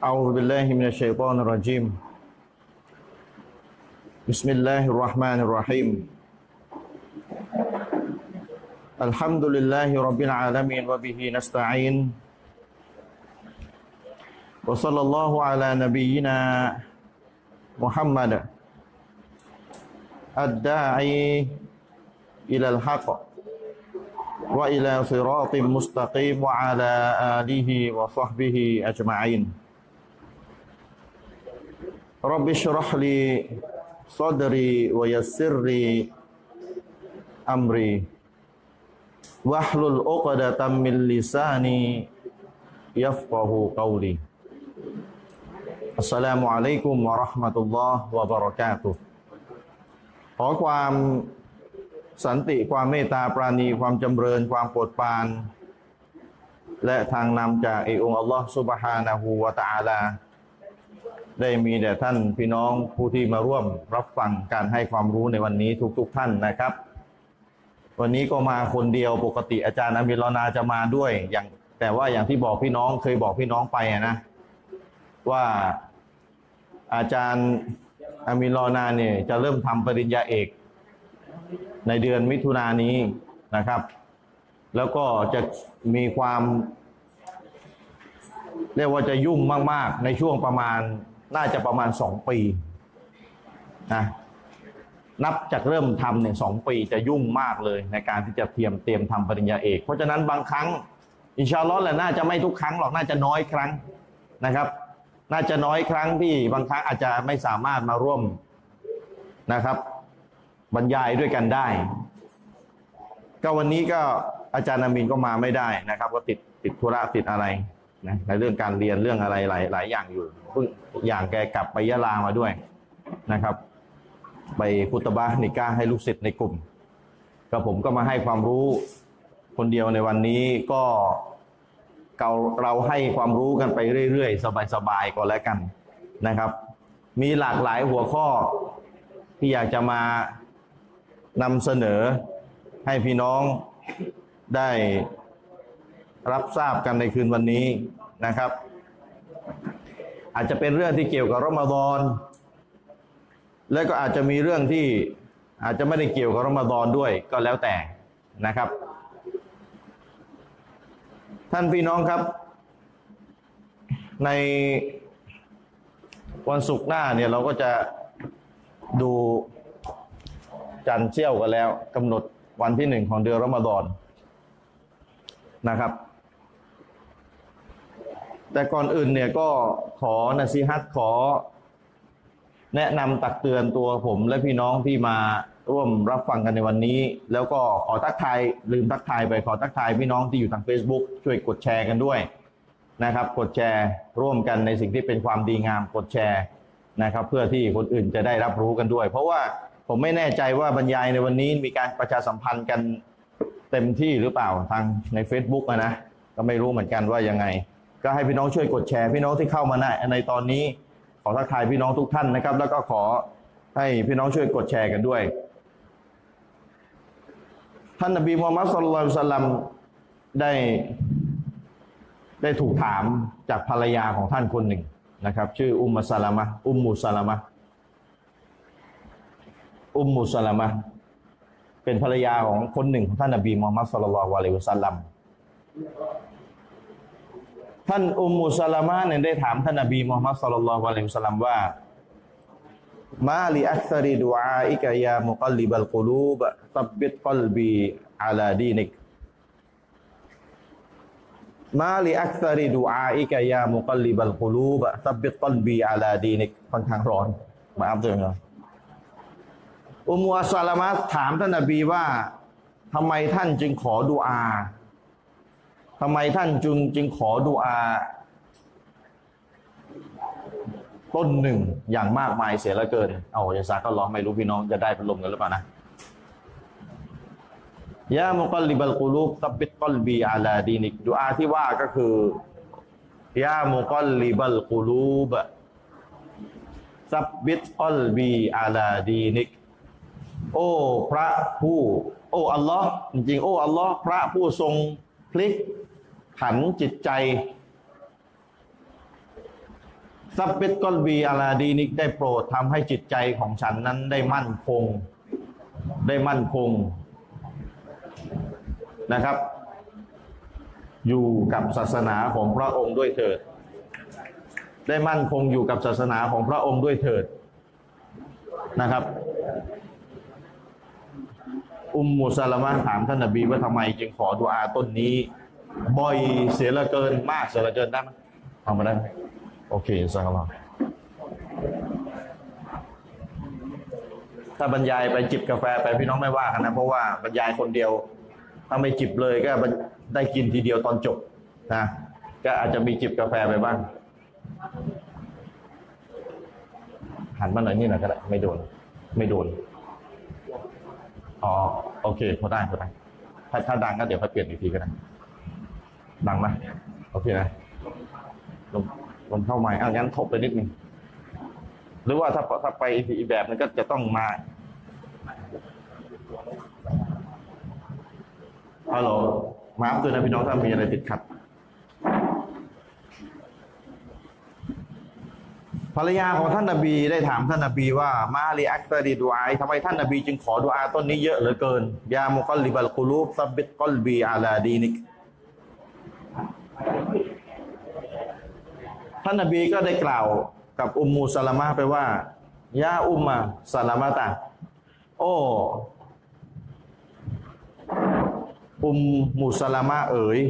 أعوذ بالله من الشيطان الرجيم. بسم الله الرحمن الرحيم. الحمد لله رب العالمين وبه نستعين. وصلى الله على نبينا محمد الداعي إلى الحق وإلى صراط مستقيم وعلى آله وصحبه أجمعين. رب اشرح لي صدري ويسر لي أمري واحلل عقدة من لساني يفقه قولي السلام عليكم ورحمة الله وبركاته ขอความสันติความเมตตาปราณีความจำเริญความโปรดปราน และทางนำจากเอองค์อัลลอฮฺสุบฮานะฮูวะตะอาลา ได้มีแด่ท่านพี่น้องผู้ที่มาร่วมรับฟังการให้ความรู้ในวันนี้ทุกๆทท่านนะครับ วันนี้ก็มาคนเดียวปกติอาจารย์อามิรอนาจะมาด้วยอย่างแต่ว่าอย่างที่บอกพี่น้องเคยบอกพี่น้องไปนะ ว่าอาจารย์อามิรอนาเนี่ยจะเริ่มทำปริญญาเอก ในเดือนมิถุนายนนี้นะครับ แล้วก็จะมีความ เรียกว่าจะยุ่งมาก ๆ ในช่วงประมาณ น่าจะประมาณสองปีนะนับจากเริ่มทำเนี่ยสองปีจะยุ่งมากเลยในการที่จะเตรียมเตรียมทำปริญญาเอก เพราะฉะนั้นบางครั้งอินชาลอฮ์แหละน่าจะไม่ทุกครั้งหรอกน่าจะน้อยครั้งนะครับ น่าจะน้อยครั้งที่บางครั้งอาจจะไม่สามารถมาร่วมนะครับ บรรยายด้วยกันได้ ก็วันนี้ก็อาจารย์นามินก็มาไม่ได้นะครับ ก็ติดติดธุระติดอะไร นะในเรื่องการเรียนเรื่องอะไรหลายหลายอย่างอยู่เพิ่งอย่างแกกลับไปยะลามาด้วยนะครับ ไปคุตบะนิก้าให้ลูกศิษย์ในกลุ่ม ก็ผมก็มาให้ความรู้คนเดียวในวันนี้ก็เราเราให้ความรู้กันไปเรื่อยๆ สบายๆก็แล้วกันนะครับ มีหลากหลายหัวข้อที่อยากจะมานำเสนอให้พี่น้องได้รับทราบกันในคืนวันนี้ นะครับ อาจจะเป็นเรื่องที่เกี่ยวกับรอมฎอนและก็อาจจะมีเรื่องที่อาจจะไม่ได้เกี่ยวกับรอมฎอนด้วยก็แล้วแต่นะครับ ท่านพี่น้องครับ ในวันศุกร์หน้าเนี่ยเราก็จะดูจันทร์เชี่ยวกันแล้วกำหนดวันที่หนึ่งของเดือนรอมฎอนนะครับ แต่ก่อนอื่นเนี่ยก็ขอนะซีฮัตขอ แนะนำตักเตือนตัวผมและพี่น้องที่มาร่วมรับฟังกันในวันนี้ แล้วก็ขอทักทายลืมทักทายไปขอทักทายพี่น้องที่อยู่ทาง Facebook ช่วยกดแชร์กันด้วยนะครับ กดแชร์ร่วมกันในสิ่งที่เป็นความดีงามกดแชร์นะครับ เพื่อที่คนอื่นจะได้รับรู้กันด้วย เพราะว่าผมไม่แน่ใจว่าบรรยายในวันนี้มีการประชาสัมพันธ์กันเต็มที่หรือเปล่าทางใน Facebook นะก็ไม่รู้เหมือนกันว่ายังไง ก็ให้พี่น้องช่วยกดแชร์พี่น้องที่เข้ามาในในตอนนี้ ขอทักทายพี่น้องทุกท่านนะครับ แล้วก็ขอให้พี่น้องช่วยกดแชร์กันด้วย ท่านนบีมูฮัมมัดสุลลัลสลัมได้ได้ถูกถามจากภรรยาของท่านคนหนึ่งนะครับ ชื่ออุมมุสลามะอุมมุสลามะอุมมุสลามะเป็นภรรยาของคนหนึ่งของท่านนบีมูฮัมมัดสุลลัลวะลัยฮิวะสัลลัม ท่านอุมมุสลามะเนี่ยได้ถามท่านนบีมูฮัมมัดสุลลัลวะลัยฮิวะสัลลัมว่า ما لأكثر دعائك يا مقلب القلوب ثبت قلبي على دينك ما لأكثر دعائك يا مقلب القلوب ثبت قلبي على دينكค่อนข้างร้อนมาอัพด้วยนะอุมมุซาลามะฮ์ถามท่านนบีว่าทำไมท่านจึงขอดุอา ทำไมท่านจึงจึงขอดุอา ต้นหนึ่งอย่างมากมายเสียลือเกิน เอาอย่าซาก็ร้องไม่รู้พี่น้องจะได้พัดลมกันหรือเปล่านะيا مقلب القلوب ثبت قلبي على دينك ดุอาที่ว่าก็คือ يا مقلب القلوب ثبت قلبي على دينكโอ้พระผู้ โอ้อัลลอฮ์จริงๆโอ้อัลลอฮ์พระผู้ทรงพลิก ผันจิตใจซับเบตกอลบีอาลาดีนิกได้โปรดทำให้จิตใจของฉันนั้นได้มั่นคง ได้มั่นคงนะครับ อยู่กับศาสนาของพระองค์ด้วยเถิด ได้มั่นคงอยู่กับศาสนาของพระองค์ด้วยเถิดนะครับ อุมมุสลามะถามท่านนบีว่าทำไมจึงขอดุอาต้นนี้ บ่อยเสียละเกินมากเสียละเกินได้ไหมเอามาได้ไหมโอเคสักคำถ้าบรรยายไปจิบกาแฟไปพี่น้องไม่ว่ากันนะเพราะว่าบรรยายคนเดียว ถ้าไม่จิบเลยก็ได้กินทีเดียวตอนจบนะก็อาจจะมีจิบกาแฟไปบ้างหันมาหน่อยนี่หน่อยก็ได้ไม่โดน ไม่โดนอ๋อโอเคพอได้พอได้ถ้าถ้าดังก็เดี๋ยวค่อยเปลี่ยนอีกทีก็ได้ ดังไหมโอเคนะลมลมเข้าใหม่อะงั้นทบไปนิดนึงหรือว่าถ้าถ้าไปอีกแบบนึงก็จะต้องมาฮัลโหลมาอัพด้วยนะพี่น้องถ้ามีอะไรติดขัด ภรรยาของท่านนบีได้ถามท่านนบีว่ามาลีอักตดีดูอายทำไมท่านนบีจึงขอดูอาต้นนี้เยอะเหลือเกินยามุกลิบัลกุลูบซับบิตกอลบีอาลาดีนิก ท่านนบีก็ได้กล่าวกับอุมมูสลามะไปว่ายาอุมมาสลามะตาโอ้อุมมุสลามะเอ๋ย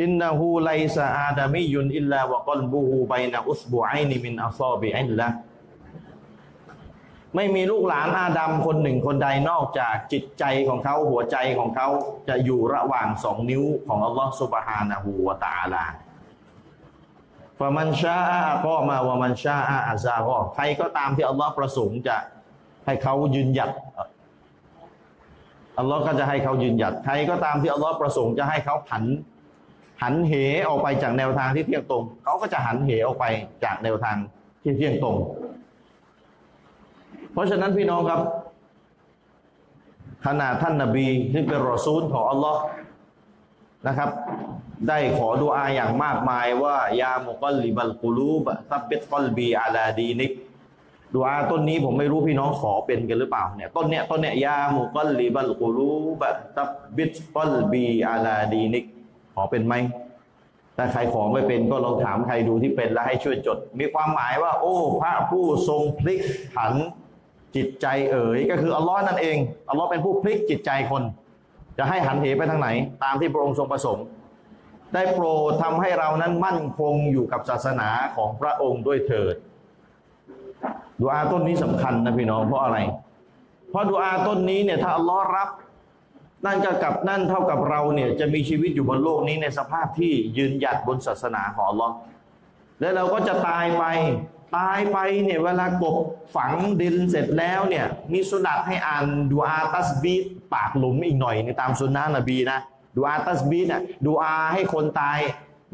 إنه ليس آدمي إلا وقلبه بين أصبعين من أصابع الله ไม่มีลูกหลานอาดัมคนหนึ่งคนใดนอกจากจิตใจของเขาหัวใจของเขาจะอยู่ระหว่างสองนิ้วของอัลลอฮฺسبحانه وتعالى فمن شاء أقام ومن شاء أزاغใครก็ตามที่อัลลอฮ์ประสงค์จะให้เขายืนหยัดอัลลอฮ์ก็จะให้เขายืนหยัดใครก็ตามที่อัลลอฮ์ประสงค์จะให้เขาผัน หันเหออกไปจากแนวทางที่เที่ยงตรง เขาก็จะหันเหออกไปจากแนวทางที่เที่ยงตรง เพราะฉะนั้นพี่น้องครับขนาดท่านนาบีที่เป็นรอซูลของอัลลอฮ์นะครับ ได้ขอดุอาอย่างมากมายว่ายามุกลิบัลกุลูบซับเบตกลบีอาลาดีนิกดุอาต้นนี้ผมไม่รู้พี่น้องขอเป็นกันหรือเปล่าเนี่ยต้นเนี้ยต้นเนี้ยยามุกลิบัลกุลูบซับเบตกลบีอาลาดีนิกขอเป็นไหมถ้าใครขอไม่เป็นก็ลองถามใครดูที่เป็นแล้วให้ช่วยจด มีความหมายว่า โอ้ พระผู้ทรงพลิกผัน จิตใจเอ๋ยก็คืออัลลอฮ์นั่นเองอัลลอฮ์เป็นผู้พลิกจิตใจคน จะให้หันเหไปทางไหน ตามที่พระองค์ทรงประสงค์ ได้โปรดทำให้เรานั้นมั่นคงอยู่กับศาสนาของพระองค์ด้วยเถิดดูอาต้นนี้สำคัญนะพี่น้องเพราะอะไร เพราะดูอาต้นนี้เนี่ยถ้าอัลลอฮ์รับนั่นก็กับนั่นเท่ากับเราเนี่ยจะมีชีวิตอยู่บนโลกนี้ในสภาพที่ยืนหยัดบนศาสนาของอัลลอฮ์แล้วเราก็จะตายไป ตายไปเนี่ยเวลากบฝังดินเสร็จแล้วเนี่ยมีสุนัตให้อ่านดูอาตัสบีปากหลุมอีกหน่อยในตามสุนนะนบีนะดูอาตัสบีเนี่ยดูอาให้คนตาย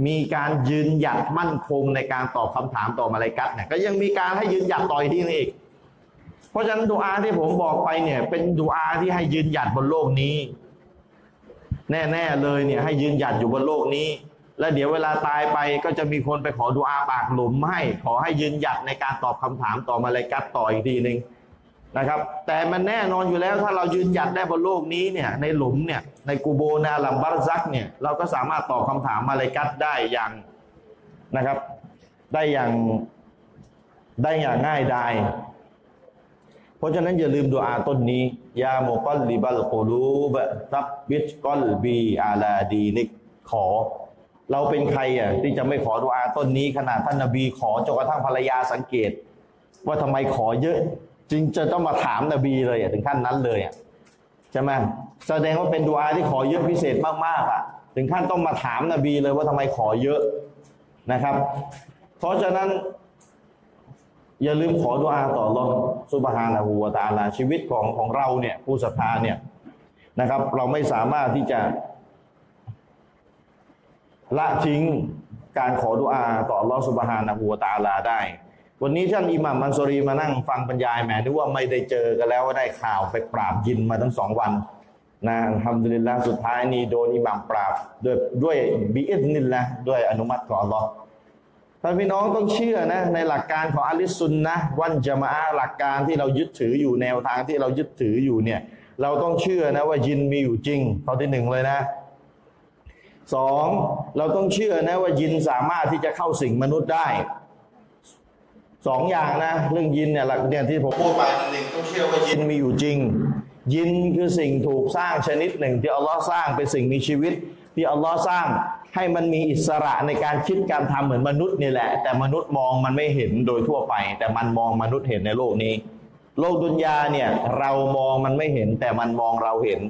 มีการยืนหยัดมั่นคงในการตอบคำถามต่อมาลายกัตเนี่ยก็ยังมีการให้ยืนหยัดต่อยที่นี่อีก เพราะฉะนั้นดูอาที่ผมบอกไปเนี่ยเป็นดูอาที่ให้ยืนหยัดบนโลกนี้ แน่ๆเลยเนี่ยให้ยืนหยัดอยู่บนโลกนี้ แล้วเดี๋ยวเวลาตายไปก็จะมีคนไปขอดูอาปากหลุมให้ ขอให้ยืนหยัดในการตอบคำถามต่อมาเลยกัดต่ออีกทีหนึ่งนะครับ แต่มันแน่นอนอยู่แล้วถ้าเรายืนหยัดได้บนโลกนี้เนี่ยในหลุมเนี่ยในกูโบร์ในอาลัมบัรซัคเนี่ยเราก็สามารถตอบคำถามมลาอิกะฮ์ได้อย่างนะครับ ได้อย่างได้อย่างง่ายดายเพราะฉะนั้นอย่าลืมดูอาต้นนี้يا مقلب القلوب ثبت قلبي على دينكขอ เราเป็นใครอะที่จะไม่ขอดูอาต้นนี้ขนาดท่านนบีขอจนกระทั่งภรรยาสังเกต ว่าทำไมขอเยอะ จึงจะต้องมาถามนบีเลยอะถึงขั้นนั้นเลยอะใช่ไหมแสดงว่าเป็นดูอาที่ขอเยอะพิเศษมากๆอะ ถึงขั้นต้องมาถามนบีเลยว่าทำไมขอเยอะนะครับ เพราะฉะนั้น อย่าลืมขอดุอาต่อรองสุบฮานะฮูวาตาลาชีวิตของของเราเนี่ยผู้ศรัทธาเนี่ยนะครับ เราไม่สามารถที่จะ ละทิ้งการขอดุอาต่อรองسبحانه وتعالىได้ วันนี้ท่านอิหม่ามมันซรีมานั่งฟังบรรยายแหมนึกว่าไม่ได้เจอกันแล้วได้ข่าวไปปราบยินมาทั้งสองวันนะالحمد للهสุดท้ายนี่โดนอิหม่ามปราบด้วยด้วยبإذن اللهด้วยอนุมัติของอัลลอฮ์ท่านพี่น้องต้องเชื่อนะในหลักการของأهل السنة والجماعةหลักการที่เรายึดถืออยู่แนวทางที่เรายึดถืออยู่เนี่ย เราต้องเชื่อนะว่ายินมีอยู่จริงข้อที่หนึ่งเลยนะ สองเราต้องเชื่อนะว่ายินสามารถที่จะเข้าสิ่งมนุษย์ได้สองอย่างนะเรื่องยินเนี่ยหลักเนี่ยที่ผมพูดไปนั่นเองต้องเชื่อว่ายินมีอยู่จริง ยินคือสิ่งถูกสร้างชนิดหนึ่ง ที่อัลลอฮ์สร้างเป็นสิ่งมีชีวิต ที่อัลลอฮ์สร้างให้มันมีอิสระในการคิดการทำเหมือนมนุษย์นี่แหละ แต่มนุษย์มองมันไม่เห็นโดยทั่วไป แต่มันมองมนุษย์เห็นในโลกนี้ โลกดุนยาเนี่ยเรามองมันไม่เห็นแต่มันมองเราเห็น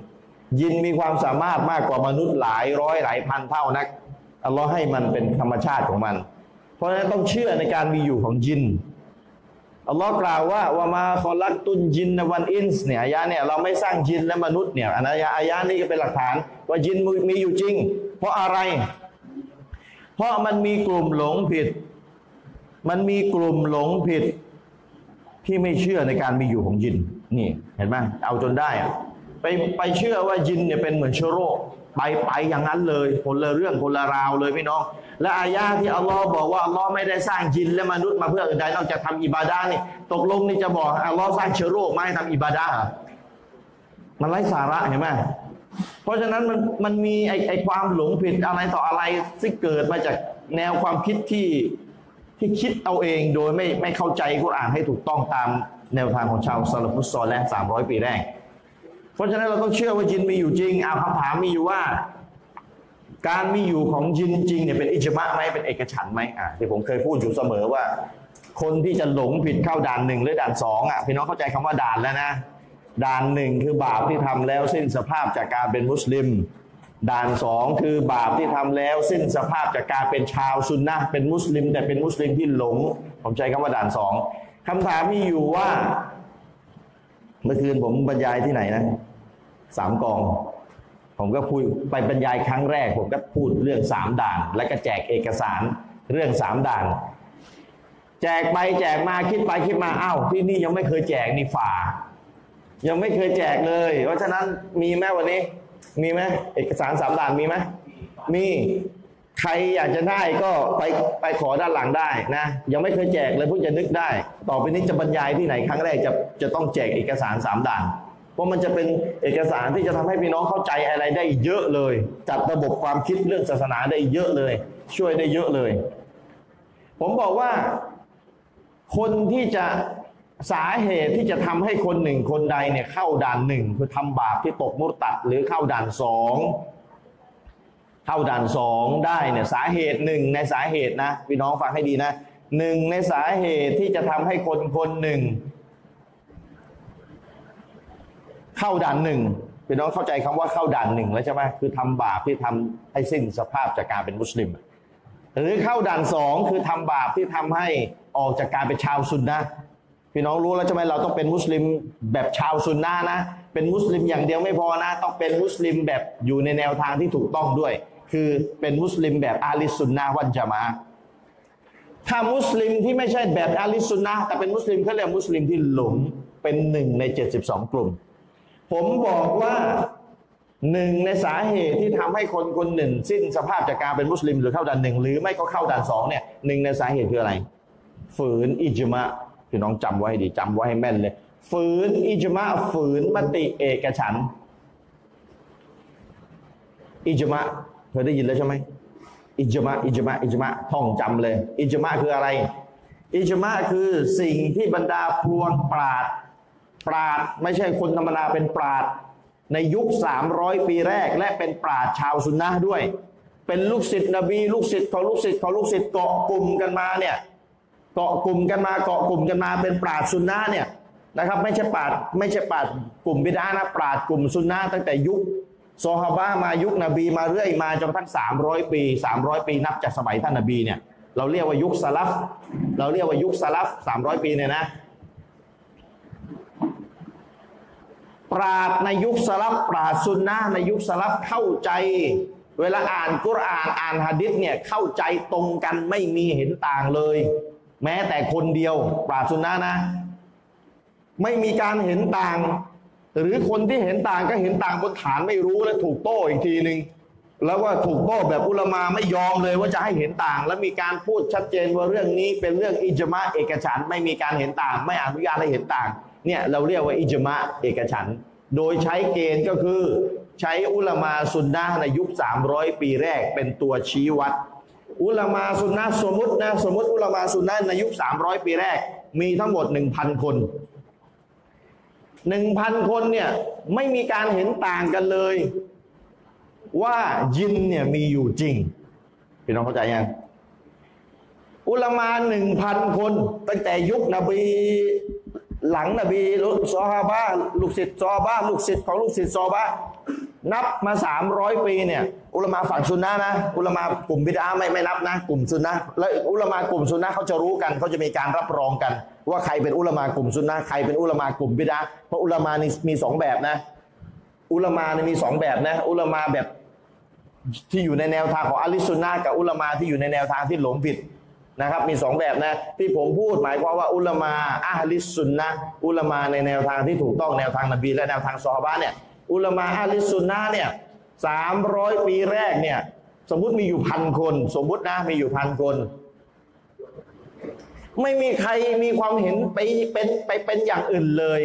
ยินมีความสามารถมากกว่ามนุษย์หลายร้อยหลายพันเท่านักอัลลอฮ์ให้มันเป็นธรรมชาติของมัน เพราะฉะนั้นต้องเชื่อในการมีอยู่ของยินอัลลอฮ์กล่าวว่าวามาคอลักตุนยินนวันอินส์เนี่ยอายะเนี่ยเราไม่สร้างยินและมนุษย์เนี่ยอันนี้อายะนี้ก็เป็นหลักฐาน ว่ายินมีอยู่จริง เพราะอะไร เพราะมันมีกลุ่มหลงผิด มันมีกลุ่มหลงผิด ที่ไม่เชื่อในการมีอยู่ของยินนี่เห็นไหมเอาจนได้อะ ไปไปเชื่อว่ายินเนี่ยเป็นเหมือนเชื้อโรคไปไปอย่างนั้นเลยคนละเรื่องคนละราวเลยพี่น้อง และอายาที่อัลลอฮ์บอกว่าอัลลอฮ์ไม่ได้สร้างยินและมนุษย์มาเพื่ออื่นใดนอกจากทำอิบาดานี่ตกลงนี่จะบอกอัลลอฮ์สร้างเชื้อโรคมาให้ทำอิบาดามันไร้สาระเห็นไหมเพราะฉะนั้นมันมันมีไอไอความหลงผิดอะไรต่ออะไรที่เกิดมาจากแนวความคิดที่ที่คิดเอาเองโดยไม่ไม่เข้าใจกุรอานให้ถูกต้องตามแนวทางของชาวซาลฟุตซอลและสามร้อยปีแรกเพ ราะฉะนั้นเราต้องเชื่อว่าจินมีอยู่จริงเอาคำถามมีอยู่ว่า การมีอยู่ของจินจริงเนี่ยเป็นอิจมะไหมเป็นเอกฉันไหมอ่าที่ผมเคยพูดอยู่เสมอว่า คนที่จะหลงผิดเข้าด่านหนึ่งหรือด่านสองอะพี่น้องเข้าใจคำว่าด่านแล้วนะด่านหนึ่งคือบาปที่ทำแล้วสิ้นสภาพจากการเป็นมุสลิม ด่านสองคือบาปที่ทำแล้วสิ้นสภาพจากการเป็นชาวซุนนะเป็นมุสลิม แต่เป็นมุสลิมที่หลง ผมใช้คำว่าด่านสองคำถามมีอยู่ว่า เมื่อคืนผมบรรยายที่ไหนนะ สามกอง ผมก็พูดไปบรรยายครั้งแรก ผมก็พูดเรื่องสามด่าน แล้วก็แจกเอกสารเรื่องสามด่าน แจกไปแจกมาคิดไปคิดมาอ้าวที่นี่ยังไม่เคยแจกนี่ฝ่า ยังไม่เคยแจกเลย เพราะฉะนั้นมีไหมวันนี้ มีไหมเอกสารสามด่านมีไหมมีใครอยากจะได้ก็ไปไปขอด้านหลังได้นะ ยังไม่เคยแจกเลยเพิ่งจะนึกได้ ต่อไปนี้จะบรรยายที่ไหนครั้งแรกจะจะต้องแจกเอกสารสามด่าน เพราะมันจะเป็นเอกสารที่จะทำให้พี่น้องเข้าใจอะไรได้เยอะเลย จัดระบบความคิดเรื่องศาสนาได้เยอะเลย ช่วยได้เยอะเลย ผมบอกว่าคนที่จะสาเหตุที่จะทำให้คนหนึ่งคนใดเนี่ยเข้าด่านหนึ่งคือทำบาปที่ตกมุตตัดหรือเข้าด่านสองเข้าด่านสองได้เนี่ยสาเหตุหนึ่งในสาเหตุนะพี่น้องฟังให้ดีนะหนึ่งในสาเหตุที่จะทำให้คนคนหนึ่ง เข้าด่านหนึ่งพี่น้องเข้าใจคำว่าเข้าด่านหนึ่งแล้วใช่ไหมคือทำบาปที่ทำให้สิ้นสภาพจากการเป็นมุสลิม หรือเข้าด่านสองคือทำบาปที่ทำให้ออกจากการเป็นชาวซุนนะพี่น้องรู้แล้วใช่ไหมเราต้องเป็นมุสลิมแบบชาวซุนนะนะ เป็นมุสลิมอย่างเดียวไม่พอนะ ต้องเป็นมุสลิมแบบอยู่ในแนวทางที่ถูกต้องด้วย คือเป็นมุสลิมแบบأهل السنة والجماعةถ้ามุสลิมที่ไม่ใช่แบบأهل السنةแต่เป็นมุสลิมเขาเรียกมุสลิมที่หลงเป็นหนึ่งใน 72 กลุ่ม ผมบอกว่าหนึ่งในสาเหตุที่ทำให้คนคนหนึ่ง สิ้นสภาพจากการเป็นมุสลิมหรือเข้าด่านหนึ่งหรือไม่ก็เข้าด่านสองเนี่ยหนึ่งในสาเหตุคืออะไร ฝืนอิจมาอ์พี่น้องจำไว้ให้ดีจำไว้ให้แม่นเลย ฝืนอิจมะฝืนมติเอกฉัน อิจมะเคยได้ยินแล้วใช่ไหมอิจมะอิจมะอิจมะท่องจำเลย อิจมะคืออะไร อิจมะคือสิ่งที่บรรดาพวงปราด ปราดไม่ใช่คนธรรมดาเป็นปราดในยุค 300 ปีแรก และเป็นปราดชาวซุนนะด้วย เป็นลูกศิษย์นบี ลูกศิษย์ของลูกศิษย์ของลูกศิษย์เกาะกลุ่มกันมาเนี่ยเกาะกลุ่มกันมาเกาะกลุ่มกันมาเป็นปราดซุนนะเนี่ยนะครับ ไม่ใช่ปราดไม่ใช่ปราดกลุ่มบิดานะปราดกลุ่มซุนนะตั้งแต่ยุคซอฮาบะมายุคนบีมาเรื่อยมาจนกระทั่ง 300 ปี 300 ปีนับจากสมัยท่านนบีเนี่ยเราเรียกว่ายุคสลัฟเราเรียกว่ายุคสลัฟ300 ปีเนี่ยนะ ปราดในยุคสลับปราดซุนนะในยุคสลับเข้าใจ เวลาอ่านกุรอานอ่านหะดิษเนี่ยเข้าใจตรงกันไม่มีเห็นต่างเลย แม้แต่คนเดียว ปราดซุนนะนะ ไม่มีการเห็นต่าง หรือคนที่เห็นต่างก็เห็นต่างบนฐานไม่รู้และถูกโต้อีกทีหนึ่งแล้วว่าถูกโต้แบบอุลมาไม่ยอมเลยว่าจะให้เห็นต่าง และมีการพูดชัดเจนว่าเรื่องนี้เป็นเรื่องอิจมะเอกฉันไม่มีการเห็นต่าง ไม่อนุญาตให้เห็นต่าง เนี่ยเราเรียกว่าอิจมะเอกฉัน โดยใช้เกณฑ์ก็คือใช้อุลามาซุนนะในยุค 300 ปีแรกเป็นตัวชี้วัด อุลามาซุนนะสมมตินะสมมติอุลามาซุนนะในยุค 300 ปีแรก มีทั้งหมด 1,000 คนหนึ่งพันคนเนี่ยไม่มีการเห็นต่างกันเลย ว่ายินเนี่ยมีอยู่จริงพี่น้องเข้าใจยังอุลมาหนึ่งพันคน ตั้งแต่ยุคนบี หลังนบีลูกซอฮาบะลูกศิษย์ซอฮาบะลูกศิษย์ของลูกศิษย์ซอฮาบะนับมาสามร้อยปีเนี่ยอุลมาฝั่งซุนนะนะ อุลมากลุ่มบิดาไม่ไม่นับนะ กลุ่มซุนนะแล้วอุลมากลุ่มซุนนะเขาจะรู้กันเขาจะมีการรับรองกัน ว่าใครเป็นอุลมากลุ่มซุนนะใครเป็นอุลมากลุ่มบิดาเพราะอุลมานี่มีสองแบบนะ อุลมานี่มีสองแบบนะ อุลมาแบบที่อยู่ในแนวทางของอะลิสซุนนะกับอุลมาที่อยู่ในแนวทางที่หลงผิด นะครับมีสองแบบนะที่ผมพูดหมายความว่าอุลมาอะลิสุนนะอุลมาในแนวทางที่ถูกต้องแนวทางนบีและแนวทางซอฮาบะเนี่ยอุลมาอะลิสุนนะเนี่ยสามร้อยปีแรกเนี่ยสมมุติมีอยู่พันคน สมมุตินะมีอยู่พันคน ไม่มีใครมีความเห็นไปเป็นไปเป็นอย่างอื่นเลย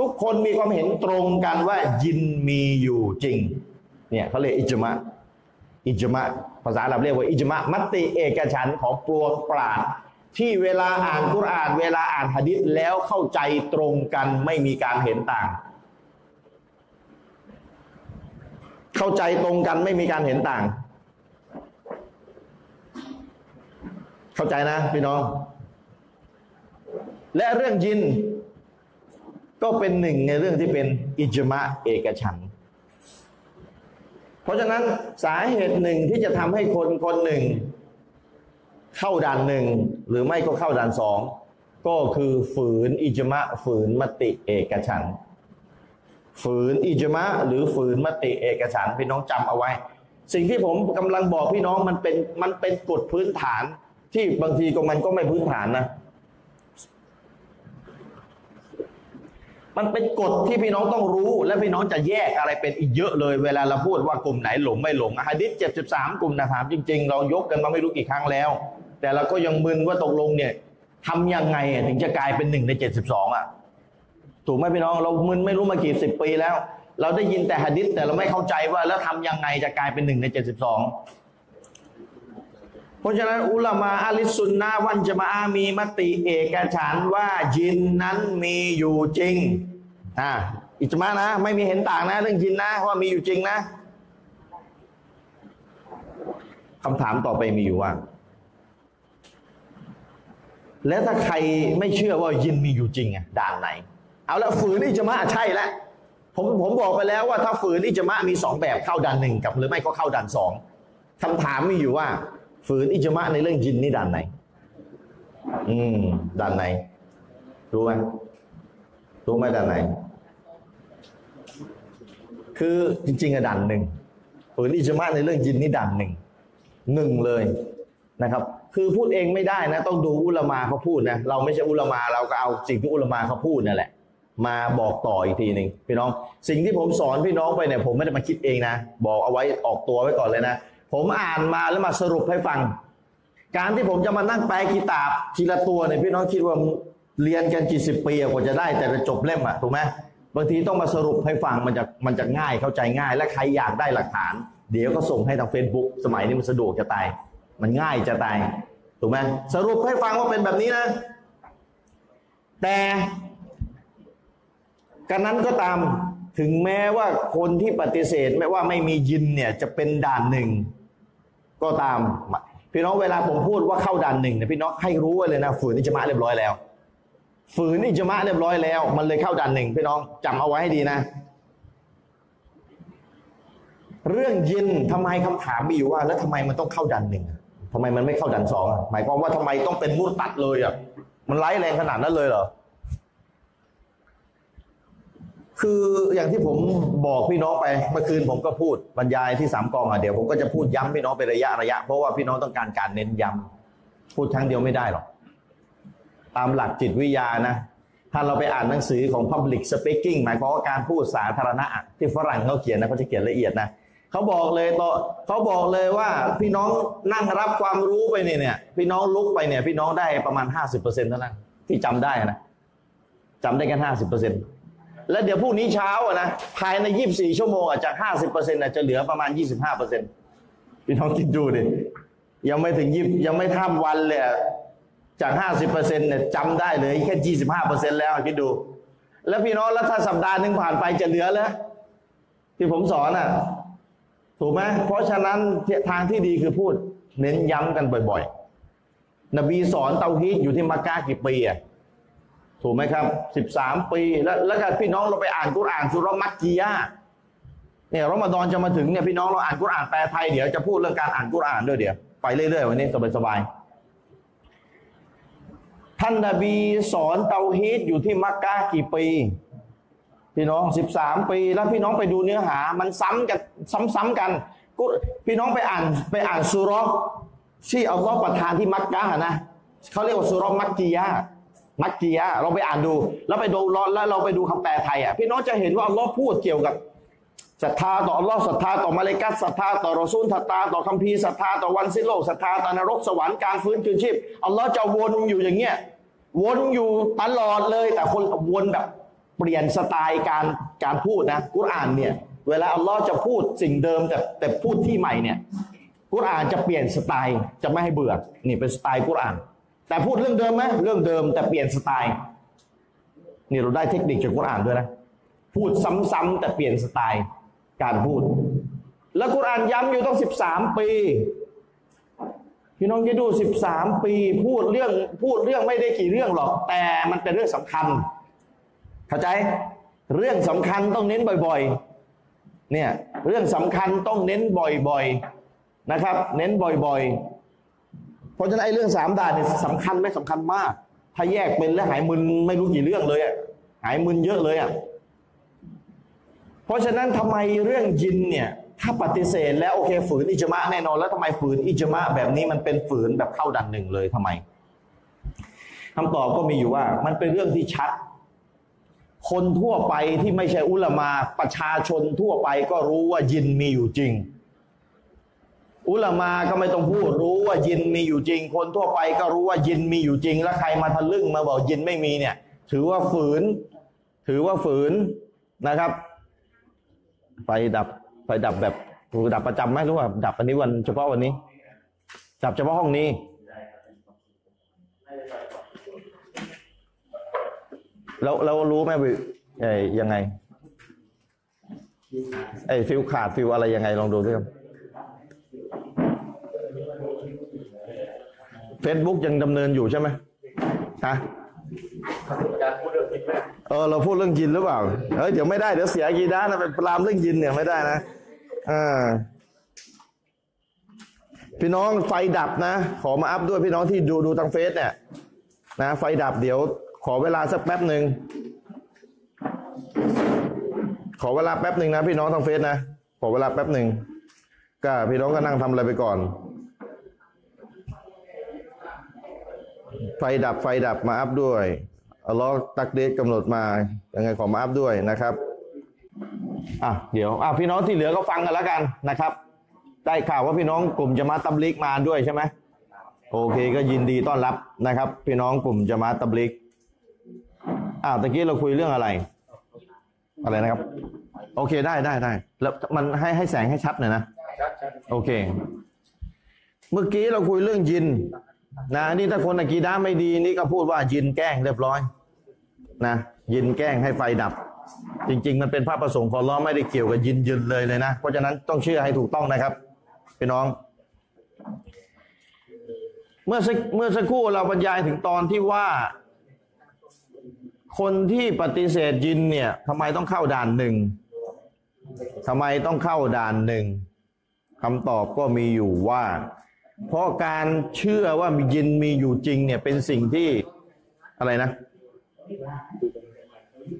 ทุกคนมีความเห็นตรงกันว่ายินมีอยู่จริงเนี่ยเขาเรียกอิจมะ อิจมะภาษาอาหรับเรียกว่าอิจมะมัตติเอกฉันของปวงปราดที่เวลาอ่านกุรอาน เวลาอ่านหะดิษแล้วเข้าใจตรงกันไม่มีการเห็นต่าง เข้าใจตรงกันไม่มีการเห็นต่าง เข้าใจนะพี่น้อง และเรื่องยิน ก็เป็นหนึ่งในเรื่องที่เป็นอิจมะเอกฉันท์ เพราะฉะนั้นสาเหตุหนึ่งที่จะทำให้คนคนหนึ่ง เข้าด่านหนึ่งหรือไม่ก็เข้าด่านสองก็คือฝืนอิจมะฝืนมติเอกฉันฝืนอิจมะหรือฝืนมติเอกฉันพี่น้องจำเอาไว้ สิ่งที่ผมกำลังบอกพี่น้องมันเป็นมันเป็นกฎพื้นฐานที่บางทีก็มันก็ไม่พื้นฐานนะ มันเป็นกฎที่พี่น้องต้องรู้ และพี่น้องจะแยกอะไรเป็นอีกเยอะเลย เวลาเราพูดว่ากลุ่มไหนหลงไม่หลงอะฮะดิษเจ็ดสิบสามกลุ่มนะถามจริง ๆ เรายกกันมาไม่รู้กี่ครั้งแล้ว แต่เราก็ยังมึนว่าตกลงเนี่ยทำยังไงถึงจะกลายเป็นหนึ่งในเจ็ดสิบสองอะ ถูกไหมพี่น้องเรามึนไม่รู้มากี่สิบปีแล้ว เราได้ยินแต่หะดิษแต่เราไม่เข้าใจว่าแล้วทำยังไงจะกลายเป็นหนึ่งในเจ็ดสิบสอง เพราะฉะนั้นอุลามาอาลิสุนนะวันจะมาอามีมติเอกฉันว่ายินนั้นมีอยู่จริงอ่าอิจมานะ ไม่มีเห็นต่างนะเรื่องยินนะว่ามีอยู่จริงนะคำถามต่อไปมีอยู่ว่า แล้วถ้าใครไม่เชื่อว่ายินมีอยู่จริงอะด่านไหน เอาละฝืนอิจมาใช่แล้วผมผมบอกไปแล้วว่าถ้าฝืนอิจมามีสองแบบเข้าด่านหนึ่งกับหรือไม่ก็เข้าด่านสองคำถามมีอยู่ว่า ฝืนอิจมาในเรื่องยินนี่ด่านไหน อืมด่านไหน รู้ไหมรู้ไหมด่านไหน คือจริงๆอะด่านหนึ่งฝืนอิจมาในเรื่องยินนี่ด่านหนึ่งหนึ่งเลยนะครับ คือพูดเองไม่ได้นะ ต้องดูอุลมาเขาพูดนะเราไม่ใช่อุลมาเราก็เอาสิ่งที่อุลมาเขาพูดนั่นแหละ มาบอกต่ออีกทีหนึ่งพี่น้อง สิ่งที่ผมสอนพี่น้องไปเนี่ยผมไม่ได้มาคิดเองนะบอกเอาไว้ออกตัวไว้ก่อนเลยนะ ผมอ่านมาแล้วมาสรุปให้ฟัง การที่ผมจะมานั่งแปลกีตาบทีละตัวเนี่ยพี่น้องคิดว่าเรียนกันกี่สิบปีกว่าจะได้แต่ละจบเล่มอะถูกไหมบางทีต้องมาสรุปให้ฟังมันจะมันจะง่ายเข้าใจง่าย และใครอยากได้หลักฐาน เดี๋ยวก็ส่งให้ทาง Facebook สมัยนี้มันสะดวกจะตาย มันง่ายจะตายถูกไหมสรุปให้ฟังว่าเป็นแบบนี้นะ แต่กันนั้นก็ตามถึงแม้ว่าคนที่ปฏิเสธไม่ว่าไม่มียินเนี่ยจะเป็นด่านหนึ่ง ก็ตาม พี่น้องเวลาผมพูดว่าเข้าด่านหนึ่งเนี่ยพี่น้องให้รู้ไว้เลยนะฝืนอิจมาเรียบร้อยแล้ว ฝืนอิจมาเรียบร้อยแล้ว มันเลยเข้าด่านหนึ่งพี่น้องจำเอาไว้ให้ดีนะ เรื่องยินทำไมคำถามมีอยู่ว่า แล้วทำไมมันต้องเข้าด่านหนึ่งทำไมมันไม่เข้าด่านสองหมายความว่าทำไมต้องเป็นมุตตัดเลยอะมันไร้แรงขนาดนั้นเลยเหรอ คืออย่างที่ผมบอกพี่น้องไปเมื่อคืนผมก็พูดบรรยายที่สามกองอะเดี๋ยวผมก็จะพูดย้ำพี่น้องเป็นระยะระยะเพราะว่าพี่น้องต้องการการเน้นย้ำพูดครั้งเดียวไม่ได้หรอก ตามหลักจิตวิทยานะ ถ้าเราไปอ่านหนังสือของ Public Speaking หมายความว่าการพูดสาธารณะที่ฝรั่งเขาเขียนนะเขาจะเขียนละเอียดนะเขาบอกเลยต่อเขาบอกเลยว่าพี่น้องนั่งรับความรู้ไปเนี่ยเนี่ย พี่น้องลุกไปเนี่ย พี่น้องได้ประมาณ50%เปอร์เซ็นต์เท่านั้นที่จำได้นะจำได้แค่50% แล้วเดี๋ยวพรุ่งนี้เช้าอะนะภายใน 24 ชั่วโมงอะจาก50%อะจะเหลือประมาณ 25%พี่น้องคิดดูดิยังไม่ถึงยิบยังไม่ท่ามวันเลยจาก 50%เนี่ยจำได้เลยแค่ 25%แล้วคิดดู แล้วพี่น้องแล้วถ้าสัปดาห์หนึ่งผ่านไปจะเหลือแล้ว ที่ผมสอนอะถูกไหมเพราะฉะนั้นทางที่ดีคือพูด เน้นย้ำกันบ่อย ๆ นบีสอนเตาฮีดอยู่ที่มักกะกี่ปีอะ ถูกไหมครับ 13 ปี แล้วแล้วก็พี่น้องเราไปอ่านกุรอานสุรมักกียะเนี่ยรอมฎอนจะมาถึงเนี่ยพี่น้องเราอ่านกุรอานแปลไทยเดี๋ยวจะพูดเรื่องการอ่านกุรอานด้วยเดี๋ยวไปเรื่อยๆวันนี้สบายๆท่านนบีสอนเตาฮีดอยู่ที่มักกะกี่ปี พี่น้อง 13 ปี แล้วพี่น้องไปดูเนื้อหา มันซ้ำกันซ้ำๆกันกุพี่น้องไปอ่านไปอ่านสุรอที่อัลลอฮ์ประทานที่มักกะนะเขาเรียกว่าสุรอมักกียะ มักกียะห์เราไปอ่านดู แล้วไปดูแล้วเราไปดูคำแปลไทยอะพี่น้องจะเห็นว่าอัลลอฮ์พูดเกี่ยวกับศรัทธาต่ออัลลอฮ์ศรัทธาต่อมาเลกัสศรัทธาต่อรอซูลศรัทธาต่อคัมภีร์ศรัทธาต่อวันสิ้นโลกศรัทธาต่อนรกสวรรค์การฟื้นคืนชีพอัลลอฮ์จะวนอยู่อย่างเงี้ยวนอยู่ตลอดเลย แต่คนวนแบบเปลี่ยนสไตล์การการพูดนะกุรอานเนี่ย เวลาอัลลอฮ์จะพูดสิ่งเดิมแต่แต่พูดที่ใหม่เนี่ยกุรอานจะเปลี่ยนสไตล์จะไม่ให้เบื่อนี่เป็นสไตล์กุรอาน แต่พูดเรื่องเดิมไหมเรื่องเดิมแต่เปลี่ยนสไตล์นี่เราได้เทคนิคจากกุรอานด้วยนะ พูดซ้ำๆแต่เปลี่ยนสไตล์การพูด แล้วกุรอานย้ำอยู่ต้องสิบสามปีพี่น้องจะดูสิบสามปีพูดเรื่องพูดเรื่องไม่ได้กี่เรื่องหรอก แต่มันเป็นเรื่องสำคัญ เข้าใจ เรื่องสำคัญต้องเน้นบ่อยๆ เนี่ยเรื่องสำคัญต้องเน้นบ่อยๆนะครับ เน้นบ่อยๆ เพราะฉะนั้นไอ้เรื่องสามด่านเนี่ยสำคัญไม่สำคัญมาก ถ้าแยกเป็นแล้วหายมึนไม่รู้กี่เรื่องเลยอะหายมึนเยอะเลยอะเพราะฉะนั้นทำไมเรื่องยินเนี่ย ถ้าปฏิเสธแล้วโอเคฝืนอิจมะแน่นอน แล้วทำไมฝืนอิจมะแบบนี้มันเป็นฝืนแบบเข้าดันหนึ่งเลยทำไมคำตอบก็มีอยู่ว่า มันเป็นเรื่องที่ชัด คนทั่วไปที่ไม่ใช่อุลามาประชาชนทั่วไปก็รู้ว่ายินมีอยู่จริง อุลามาก็ไม่ต้องพูดรู้ว่ายินมีอยู่จริง คนทั่วไปก็รู้ว่ายินมีอยู่จริง แล้วใครมาทะลึ่งมาบอกยินไม่มีเนี่ย ถือว่าฝืน ถือว่าฝืนนะครับ ไฟดับไฟดับแบบดับประจำไหมรือว่า ดับอันนี้วันเฉพาะวันนี้ ดับเฉพาะห้องนี้แล้วเรารู้ไหมวิไอ้ยังไงไอ้ฟิวส์ขาดฟิวส์อะไรยังไงลองดูด้วยครับ เฟซบุ๊กยังดำเนินอยู่ใช่ไหมฮะเออเราพูดเรื่องยินหรือเปล่า เฮ้ยเดี๋ยวไม่ได้เดี๋ยวเสียกีด้านะเป็นปรามเรื่องยินเนี่ยไม่ได้นะอ่าพี่น้องไฟดับนะ ขอมาอัพด้วยพี่น้องที่ดูดูทางเฟซเนี่ยนะไฟดับเดี๋ยว ขอเวลาสักแป๊บหนึ่งขอเวลาแป๊บหนึ่งนะ พี่น้องทางเฟซนะขอเวลาแป๊บหนึ่งก็พี่น้องก็นั่งทำอะไรไปก่อน ไฟดับไฟดับมาอัพด้วยอัลลอฮ์ตักเดชกำหนดมายังไงขอมาอัพด้วยนะครับอะเดี๋ยวอะพี่น้องที่เหลือก็ฟังกันแล้วกันนะครับ ได้ข่าวว่าพี่น้องกลุ่มจะมาตับลิกมาด้วยใช่ไหมโอเคก็ยินดีต้อนรับนะครับ พี่น้องกลุ่มจะมาตับลิกอ้าวตะกี้เราคุยเรื่องอะไร อะไรนะครับ โอเคได้ได้ได้แล้วมันให้ให้แสงให้ชัดหน่อยนะโอเค เมื่อกี้เราคุยเรื่องยิน นะนี่ถ้าคนอากีด้าไม่ดีนี่ก็พูดว่ายินแกล้งเรียบร้อย นะยินแกล้งให้ไฟดับ จริง ๆ มันเป็นภาพประสงค์ของล้อไม่ได้เกี่ยวกับยินยินเลยเลยนะเพราะฉะนั้นต้องเชื่อให้ถูกต้องนะครับพี่น้อง เมื่อสักเมื่อสักครู่เราบรรยายถึงตอนที่ว่า คนที่ปฏิเสธยินเนี่ยทำไมต้องเข้าด่านหนึ่งทำไมต้องเข้าด่านหนึ่งคำตอบก็มีอยู่ว่า เพราะการเชื่อว่ามียินมีอยู่จริงเนี่ยเป็นสิ่งที่อะไรนะ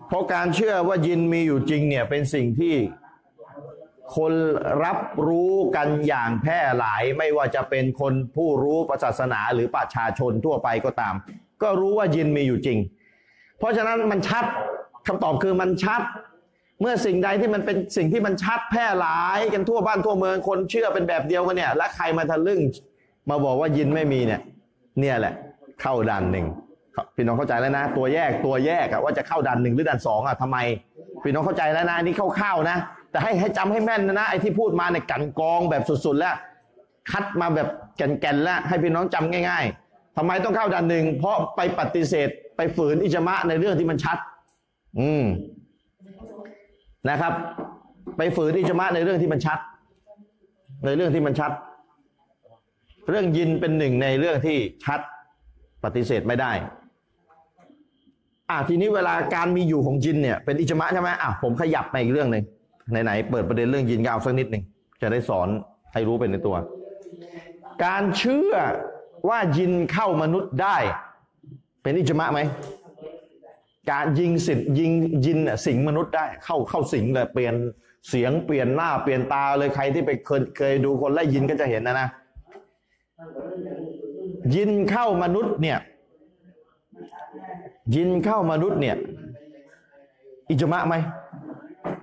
เพราะการเชื่อว่ายินมีอยู่จริงเนี่ยเป็นสิ่งที่คนรับรู้กันอย่างแพร่หลายไม่ว่าจะเป็นคนผู้รู้ศาสนาหรือประชาชนทั่วไปก็ตาม ก็รู้ว่ายินมีอยู่จริง เพราะฉะนั้นมันชัดคำตอบคือมันชัด เมื่อสิ่งใดที่มันเป็นสิ่งที่มันชัดแพร่หลายกันทั่วบ้านทั่วเมืองคนเชื่อเป็นแบบเดียวกันเนี่ย แล้วใครมาทะลึ่ง มาบอกว่ายินไม่มีเนี่ย เนี่ยแหละ เข้าด่านหนึ่งพี่น้องเข้าใจแล้วนะ ตัวแยกตัวแยกว่าจะเข้าด่านหนึ่งหรือด่านสองอะทำไมพี่น้องเข้าใจแล้วนะนี่เข้าๆนะ แต่ให้ให้จำให้แม่นนะนะไอ้ที่พูดมาในยกันกองแบบสุดๆแล้ว คัดมาแบบแก่นๆแล้ว ให้พี่น้องจำง่าย ๆทำไมต้องเข้าด่านหนึ่งเพราะไปปฏิเสธไปฝืนอิจมะในเรื่องที่มันชัด อืม นะครับ ไปฝืนอิจมะในเรื่องที่มันชัด ในเรื่องที่มันชัด เรื่องยินเป็นหนึ่งในเรื่องที่ชัดปฏิเสธไม่ได้อะทีนี้เวลาการมีอยู่ของยินเนี่ยเป็นอิจมะใช่ไหมอะผมขยับไปอีกเรื่องหนึ่งไหนๆเปิดประเด็นเรื่องยินก็เอาสักนิดหนึ่งจะได้สอนให้รู้เป็นในตัว การเชื่อว่ายินเข้ามนุษย์ได้ เป็นอิจมะไหม การยิงสิทธิ์ยิงยินน่ะสิงมนุษย์ได้เข้าเข้าสิงเลยเปลี่ยนเสียงเปลี่ยนหน้าเปลี่ยนตาเลยใครที่ไปเคยเคยดูคนไล่ยินก็จะเห็นนะนะ ยินเข้ามนุษย์เนี่ย ยินเข้ามนุษย์เนี่ย อิจมะไหม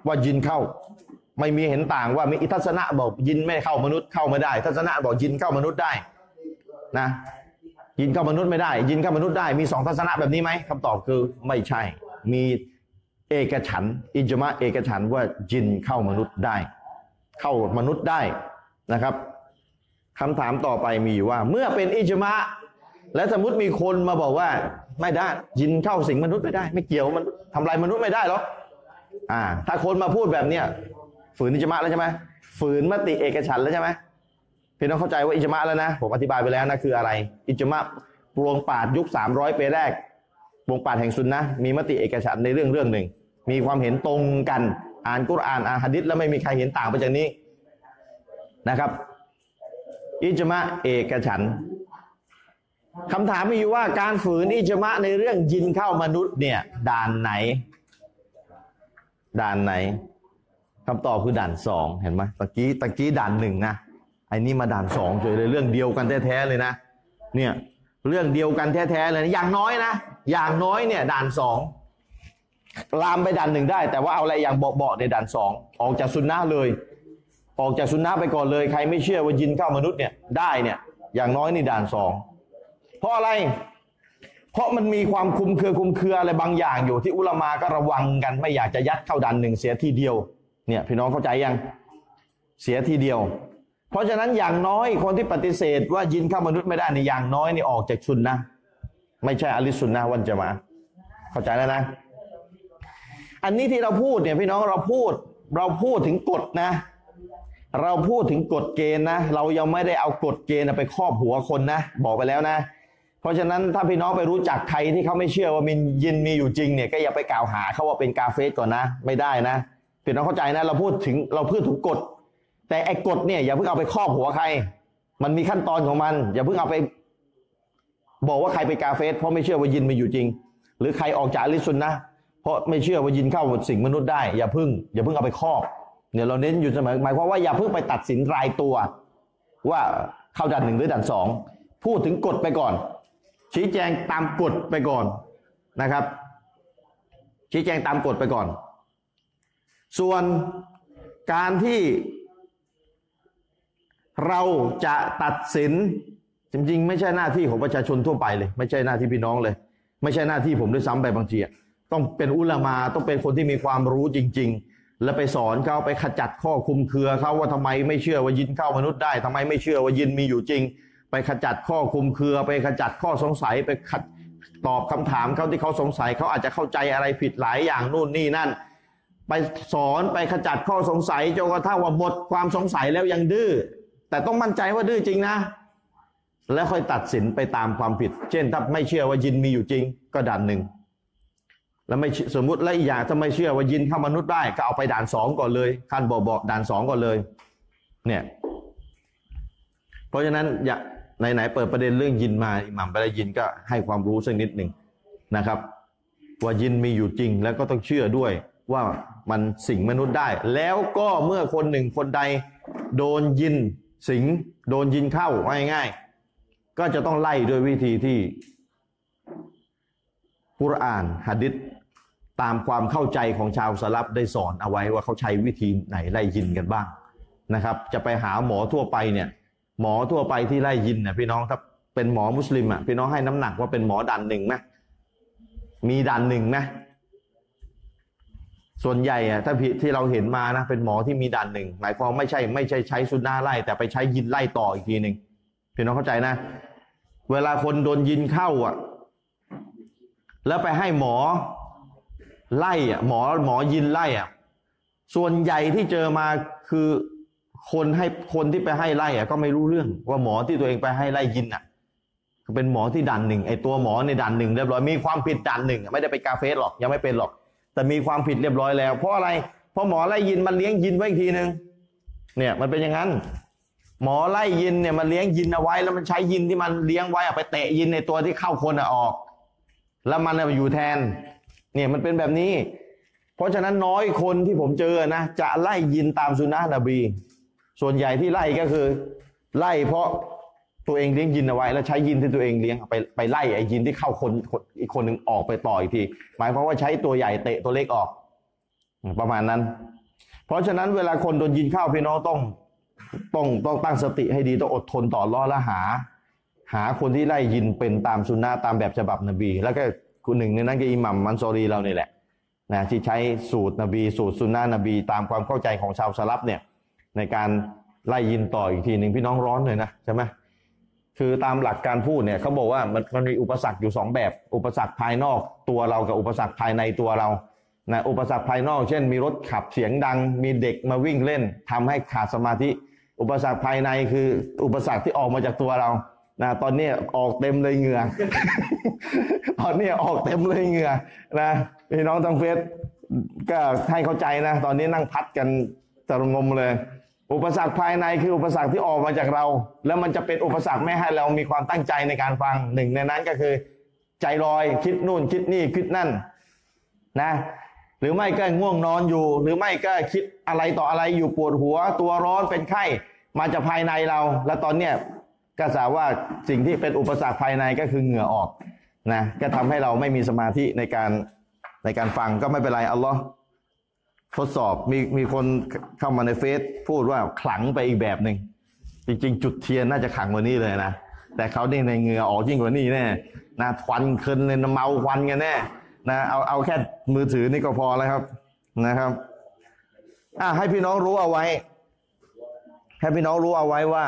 ว่ายินเข้า ไม่มีเห็นต่างว่ามีอิทัศนะบอกยินไม่เข้ามนุษย์เข้าไม่ได้ ทัศนะบอกยินเข้ามนุษย์ได้ นะ ยินเข้ามนุษย์ไม่ได้ ยินเข้ามนุษย์ได้มีสองทัศนะแบบนี้ไหมคำตอบคือไม่ใช่ มีเอกฉันอิจมะเอกฉันว่ายินเข้ามนุษย์ได้ เข้ามนุษย์ได้นะครับคำถามต่อไปมีอยู่ว่า เมื่อเป็นอิจมะและสมมติมีคนมาบอกว่า ไม่ได้ยินเข้าสิงมนุษย์ไม่ได้ ไม่เกี่ยวมันทำลายมนุษย์ไม่ได้หรออ่า ถ้าคนมาพูดแบบเนี้ยฝืนอิจมะแล้วใช่ไหมฝืนมติเอกฉันแล้วใช่ไหม พี่น้องเข้าใจว่าอิจมะแล้วนะ ผมอธิบายไปแล้วนะคืออะไร อิจมะปวงปาดยุค 300ปีแรกปวงปาดแห่งซุนนะมีมติเอกฉันในเรื่องเรื่องหนึ่ง มีความเห็นตรงกัน อ่านกุรอานอ่านหะดิษแล้วไม่มีใครเห็นต่างไปจากนี้นะครับ อิจมะเอกฉันคำถามมีอยู่ว่าการฝืนอิจมะในเรื่องยินเข้ามนุษย์เนี่ย ด่านไหน ด่านไหนคำตอบคือด่านสองเห็นไหมตะกี้ตะกี้ด่านหนึ่งนะ ไอ้นี่มาด่านสองเฉยเลยเรื่องเดียวกันแท้ๆเลยนะ เนี่ยเรื่องเดียวกันแท้ๆเลยนะอย่างน้อยนะ อย่างน้อยเนี่ยด่านสองลามไปด่านหนึ่งได้ แต่ว่าเอาอะไรอย่างเบาๆในด่านสองออกจากซุนนะเลย ออกจากซุนนะไปก่อนเลย ใครไม่เชื่อว่ายินเข้ามนุษย์เนี่ยได้เนี่ย อย่างน้อยนี่ด่านสองเพราะอะไร เพราะมันมีความคุมเครือคุมเครืออะไรบางอย่างอยู่ที่อุลามาก็ระวังกัน ไม่อยากจะยัดเข้าด่านหนึ่งเสียทีเดียว เนี่ยพี่น้องเข้าใจยังเสียทีเดียว เพราะฉะนั้นอย่างน้อยคนที่ปฏิเสธว่ายินเข้ามนุษย์ไม่ได้ในอย่างน้อยนี่ออกจากชุนนะ ไม่ใช่อลิสุนนะวันจะมา เข้าใจแล้วนะ อันนี้ที่เราพูดเนี่ยพี่น้องเราพูด เราพูดถึงกฎนะ เราพูดถึงกฎเกณฑ์นะ เรายังไม่ได้เอากฎเกณฑ์ไปครอบหัวคนนะ บอกไปแล้วนะ เพราะฉะนั้นถ้าพี่น้องไปรู้จักใครที่เขาไม่เชื่อว่ามินยินมีอยู่จริงเนี่ยก็อย่าไปกล่าวหาเขาว่าเป็นกาเฟสก่อนนะ ไม่ได้นะพี่น้องเข้าใจนะ เราพูดถึงเราพูดถึงกฎ แต่ไอ้กฎเนี่ยอย่าเพิ่งเอาไปครอบหัวใคร มันมีขั้นตอนของมัน อย่าเพิ่งเอาไป บอกว่าใครไปกาเฟสเพราะไม่เชื่อว่ายินมีอยู่จริง หรือใครออกจากลิสุนนะเพราะไม่เชื่อว่ายินเข้าสิ่งมนุษย์ได้ อย่าเพิ่ง อย่าเพิ่งเอาไปครอบเนี่ยเราเน้นอยู่เสมอหมายความว่าอย่าเพิ่งไปตัดสินรายตัว ว่าเข้าด่านหนึ่งหรือด่านสองพูดถึงกฎไปก่อน ชี้แจงตามกฎไปก่อนนะครับ ชี้แจงตามกฎไปก่อน ส่วนการที่ เราจะตัดสินจริง ๆ ไม่ใช่หน้าที่ของประชาชนทั่วไปเลย ไม่ใช่หน้าที่พี่น้องเลย ไม่ใช่หน้าที่ผมด้วยซ้ำไปบางทีต้องเป็นอุลามาต้องเป็นคนที่มีความรู้จริง ๆ แล้วไปสอนเขาไปขจัดข้อคุมเครือเขาว่าทำไมไม่เชื่อว่ายินเข้ามนุษย์ได้ทำไมไม่เชื่อว่ายินมีอยู่จริง ไปขจัดข้อคุมเครือ ไปขจัดข้อสงสัยไปขัดตอบคำถามเขาที่เขาสงสัยเขาอาจจะเข้าใจอะไรผิดหลายอย่างนู่นนี่นั่น ไปสอนไปขจัดข้อสงสัยจนกระทั่งว่าหมดความสงสัยแล้วยังดื้อ แต่ต้องมั่นใจว่าดื้อจริงนะ แล้วค่อยตัดสินไปตามความผิด เช่นถ้าไม่เชื่อว่ายินมีอยู่จริง ก็ด่านหนึ่งแล้วไม่สมมติและอีกอย่างถ้าไม่เชื่อว่ายินเข้ามนุษย์ได้ ก็เอาไปด่านสองก่อนเลยขั้นบอกบอกด่านสองก่อนเลย เนี่ย เพราะฉะนั้นอย่าไหนๆเปิดประเด็นเรื่องยินมาอิหมัมไปได้ยินก็ให้ความรู้สักนิดหนึ่งนะครับ ว่ายินมีอยู่จริง แล้วก็ต้องเชื่อด้วยว่ามันสิงมนุษย์ได้ แล้วก็เมื่อคนหนึ่งคนใด โดนยิน สิงโดนยินเข้าว่าง่ายๆก็จะต้องไล่ด้วยวิธีที่กุรอานหะดิษตามความเข้าใจของชาวสลับได้สอนเอาไว้ว่าเขาใช้วิธีไหนไล่ยินกันบ้างนะครับ จะไปหาหมอทั่วไปเนี่ย หมอทั่วไปที่ไล่ยินเนี่ยพี่น้องถ้าเป็นหมอมุสลิมอะพี่น้องให้น้ำหนักว่าเป็นหมอดันหนึ่งไหมมีดันหนึ่งไหม ส่วนใหญ่อะถ้าที่เราเห็นมานะเป็นหมอที่มีดันหนึ่งหมายความไม่ใช่ไม่ใช่ใช้ซุนนะห์ไล่ แต่ไปใช้ยินไล่ต่ออีกทีหนึ่งพี่น้องเข้าใจนะ เวลาคนโดนยินเข้าอะ แล้วไปให้หมอไล่อะหมอหมอยินไล่อะ ส่วนใหญ่ที่เจอมาคือคนให้คนที่ไปให้ไล่อะ ก็ไม่รู้เรื่องว่าหมอที่ตัวเองไปให้ไล่ยินอะเป็นหมอที่ดันหนึ่งไอตัวหมอในดันหนึ่งเรียบร้อยมีความผิดดันหนึ่งไม่ได้ไปกาเฟสหรอกยังไม่เป็นหรอก แต่มีความผิดเรียบร้อยแล้ว เพราะอะไรเพราะหมอไล่ยินมันเลี้ยงยินไว้อีกทีหนึ่งเนี่ยมันเป็นอย่างนั้น หมอไล่ยินเนี่ยมันเลี้ยงยินเอาไว้ แล้วมันใช้ยินที่มันเลี้ยงไว้อะไปเตะยินในตัวที่เข้าคนอะออก แล้วมันอะอยู่แทน เนี่ยมันเป็นแบบนี้ เพราะฉะนั้นน้อยคนที่ผมเจอนะจะไล่ยินตามสุนนะนบี ส่วนใหญ่ที่ไล่ก็คือ ไล่เพราะ ตัวเองเลี้ยงยินเอาไว้ แล้วใช้ยินที่ตัวเองเลี้ยงไปไปไล่ไอ้ยินที่เข้าคนอีกคนหนึ่งออกไปต่ออีกที หมายความว่าใช้ตัวใหญ่เตะตัวเล็กออก ประมาณนั้น เพราะฉะนั้นเวลาคนโดนยินเข้าพี่น้องต้องต้องต้องตั้งสติให้ดีต้องอดทนต่อล้อและหา หาคนที่ไล่ยินเป็นตามสุนนะตามแบบฉบับนบี แล้วก็คนหนึ่งในนั้นก็อิหมัมมันซอรีเราเนี่แหละนะที่ใช้สูตรนบี สูตรสุนนะนบี ตามความเข้าใจของชาวสลับเนี่ยในการไล่ยินต่ออีกทีหนึ่งพี่น้องร้อนเลยนะใช่ไหม คือตามหลักการพูดเนี่ยเขาบอกว่ามันมันมีอุปสรรคอยู่สองแบบ อุปสรรคภายนอกตัวเรากับอุปสรรคภายในตัวเรานะอุปสรรคภายนอก เช่น มีรถขับเสียงดัง มีเด็กมาวิ่งเล่นทำให้ขาดสมาธิ อุปสรรคภายในคือ อุปสรรคที่ออกมาจากตัวเรานะตอนนี้ออกเต็มเลยเหงื่อตอนนี้ออกเต็มเลยเหงื่อนะพี่น้องทางเฟซก็ให้เข้าใจนะ ตอนนี้นั่งพัดกันจะงมเลย อุปสรรคภายในคืออุปสรรคที่ออกมาจากเรา แล้วมันจะเป็นอุปสรรคไม่ให้เรามีความตั้งใจในการฟังหนึ่งในนั้นก็คือ ใจลอยคิดนู่นคิดนี่คิดนั่นนะ หรือไม่ก็ง่วงนอนอยู่ หรือไม่ก็คิดอะไรต่ออะไรอยู่ปวดหัว ตัวร้อนเป็นไข้มาจากภายในเรา แล้วตอนเนี้ยก็สาว่าสิ่งที่เป็นอุปสรรคภายในก็คือเหงื่อออกนะก็ทำให้เราไม่มีสมาธิในการในการฟังก็ไม่เป็นไรอัลลอฮ์ ทดสอบมีมีคนเข้ามาในเฟซพูดว่าขลังไปอีกแบบหนึ่งจริง ๆ จุดเทียนน่าจะขลังกว่านี้เลยนะแต่เขาเนี่ยในเหงื่อออกยิ่งกว่านี้แน่นะควันคืนเลยนเมาควันกันแน่นะเอาเอาแค่มือถือนี่ก็พอแล้วครับนะครับอะให้พี่น้องรู้เอาไว้ให้พี่น้องรู้เอาไว้ว่า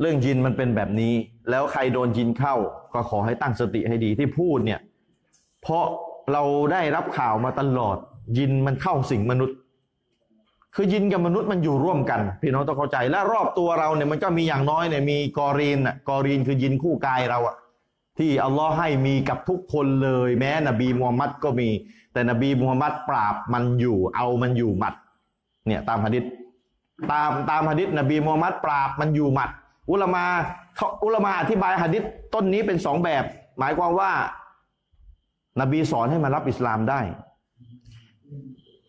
เรื่องยินมันเป็นแบบนี้ แล้วใครโดนยินเข้า ก็ขอให้ตั้งสติให้ดีที่พูดเนี่ย เพราะ เราได้รับข่าวมาตลอด ยินมันเข้าสิ่งมนุษย์ คือยินกับมนุษย์มันอยู่ร่วมกัน พี่น้องต้องเข้าใจและรอบตัวเราเนี่ยมันก็มีอย่างน้อยเนี่ยมีกอรีนอะกอรีนคือยินคู่กายเราอะที่อัลลอฮ์ให้มีกับทุกคนเลย แม้นบีมูฮัมมัดก็มี แต่นบีมูฮัมมัดปราบมันอยู่ เอามันอยู่หมัด เนี่ยตามหะดิษตามตามหะดิษนบีมูฮัมมัดปราบมันอยู่หมัด อุลมาอุลมาอธิบายหะดิษต้นนี้เป็นสองแบบ หมายความว่า นบีสอนให้มารับอิสลามได้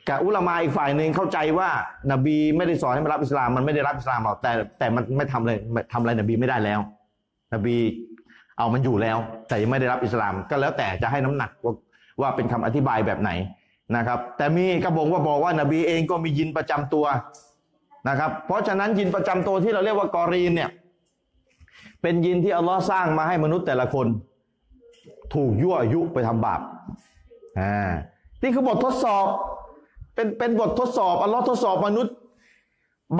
กับอุลามาอีกฝ่ายหนึ่งเข้าใจว่า นบีไม่ได้สอนให้มารับอิสลามมันไม่ได้รับอิสลามหรอกแต่แต่มันไม่ทำเลยทำอะไรนบีไม่ได้แล้ว นบีเอามันอยู่แล้ว แต่ยังไม่ได้รับอิสลาม ก็แล้วแต่จะให้น้ำหนักว่าว่าเป็นคำอธิบายแบบไหนนะครับ แต่มีกระบอกว่าบอกว่านบีเองก็มียินประจำตัวนะครับ เพราะฉะนั้นยินประจำตัวที่เราเรียกว่ากอรีนเนี่ยเป็นยินที่อัลลอฮ์สร้างมาให้มนุษย์แต่ละคน ถูกยั่วยุไปทำบาปอ่านี่คือบททดสอบ เป็นเป็นบททดสอบอัลลอฮ์ทดสอบมนุษย์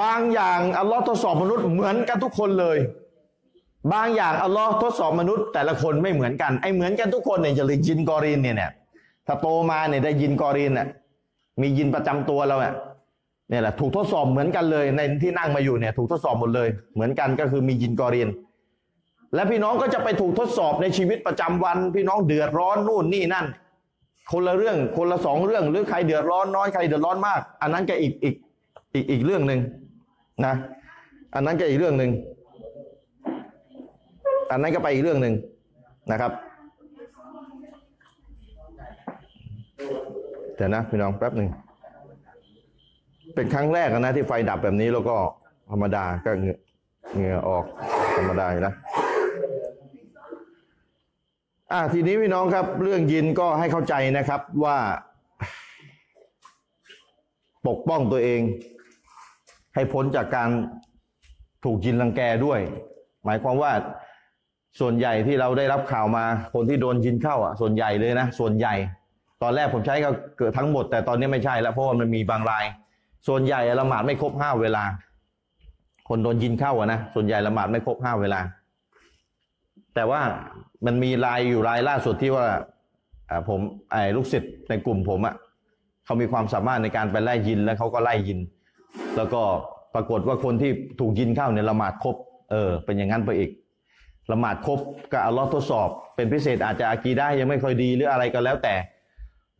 บางอย่างอัลลอฮ์ทดสอบมนุษย์เหมือนกันทุกคนเลย บางอย่างอัลลอฮ์ทดสอบมนุษย์ แต่ละคนไม่เหมือนกันไอ้เหมือนกันทุกคนเนี่ยจะเลยยินกอรีนเนี่ยเนี่ยถ้าโตมาเนี่ยได้ยินกอรีนเนี่ยมียินประจำตัวเราเนี่ยเนี่ยแหละถูกทดสอบเหมือนกันเลยในที่นั่งมาอยู่เนี่ย ถูกทดสอบหมดเลย เหมือนกันก็คือมียินกอรีน และพี่น้องก็จะไปถูกทดสอบในชีวิตประจำวัน พี่น้องเดือดร้อนนู่นนี่นั่น คนละเรื่องคนละสองเรื่อง หรือใครเดือดร้อนน้อยใครเดือดร้อนมาก อันนั้นก็อีกอีกอีกอีกเรื่องหนึ่งนะ อันนั้นก็อีกเรื่องหนึ่งอันนั้นก็ไปอีกเรื่องหนึ่งนะครับเดี๋ยวนะพี่น้องแป๊บหนึ่งเป็นครั้งแรกนะที่ไฟดับแบบนี้แล้วก็ธรรมดาก็เงือเหงื่อออกธรรมดาอยู่นะ อ่าทีนี้พี่น้องครับ เรื่องยินก็ให้เข้าใจนะครับว่า ปกป้องตัวเอง ให้พ้นจากการถูกยินรังแกด้วย หมายความว่าส่วนใหญ่ที่เราได้รับข่าวมา คนที่โดนยินเข้าอะ ส่วนใหญ่เลยนะ ส่วนใหญ่ ตอนแรกผมใช้ก็เกิดทั้งหมด แต่ตอนนี้ไม่ใช่แล้วเพราะว่ามันมีบางราย ส่วนใหญ่ละหมาดไม่ครบห้าเวลา คนโดนยินเข้าอะนะส่วนใหญ่ละหมาดไม่ครบห้าเวลา แต่ว่า มันมีรายอยู่รายล่าสุดที่ว่าผมไอ้ลูกศิษย์ในกลุ่มผมอะเขามีความสามารถในการไปไล่ยินแล้วเขาก็ไล่ยิน แล้วก็ปรากฏว่าคนที่ถูกยินเข้าเนี่ยละหมาดครบเออเป็นอย่างนั้นไปอีกละหมาดครบก็อัลลอฮ์ทดสอบ เป็นพิเศษอาจจะอากีได้ยังไม่ค่อยดีหรืออะไรก็แล้วแต่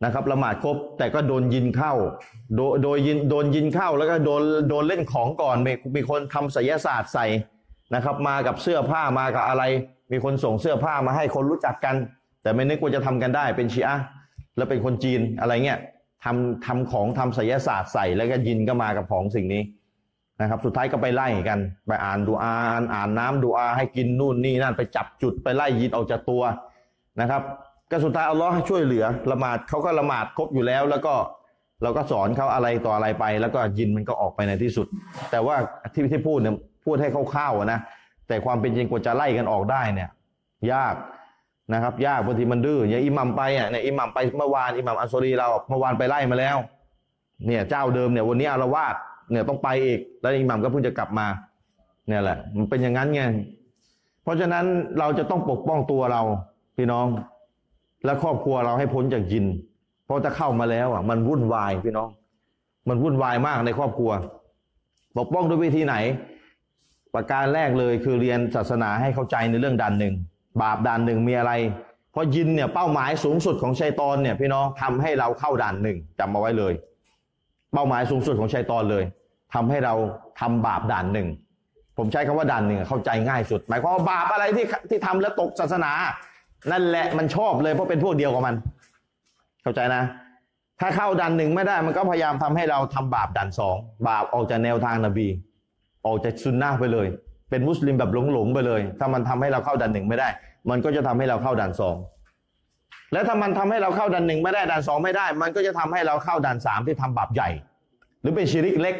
นะครับละหมาดครบแต่ก็โดนยินเข้า โดโดยยินโดนยินเข้าแล้วก็โดนโดนเล่นของก่อนมีมีคนทำศิลศาสตร์ใส่นะครับ มากับเสื้อผ้ามากับอะไร มีคนส่งเสื้อผ้ามาให้คนรู้จักกัน แต่ไม่นึกว่าจะทำกันได้เป็นชีอะห์แล้วเป็นคนจีนอะไรเงี้ยทำทำของทำศิลศาสตร์ใส่แล้วก็ยินก็มากับของสิ่งนี้นะครับ สุดท้ายก็ไปไล่กัน ไปอ่านดูอาอ่านอ่านน้ำดูอาให้กินนู่นนี่นั่นไปจับจุดไปไล่ยินออกจากตัวนะครับ ก็สุดท้ายอัลลอฮ์ให้ช่วยเหลือละหมาดเขาก็ละหมาดครบอยู่แล้ว แล้วก็เราก็สอนเขาอะไรต่ออะไรไป แล้วก็ยินมันก็ออกไปในที่สุด แต่ว่าที่ที่พูดเนี่ยพูดให้คร่าวๆนะ แต่ความเป็นจริงกว่าจะไล่กันออกได้เนี่ย ยากนะครับ ยากบางทีมันดื้ออย่างอิหมัมไปอะเนี่ยอิหมัมไปเมื่อวานอิหมัมอัสซอรีเราเมื่อวานไปไล่มาแล้ว เนี่ยเจ้าเดิมเนี่ยวันนี้อารวาสเนี่ยต้องไปอีกแล้วอิหมัมก็เพิ่งจะกลับมา เนี่ยแหละ มันเป็นอย่างนั้นไงเพราะฉะนั้นเราจะต้องปกป้องตัวเราพี่น้อง และครอบครัวเราให้พ้นจากยิน เพราะถ้าเข้ามาแล้วอะ มันวุ่นวายพี่น้อง มันวุ่นวายมากในครอบครัว ปกป้องด้วยวิธีไหน ประการแรกเลยคือเรียนศาสนาให้เข้าใจในเรื่องด่านหนึ่งบาปด่านหนึ่งมีอะไร เพราะยินเนี่ยเป้าหมายสูงสุดของชัยตอนเนี่ยพี่น้องทำให้เราเข้าด่านหนึ่งจำมาไว้เลย เป้าหมายสูงสุดของชัยตอนเลยทำให้เราทำบาปด่านหนึ่งผมใช้คำว่าด่านหนึ่งเข้าใจง่ายสุด หมายความว่าบาปอะไรที่ที่ทำแล้วตกศาสนา นั่นแหละมันชอบเลยเพราะเป็นพวกเดียวกับมัน เข้าใจนะ ถ้าเข้าด่านหนึ่งไม่ได้มันก็พยายามทำให้เราทำบาปด่านสองบาปออกจากแนวทางนบี ออกจากซุนนะไปเลย เป็นมุสลิมแบบหลงๆไปเลย ถ้ามันทำให้เราเข้าด่านหนึ่งไม่ได้ มันก็จะทำให้เราเข้าด่านสองแล้วถ้ามันทำให้เราเข้าด่านหนึ่งไม่ได้ด่านสองไม่ได้ มันก็จะทำให้เราเข้าด่านสามที่ทำบาปใหญ่ หรือเป็นชีริกเล็ก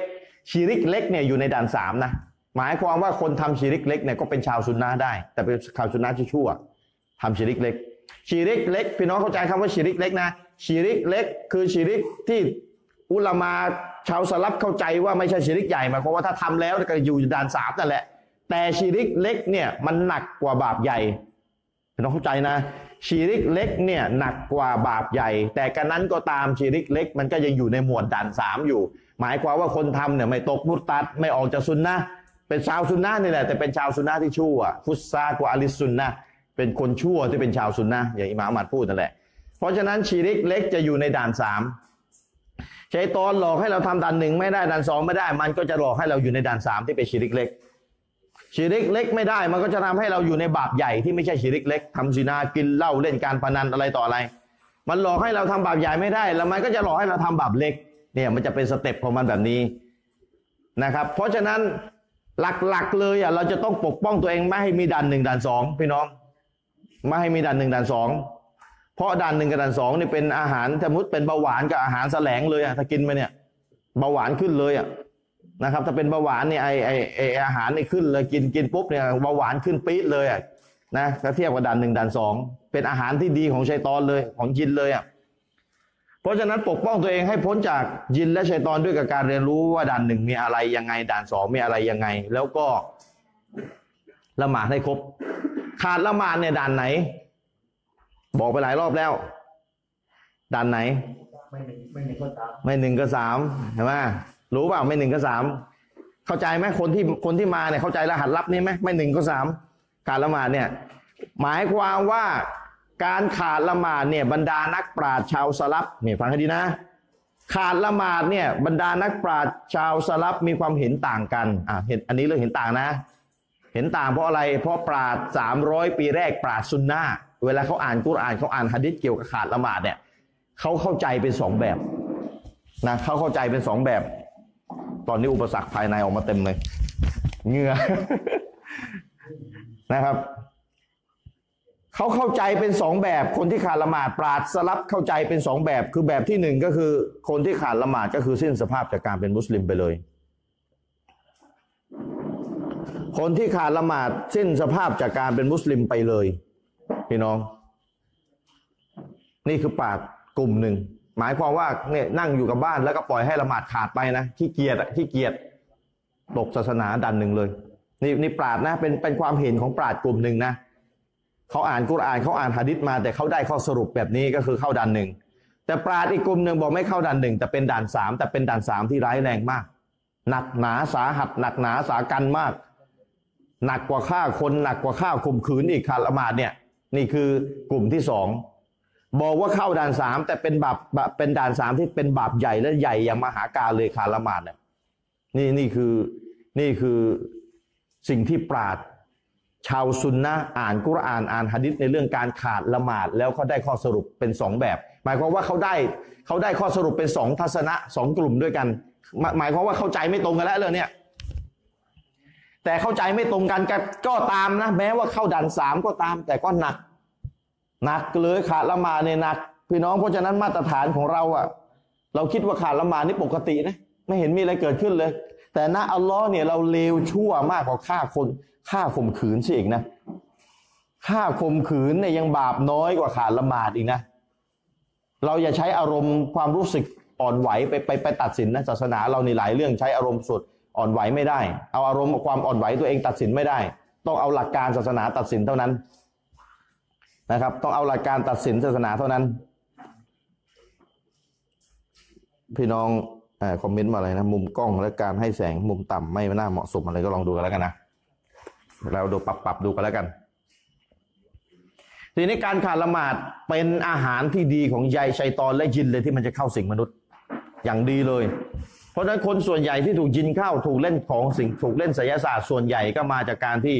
ชีริกเล็กเนี่ยอยู่ในด่านสามนะหมายความว่าคนทำชีริกเล็กเนี่ยก็เป็นชาวซุนนะได้ แต่เป็นชาวซุนนะที่ชั่วทำชีริกเล็กชีริกเล็กพี่น้องเข้าใจคำว่าชีริกเล็กนะชีริกเล็ก คือชีริกที่อุลามา ชาวสลับเข้าใจว่าไม่ใช่ชีริกใหญ่หมายความว่าถ้าทำแล้วก็อยู่ด่านสามนั่นแหละ แต่ชีริกเล็กเนี่ยมันหนักกว่าบาปใหญ่พี่น้องเข้าใจนะชีริกเล็กเนี่ยหนักกว่าบาปใหญ่ แต่กันนั้นก็ตามชีริกเล็ก มันก็ยังอยู่ในหมวดด่านสามอยู่ หมายความว่าคนทำเนี่ยไม่ตกมุตตัดไม่ออกจากซุนนะเป็นชาวซุนนะนี่แหละแต่เป็นชาวซุนนะที่ชั่ว ฟุตซากว่าอาลิซุนนะเป็นคนชั่วที่เป็นชาวซุนนะอย่างอิหม่าอัมมัดพูดนั่นแหละ เพราะฉะนั้นชีริกเล็กจะอยู่ในด่านสาม ใช้ตอนหลอกให้เราทำด่านหนึ่งไม่ได้ด่านสองไม่ได้ มันก็จะหลอกให้เราอยู่ในด่านสามที่เป็นชีริกเล็กชีริกเล็กไม่ได้ มันก็จะทำให้เราอยู่ในบาปใหญ่ที่ไม่ใช่ชีริกเล็กทำซินากินเหล้าเล่นการพนันอะไรต่ออะไร มันหลอกให้เราทำบาปใหญ่ไม่ได้ แล้วมันก็จะหลอกให้เราทำบาปเล็ก เนี่ยมันจะเป็น step ของมันแบบนี้นะครับ เพราะฉะนั้นหลักๆเลยอะเราจะต้องปกป้องตัวเองไม่ให้มีด่านหนึ่งด่านสองพี่น้อง ไม่ให้มีด่านหนึ่งด่านสอง เพราะด่านหนึ่งกับด่านสองนี่เป็นอาหารสมมติเป็นเบาหวานกับอาหารแสลงเลยอะถ้ากินไปเนี่ยเบาหวานขึ้นเลยอะนะครับ ถ้าเป็นเบาหวานเนี่ยไอไอไออาหารนี่ขึ้นเลยกินกินปุ๊บเนี่ยเบาหวานขึ้นปี๊ดเลยอะนะถ้าเทียบกับด่านหนึ่งด่านสองเป็นอาหารที่ดีของชัยตอนเลยของยินเลยอะเพราะฉะนั้นปกป้องตัวเองให้พ้นจากยินและชัยตอนด้วยกับการเรียนรู้ว่าด่านหนึ่งมีอะไรยังไง ด่านสองมีอะไรยังไง แล้วก็ละหมาดให้ครบ ขาดละหมาดเนี่ยด่านไหน บอกไปหลายรอบแล้วด่านไหน ไม่หนึ่งไม่หนึ่งก็ตามไม่หนึ่งก็สามเห็นไหมรู้เปล่าไม่หนึ่งก็สามเข้าใจไหมคนที่คนที่มาเนี่ยเข้าใจรหัสลับนี้ไหมไม่หนึ่งก็สามการละหมาดเนี่ย หมายความว่าการขาดละหมาดเนี่ยบรรดานักปราชญ์ชาวสลับนี่ฟังให้ดีนะ ขาดละหมาดเนี่ยบรรดานักปราชญ์ชาวสลับมีความเห็นต่างกันอะเห็นอันนี้เรื่องเห็นต่างนะ เห็นต่างเพราะอะไรเพราะปราดสามร้อยปีแรกปราดซุนนะห์ เวลาเขาอ่านกุรอานเขาอ่านหะดิษเกี่ยวกับขาดละหมาดเนี่ยเขาเข้าใจเป็นสองแบบนะเขาเข้าใจเป็นสองแบบ ตอนนี้อุปสรรคภายในออกมาเต็มเลยเหงื่อนะครับเขาเข้าใจเป็นสองแบบ คนที่ขาดละหมาดปราดสลับเข้าใจเป็นสองแบบ คือแบบที่หนึ่งก็คือ คนที่ขาดละหมาดก็คือสิ้นสภาพจากการเป็นมุสลิมไปเลย คนที่ขาดละหมาดสิ้นสภาพจากการเป็นมุสลิมไปเลย พี่น้อง นี่คือปาดกลุ่มหนึ่ง หมายความว่าเนี่ยนั่งอยู่กับบ้านแล้วก็ปล่อยให้ละหมาดขาดไปนะขี้เกียจขี้เกียจตกศาสนาดันหนึ่งเลย นี่นี่ปราดนะ เป็นเป็นความเห็นของปราดกลุ่มหนึ่งนะเขาอ่านกุรอานเขาอ่านหะดิษมา แต่เขาได้ข้อสรุปแบบนี้ก็คือเข้าดันหนึ่งแต่ปราดอีกกลุ่มหนึ่งบอกไม่เข้าดันหนึ่งแต่เป็นด่านสามแต่เป็นด่านสามที่ร้ายแรงมาก หนักหนาสาหัสหนักหนาสากันมาก หนักกว่าฆ่าคนหนักกว่าฆ่าข่มขืนอีกขาดละหมาดเนี่ย นี่คือกลุ่มที่สองบอกว่าเข้าด่านสามแต่เป็นบาปเป็นด่านสามที่เป็นบาปใหญ่และใหญ่อย่างมหาการเลยขาดละหมาดเนี่ยนี่นี่คือนี่คือสิ่งที่ปราดชาวซุนนะอ่านกุรอานอ่านหะดิษในเรื่องการขาดละหมาดแล้วเขาได้ข้อสรุปเป็นสองแบบ หมายความว่าเขาได้เขาได้ข้อสรุปเป็นสองทัศนะสองกลุ่มด้วยกัน หมายความว่าเข้าใจไม่ตรงกันแล้วเรื่องเนี้ย แต่เข้าใจไม่ตรงกันก็ก็ตามนะ แม้ว่าเข้าด่านสามก็ตาม แต่ก็หนัก หนักเลยขาดละมาเนี่ยหนัก พี่น้องเพราะฉะนั้นมาตรฐานของเราอะเราคิดว่าขาดละมานี่ปกตินะไม่เห็นมีอะไรเกิดขึ้นเลย แต่นะอัลลอฮ์เนี่ยเราเลวชั่วมากกว่าฆ่าคนฆ่าข่มขืนสิอีกนะฆ่าข่มขืนเนี่ยยังบาปน้อยกว่าขาดละหมาดอีกนะ เราอย่าใช้อารมณ์ความรู้สึกอ่อนไหวไปไปไปตัดสินนะศาสนาเราในหลายเรื่องใช้อารมณ์สุด อ่อนไหวไม่ได้ เอาอารมณ์ความอ่อนไหวตัวเองตัดสินไม่ได้ ต้องเอาหลักการศาสนาตัดสินเท่านั้นนะครับ ต้องเอาหลักการตัดสินศาสนาเท่านั้น พี่น้องอคอมเมนต์มาอะไรนะ มุมกล้องและการให้แสงมุมต่ำไม่น่าเหมาะสมอะไรก็ลองดูกันแล้วกันนะเราดูปรับปรับดูกันแล้วกัน ทีนี้การขาดละหมาดเป็นอาหารที่ดีของใยชัยตอนและยินเลยที่มันจะเข้าสิงมนุษย์ อย่างดีเลย ราะฉะนั้นคนส่วนใหญ่ที่ถูกยินเข้าถูกเล่นของสิ่งถูกเล่นไสยศาสตร์ส่วนใหญ่ก็มาจากการที่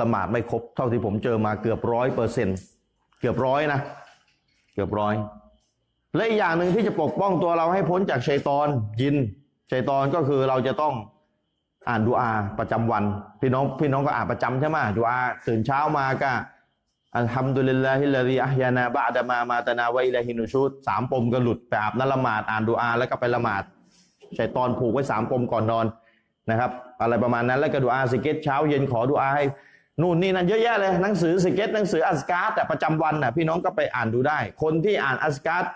ละหมาดไม่ครบเท่าที่ผมเจอมาเกือบร้อยเปอร์เซ็นเกือบร้อยนะ เกือบร้อยและอีกอย่างหนึ่งที่จะปกป้องตัวเราให้พ้นจากชัยตอนยินชัยตอนก็คือเราจะต้องอ่านดูอาประจำวัน พี่น้องพี่น้องก็อ่านประจำใช่ไหมดูอาตื่นเช้ามาก็อัลฮัมดุลิลลาฮิลลาฮิอัฮยานาบะดะมามาตนาไวลาฮินุชูดสามปมก็หลุดไปอาบนละหมาดอ่านดูอาแล้วก็ไปละหมาด ชัยตอนผูกไว้สามปมก่อนนอนนะครับ อะไรประมาณนั้นแล้วก็ดูอาสิเกตเช้าเย็นขอดูอาให้นู่นนี่นั่นเยอะแยะเลยหนังสือสิเกตหนังสืออัสการ์แต่ประจำวันน่ะพี่น้องก็ไปอ่านดูได้ คนที่อ่านอัสการ์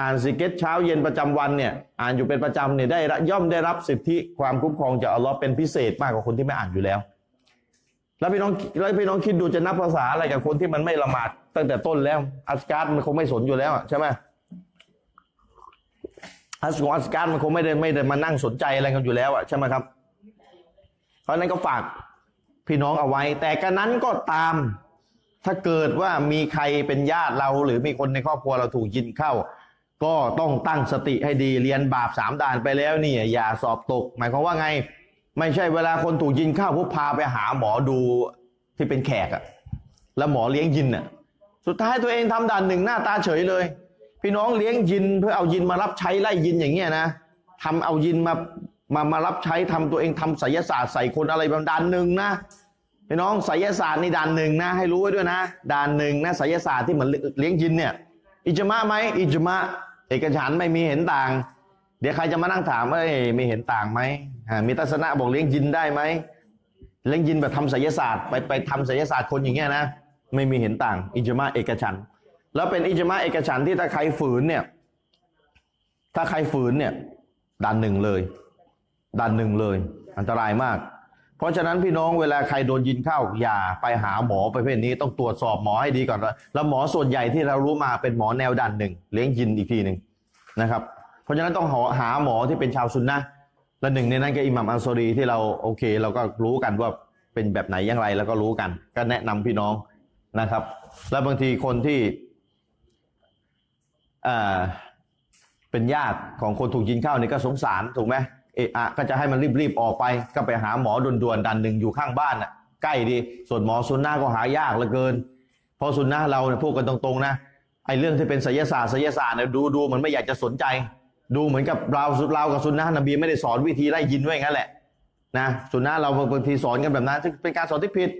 อ่านสิเกตเช้าเย็นประจำวันเนี่ยอ่านอยู่เป็นประจำเนี่ยได้ย่อมได้รับสิทธิความคุ้มครองจากอัลลอฮ์เป็นพิเศษมากกว่าคนที่ไม่อ่านอยู่แล้ว แล้วพี่น้องแล้วพี่น้องคิดดูจะนับภาษาอะไรกับคนที่มันไม่ละหมาดตั้งแต่ต้นแล้วอัสการ์มันคงไม่สนอยู่แล้วใช่ไหม อัสของอัสการ์มันคงไม่ได้ไม่ได้มานั่งสนใจอะไรกันอยู่แล้วอะใช่ไหมครับ เพราะนั้นก็ฝากพี่น้องเอาไว้ แต่กันนั้นก็ตามถ้าเกิดว่ามีใครเป็นญาติเรา หรือมีคนในครอบครัวเราถูกยินเข้า ก็ต้องตั้งสติให้ดีเรียนบาปสามด่านไปแล้วนี่อย่าสอบตก หมายความว่าไง ไม่ใช่เวลาคนถูกยินเข้าพวกพาไปหาหมอดูที่เป็นแขกอะแล้วหมอเลี้ยงยินอะสุดท้ายตัวเองทำด่านหนึ่งหน้าตาเฉยเลย พี่น้องเลี้ยงยินเพื่อเอายินมารับใช้ไล่ยินอย่างเงี้ยนะทำเอายินมามามารับใช้ทำตัวเองทำไสยศาสตร์ใส่คนอะไรบางด่านหนึ่งนะพี่น้องไสยศาสตร์นี่ด่านหนึ่งนะ ให้รู้ไว้ด้วยนะด่านหนึ่งนะไสยศาสตร์ที่เหมือนเลี้ยงยินเนี่ยอิจมะไหมอิจมะเอกฉันไม่มีเห็นต่าง เดี๋ยวใครจะมานั่งถามว่าเอ้ยมีเห็นต่างไหมมีทัศนะบอกเลี้ยงยินได้ไหมเลี้ยงยินแบบทำไสยศาสตร์ไปไปทำไสยศาสตร์คนอย่างเงี้ยนะไม่มีเห็นต่าง อิจมะเอกฉัน แล้วเป็นอิจมะเอกฉันที่ถ้าใครฝืนเนี่ย ถ้าใครฝืนเนี่ยด่านหนึ่งเลยด่านหนึ่งเลย อันตรายมาก เพราะฉะนั้นพี่น้องเวลาใครโดนยินเข้าอย่าไปหาหมอประเภทนี้ต้องตรวจสอบหมอให้ดีก่อนแล้วหมอส่วนใหญ่ที่เรารู้มาเป็นหมอแนวดันหนึ่งเลี้ยงยินอีกทีหนึ่งนะครับ เพราะฉะนั้นต้องหาหาหมอที่เป็นชาวซุนนะและหนึ่งในนั้นก็อิหมัมอัลซอรีที่เราโอเค เราก็รู้กันว่าเป็นแบบไหนอย่างไรแล้วก็รู้กัน ก็แนะนำพี่น้องนะครับ แล้วบางทีคนที่ เป็นญาติของคนถูกยิงเข้านี่ก็สงสารถูกไหมเอะอะก็จะให้มันรีบๆออกไป ก็ไปหาหมอด่วนๆดันหนึ่งอยู่ข้างบ้านน่ะใกล้ดี ส่วนหมอซุนนะห์ก็หายากเหลือเกิน เพราะซุนนะห์เราเนี่ยพูดกันตรงๆนะไอ้เรื่องที่เป็นไสยศาสตร์ไสยศาสตร์เนี่ยดูดูเหมือนไม่อยากจะสนใจ ดูเหมือนกับเราเรากับซุนนะห์นบีไม่ได้สอนวิธีไล่ยินไว้อย่างนั้นแหละนะซุนนะห์เราบางทีสอนกันแบบนั้นซึ่งเป็นการสอนที่ผิด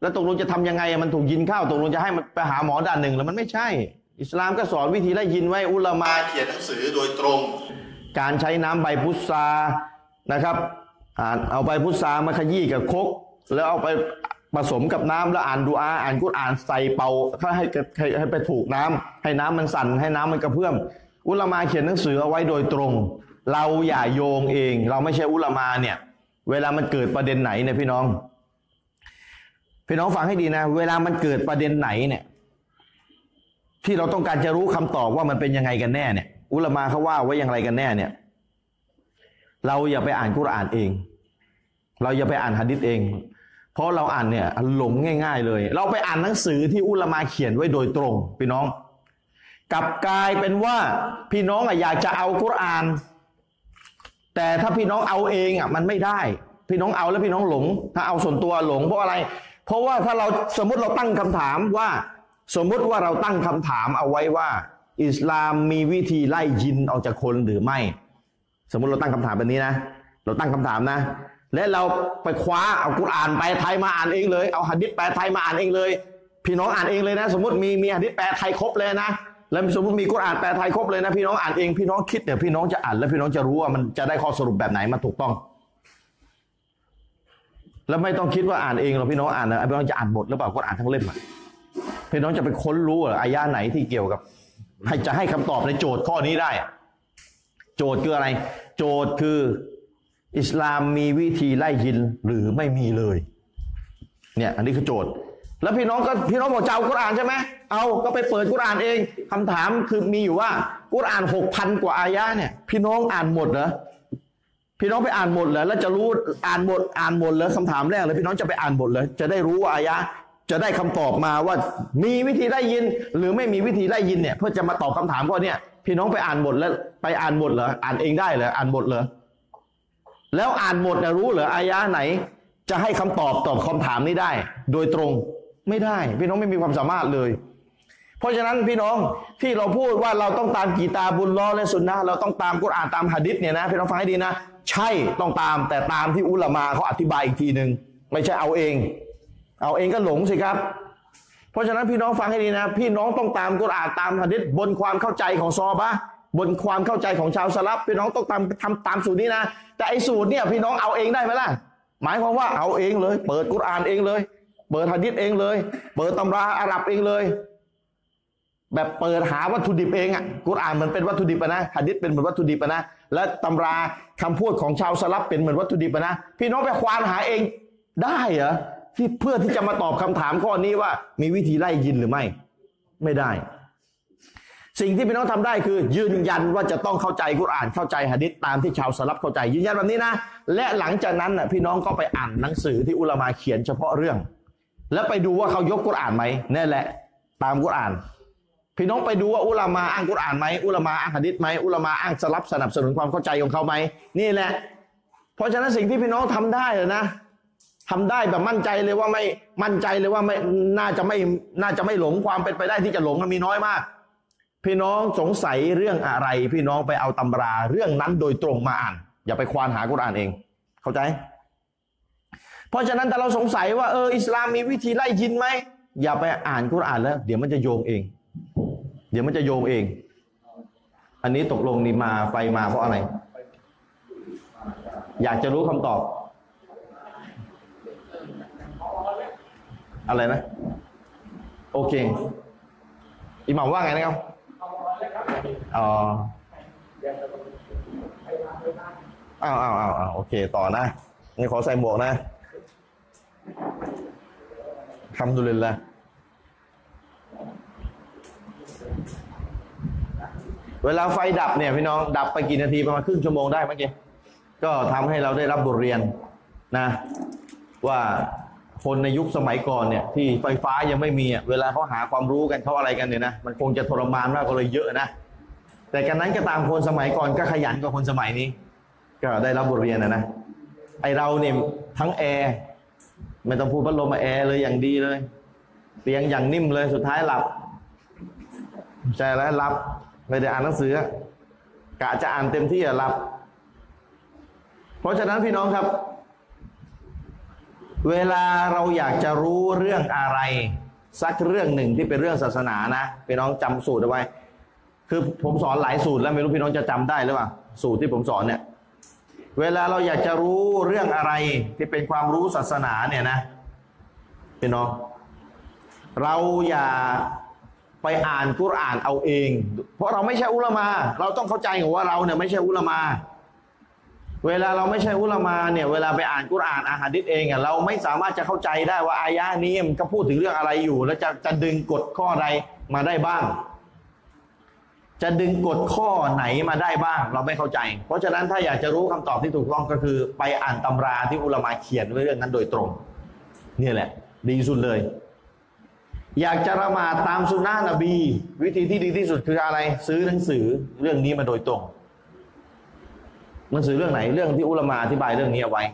แล้วตกลงจะทำยังไงมันถูกยินเข้าตกลงจะให้มันไปหาหมอด้านหนึ่งแล้วมันไม่ใช่ อิสลามก็สอนวิธีไล่ยินไว้อุลามาเขียนหนังสือโดยตรง การใช้น้ำใบพุทรานะครับอ่านเอาใบพุทรามาขยี้กับคก แล้วเอาไปผสมกับน้ำแล้วอ่านดูอาอ่านกุรอานใส่เป่าให้ให้ให้ไปถูกน้ำให้น้ำมันสั่นให้น้ำมันกระเพื่อมอุลามาเขียนหนังสือเอาไว้โดยตรง เราอย่าโยงเอง เราไม่ใช่อุลามาเนี่ยเวลามันเกิดประเด็นไหนเนี่ยพี่น้อง พี่น้องฟังให้ดีนะ เวลามันเกิดประเด็นไหนเนี่ย ที่เราต้องการจะรู้คำตอบว่ามันเป็นยังไงกันแน่เนี่ย อุลมาเขาว่าไว้อย่างไรกันแน่เนี่ย เราอย่าไปอ่านกุรอานเอง เราอย่าไปอ่านหะดิษเอง เพราะเราอ่านเนี่ยหลงง่าย ๆ เลย เราไปอ่านหนังสือที่อุลมาเขียนไว้โดยตรงพี่น้องกลับกลายเป็นว่าพี่น้องอะอยากจะเอากุรอาน แต่ถ้าพี่น้องเอาเองอะมันไม่ได้ พี่น้องเอาแล้วพี่น้องหลง ถ้าเอาส่วนตัวหลงเพราะอะไร เพราะว่าถ้าเราสมมติเราตั้งคำถามว่า สมมุติว่าเราตั้งคำถามเอาไว้ว่า อิสลามมีวิธีไล่ยินออกจากคนหรือไม่ สมมุติเราตั้งคำถามแบบนี้นะ เราตั้งคำถามนะ และเราไปคว้าเอากุรอานแปลไทยมาอ่านเองเลย เอาหะดิษแปลไทยมาอ่านเองเลย พี่น้องอ่านเองเลยนะ สมมติมีมีหะดิษแปลไทยครบเลยนะ แล้วสมมติมีกุรอานแปลไทยครบเลยนะพี่น้องอ่านเองพี่น้องคิดเนี่ยวพี่น้องจะอ่านแล้วพี่น้องจะรู้ว่ามันจะได้ข้อสรุปแบบไหนมาถูกต้องแล้วไม่ต้องคิดว่าอ่านเองหรอกพี่น้องอ่านนะพี่น้องจะอ่านบทหรือเปล่ากุรอานทั้งเล่มอะ พี่น้องจะไปค้นรู้หรออายะไหนที่เกี่ยวกับ ให้จะให้คำตอบในโจทย์ข้อนี้ได้ โจทย์คืออะไร โจทย์คือ อิสลามมีวิธีไล่ยินหรือไม่มีเลย เนี่ยอันนี้คือโจทย์ แล้วพี่น้องก็พี่น้องบอกจะเอากุรอานใช่ไหมเอาก็ไปเปิดกุรอานเองคำถามคือมีอยู่ว่ากุรอานหกพันกว่าอายะเนี่ย พี่น้องอ่านหมดเหรอพี่น้องไปอ่านหมดเหรอแล้วจะรู้อ่านหมดอ่านหมดเลยคำถามแรกเลยพี่น้องจะไปอ่านหมดเลย จะได้รู้ว่าอายะ จะได้คำตอบมาว่ามีวิธีไล่ยิน หรือไม่มีวิธีไล่ยินเนี่ย เพื่อจะมาตอบคำถามข้อเนี่ย พี่น้องไปอ่านหมดแล้วไปอ่านหมดเหรออ่านเองได้เหรออ่านหมดเหรอแล้วอ่านหมดนะรู้เหรออายะไหน จะให้คำตอบตอบคำถามนี้ได้ โดยตรงไม่ได้ พี่น้องไม่มีความสามารถเลย เพราะฉะนั้นพี่น้องที่เราพูดว่าเราต้องตามกีตาบุญล้อและสุนนะเราต้องตามกุรอานตามหะดิษเนี่ยนะพี่น้องฟังให้ดีนะ ใช่ต้องตามแต่ตามที่อุลามาเขาอธิบายอีกทีหนึ่งไม่ใช่เอาเอง เอาเองก็หลงสิครับ เพราะฉะนั้นพี่น้องฟังให้ดีนะ พี่น้องต้องตามกุรอานตามหะดิษบนความเข้าใจของซอบะบนความเข้าใจของชาวสลับพี่น้องต้องตามทำตามสูตรนี้นะ แต่ไอ้สูตรเนี่ยพี่น้องเอาเองได้ไหมล่ะ หมายความว่าเอาเองเลย เปิดกุรอานเองเลย เปิดหะดิษเองเลย เปิดตำราอาหรับเองเลย แบบเปิดหาวัตถุดิบเองอะกุรอานมือนเป็นวัตถุดิบอะนะหะดิษเป็นเหมือนวัตถุดิบนะและตำราคำพูดของชาวสลับเป็นเหมือนวัตถุดิบนะพี่น้องไปควานหาเองได้เหรอ ที่เพื่อที่จะมาตอบคำถามข้อนี้ว่า มีวิธีไล่ยินหรือไม่ ไม่ได้ สิ่งที่พี่น้องทำได้คือ ยืนยันว่าจะต้องเข้าใจกุรอานเข้าใจหะดิษตามที่ชาวสลับเข้าใจ ยืนยันแบบนี้นะ และหลังจากนั้นน่ะพี่น้องก็ไปอ่านหนังสือที่อุลามาเขียนเฉพาะเรื่อง แล้วไปดูว่าเขายกกุรอานไหมนั่นแหละ ตามกุรอานพี่น้องไปดูว่าอุลามาอ้างกุรอานไหมอุลามาอ้างหะดิษไหมอุลามาอ้างสลับสนับสนุนความเข้าใจของเขาไหมนี่แหละ เพราะฉะนั้นสิ่งที่พี่น้องทำได้เลยนะ ทำได้แบบมั่นใจเลยว่าไม่มั่นใจเลยว่าไม่น่าจะไม่น่าจะไม่หลงความเป็นไปได้ที่จะหลงมันมีน้อยมาก พี่น้องสงสัยเรื่องอะไร พี่น้องไปเอาตำราเรื่องนั้นโดยตรงมาอ่าน อย่าไปควานหากุรอานเอง เข้าใจ เพราะฉะนั้นถ้าเราสงสัยว่าเอออิสลามมีวิธีไล่ยินไหมอย่าไปอ่านกุรอานแล้ว เดี๋ยวมันจะโยงเอง เดี๋ยวมันจะโยงเอง อันนี้ตกลงนี่มาไฟมาเพราะอะไร อยากจะรู้คำตอบ อะไรนะ โอเค อิหม่ามว่าไงนะครับอ๋ออ้าวอ้าวอ้าวอ้าวโอเค ต่อนะ นี่ขอใส่หมวกนะทำดุลินละเวลาไฟดับเนี่ยพี่น้องดับไปกี่นาทีประมาณครึ่งชั่วโมงได้เมื่อกี้ก็ทำให้เราได้รับบทเรียนนะ ว่า คนในยุคสมัยก่อนเนี่ยที่ไฟฟ้ายังไม่มีเวลาเขาหาความรู้กันเขาอะไรกันเนี่ยนะมันคงจะทรมานมากก็เลยเยอะนะแต่กันนั้นก็ตามคนสมัยก่อนก็ขยันกว่าคนสมัยนี้ ก็ได้รับบทเรียนนะนะไอเราเนี่ยทั้งแอร์ไม่ต้องพูดพัดลมมาแอร์เลยอย่างดีเลยเตียงอย่างนิ่มเลยสุดท้ายหลับใช่แล้วหลับไม่ได้อ่านหนังสือกะจะอ่านเต็มที่อะหลับ เพราะฉะนั้นพี่น้องครับ เวลาเราอยากจะรู้เรื่องอะไร สักเรื่องหนึ่งที่เป็นเรื่องศาสนานะพี่น้องจำสูตรเอาไว้ คือผมสอนหลายสูตรแล้วไม่รู้พี่น้องจะจำได้หรือเปล่าสูตรที่ผมสอนเนี่ย เวลาเราอยากจะรู้เรื่องอะไรที่เป็นความรู้ศาสนาเนี่ยนะพี่น้องเราอย่าไปอ่านกุรอานเอาเอง เพราะเราไม่ใช่อุลามา เราต้องเข้าใจว่าเราเนี่ยไม่ใช่อุลามา เวลาเราไม่ใช่อุลามาเนี่ยเวลาไปอ่านกุรอานอาหาดิษเองอะเราไม่สามารถจะเข้าใจได้ว่าอายะนี้มันก็พูดถึงเรื่องอะไรอยู่ แล้วจะจะดึงกฎข้อใดมาได้บ้าง จะดึงกฎข้อไหนมาได้บ้าง เราไม่เข้าใจ เพราะฉะนั้นถ้าอยากจะรู้คำตอบที่ถูกต้องก็คือ ไปอ่านตำราที่อุลามาเขียนไว้เรื่องนั้นโดยตรงนี่แหละ ดีสุดเลย อยากจะละหมาดตามสุนนะนบี วิธีที่ดีที่สุดคืออะไร ซื้อหนังสือเรื่องนี้มาโดยตรง หนังสือเรื่องไหนเรื่องที่อุลามาอธิบายเรื่องนี้เอาไว้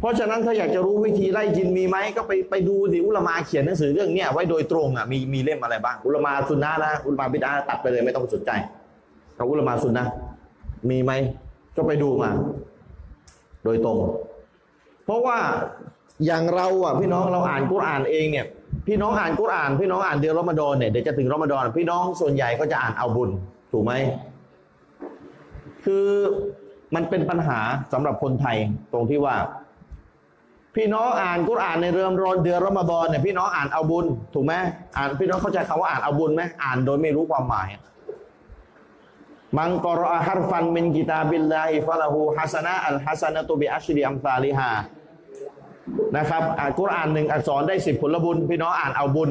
เพราะฉะนั้นถ้าอยากจะรู้วิธีไล่จินมีไหมก็ไปไปดูสิอุลามาเขียนหนังสือเรื่องเนี้ยไว้โดยตรงอะมีมีเล่มอะไรบ้างอุลามาสุนนะนะอุลามาบิดาตัดไปเลยไม่ต้องสนใจเอาอุลามาสุนนะมีไหมก็ไปดูมา โดยตรง เพราะว่าอย่างเราอะพี่น้องเราอ่านกุรอานเองเนี่ย พี่น้องอ่านกุรอาน พี่น้องอ่านเดือนรอมฎอนเนี่ยเดี๋ยวจะถึงรอมฎอนพี่น้องส่วนใหญ่ก็จะอ่านเอาบุญถูกไหมคือ มันเป็นปัญหาสำหรับคนไทยตรงที่ว่า พี่น้องอ่านกุรอานในเรือนรอนเดือนรอมฎอนเนี่ยพี่น้องอ่านเอาบุญถูกไหมอ่านพี่น้องเข้าใจคำว่าอ่านเอาบุญไหมอ่านโดยไม่รู้ความหมายมังกรอฮัรฟันมินกิตาบิลลาฮิฟะละหูฮัสนะอัลฮัสนะตุบิอัชริอัมซาลิฮานะครับ อ่านกุรอานหนึ่งอักษรได้สิบผลบุญ พี่น้องอ่านเอาบุญ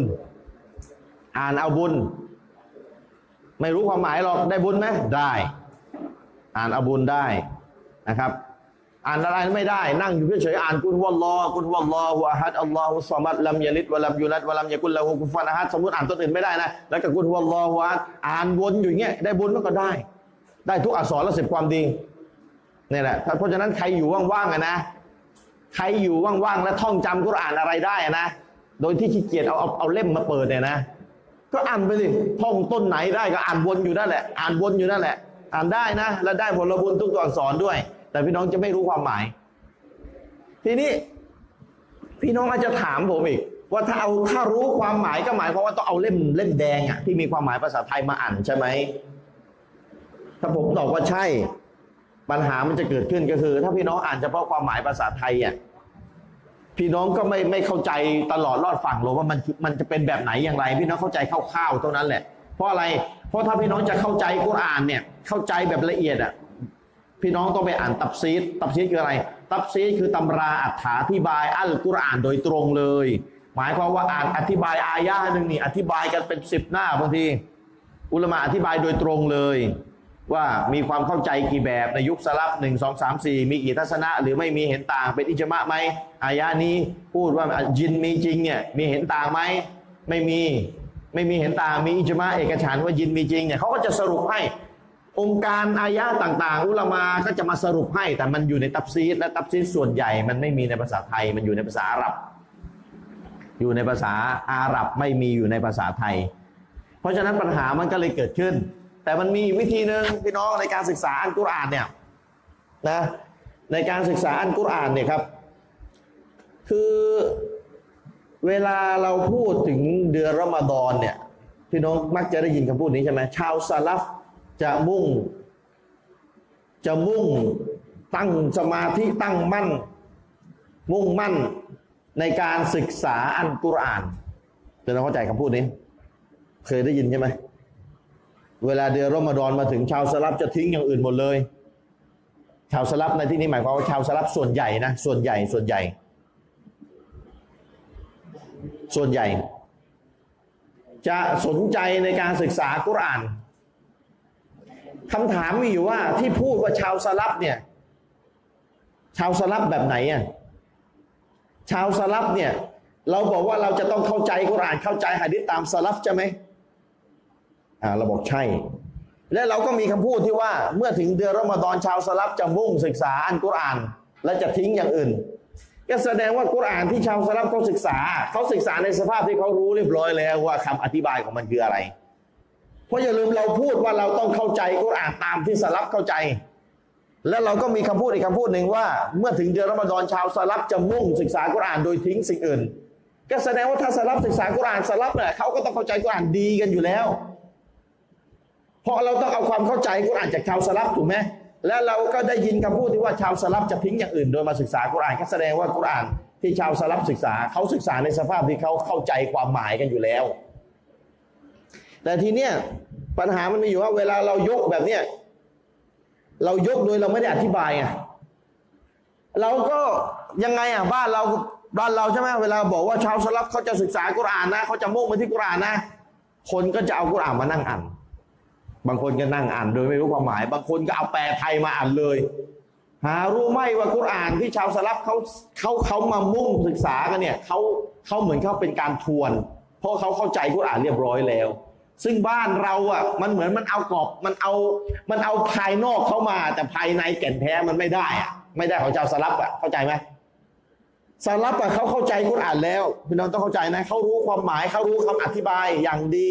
อ่านเอาบุญ ไม่รู้ความหมายหรอกได้บุญไหมได้ อ่านอบุญได้นะครับ อ่านอะไรไม่ได้ นั่งอยู่เฉยๆอ่านกุลวัลลอกุลวัลลอฮุอะฮัดอัลลอฮุสซอมัดลัมยะลิดวะลัมยูลัดวะลัมยะกุลละหูกุฟันอะฮัดสมมติอ่านตัวอื่นไม่ได้นะแล้วก็กุลวัลลอฮุอะฮัดอ่านวนอยู่อย่างเงี้ยได้บุญมันก็ได้ ได้ทุกอักษรและสิบความดีนี่แหละเพราะฉะนั้นใครอยู่ว่างๆอะนะ ใครอยู่ว่างๆแล้วท่องจำกุรอานอะไรได้อะนะ โดยที่ขี้เกียจเอาเอาเอาเล่มมาเปิดเนี่ยนะ ก็อ่านไปสิท่องต้นไหนได้ก็อ่านวนอยู่นั่นแหละ อ่านวนอยู่นั่นแหละ อ่านได้นะ แล้วได้ผลบุญทุกตัวอักษรด้วย แต่พี่น้องจะไม่รู้ความหมาย ทีนี้ พี่น้องอาจจะถามผมอีก ว่าถ้าเอาถ้ารู้ความหมายก็หมายความว่าต้องเอาเล่มเล่มแดงอะที่มีความหมายภาษาไทยมาอ่านใช่ไหมถ้าผมตอบว่าใช่ ปัญหามันจะเกิดขึ้นก็คือ ถ้าพี่น้องอ่านเฉพาะความหมายภาษาไทยอะพี่น้องก็ไม่ไม่เข้าใจตลอดรอดฝั่งหรอกว่ามันมันจะเป็นแบบไหนอย่างไร พี่น้องเข้าใจคร่าวๆเท่านั้นแหละ เพราะอะไร เพราะถ้าพี่น้องจะเข้าใจกุรอานเนี่ยเข้าใจแบบละเอียดอะพี่น้องต้องไปอ่านตับซีดตับซีดคืออะไร ตับซีดคือตำราอัถาธิบายอัลกุรอานโดยตรงเลย หมายความว่าอ่านอธิบายอายะหนึ่งนี่อธิบายกันเป็นสิบหน้าบางทีอุลมะอธิบายโดยตรงเลย ว่ามีความเข้าใจกี่แบบในยุคสลับหนึ่งสองสามสี่มีกี่ทัศนะ หรือไม่มีเห็นต่างเป็นอิจมะไหมอายะนี้พูดว่ายินมีจริงเนี่ยมีเห็นต่างไหมไม่มี ไม่มีเห็นต่างมีอิจมะเอกฉันว่ายินมีจริงเนี่ยเขาก็จะสรุปให้องค์การอายะต่างๆ อุลามาก็จะมาสรุปให้ แต่มันอยู่ในตับซีดและตับซีดส่วนใหญ่ มันไม่มีในภาษาไทย มันอยู่ในภาษาอาหรับ อยู่ในภาษาอาหรับไม่มีอยู่ในภาษาไทย เพราะฉะนั้นปัญหามันก็เลยเกิดขึ้น แต่มันมีวิธีหนึ่งพี่น้องในการศึกษาอันกุรอานเนี่ยนะในการศึกษาอันกุรอานเนี่ยครับ คือ เวลาเราพูดถึงเดือนรอมฎอนเนี่ยพี่น้องมักจะได้ยินคำพูดนี้ใช่ไหมชาวซาลัฟจะมุ่ง จะมุ่งตั้งสมาธิตั้งมั่น มุ่งมั่นในการศึกษาอันกุรอานจะต้องเข้าใจคำพูดนี้ เคยได้ยินใช่ไหมเวลาเดือนรอมฎอนมาถึงชาวสลับจะทิ้งอย่างอื่นหมดเลย ชาวสลับในที่นี้หมายความว่าชาวสลับส่วนใหญ่นะส่วนใหญ่ส่วนใหญ่ ส่วนใหญ่ จะสนใจในการศึกษากุรอานคำถามมีอยู่ว่าที่พูดว่าชาวสลับเนี่ย ชาวสลับแบบไหนอะชาวสลับเนี่ย เราบอกว่าเราจะต้องเข้าใจกุรอานเข้าใจหะดีษตามสลับใช่ไหมอ่าเราบอกใช่ และเราก็มีคำพูดที่ว่า เมื่อถึงเดือนรอมฎอนชาวสลับจะมุ่งศึกษาอันกุรอาน และจะทิ้งอย่างอื่น ก็แสดงว่ากุรอานที่ชาวสลับเขาศึกษา เขาศึกษาในสภาพที่เขารู้เรียบร้อยแล้วว่าคำอธิบายของมันคืออะไร เพราะอย่าลืมเราพูดว่าเราต้องเข้าใจกุรอานตามที่สลับเข้าใจ แล้วเราก็มีคำพูดอีกคำพูดหนึ่งว่า เมื่อถึงเดือนรอมฎอนชาวสลับจะมุ่งศึกษากุรอานโดยทิ้งสิ่งอื่น ก็แสดงว่าถ้าสลับศึกษากุรอานสลับเนี่ยเขาก็ต้องเข้าใจกุรอานดีกันอยู่แล้ว เพราะเราต้องเอาความเข้าใจกุรอานจากชาวสลับถูกไหม แล้วเราก็ได้ยินคำพูดที่ว่าชาวสลับจะทิ้งอย่างอื่น โดยมาศึกษากุรอานก็แสดงว่ากุรอานที่ชาวสลับศึกษาเขาศึกษาในสภาพที่เขาเข้าใจความหมายกันอยู่แล้ว แต่ทีเนี้ยปัญหามันมีอยู่ว่าเวลาเรายกแบบเนี้ยเรายกโดยเราไม่ได้อธิบายไงเราก็ยังไงอะบ้านเราบ้านเราใช่ไหมเวลาบอกว่าชาวสลับเขาจะศึกษากุรอานนะเขาจะมุ่งไปที่กุรอานนะ คนก็จะเอากุรอานมานั่งอ่าน บางคนก็นั่งอ่านโดยไม่รู้ความหมาย บางคนก็เอาแปลไทยมาอ่านเลย หารู้ไหมว่ากุรอานที่ชาวสลับเขาเขาเขามามุ่งศึกษากันเนี่ยเขาเขาเหมือนเขาเป็นการทวน เพราะเขาเข้าใจกุรอานเรียบร้อยแล้ว ซึ่งบ้านเราอะมันเหมือนมันเอากรอบมันเอามันเอาภายนอกเข้ามา แต่ภายในแก่นแท้มันไม่ได้อะไม่ได้ของชาวสลับอะเข้าใจไหมสลับอะเขาเข้าใจกุรอานแล้วพี่น้องต้องเข้าใจนะเขารู้ความหมายเขารู้คำอธิบายอย่างดี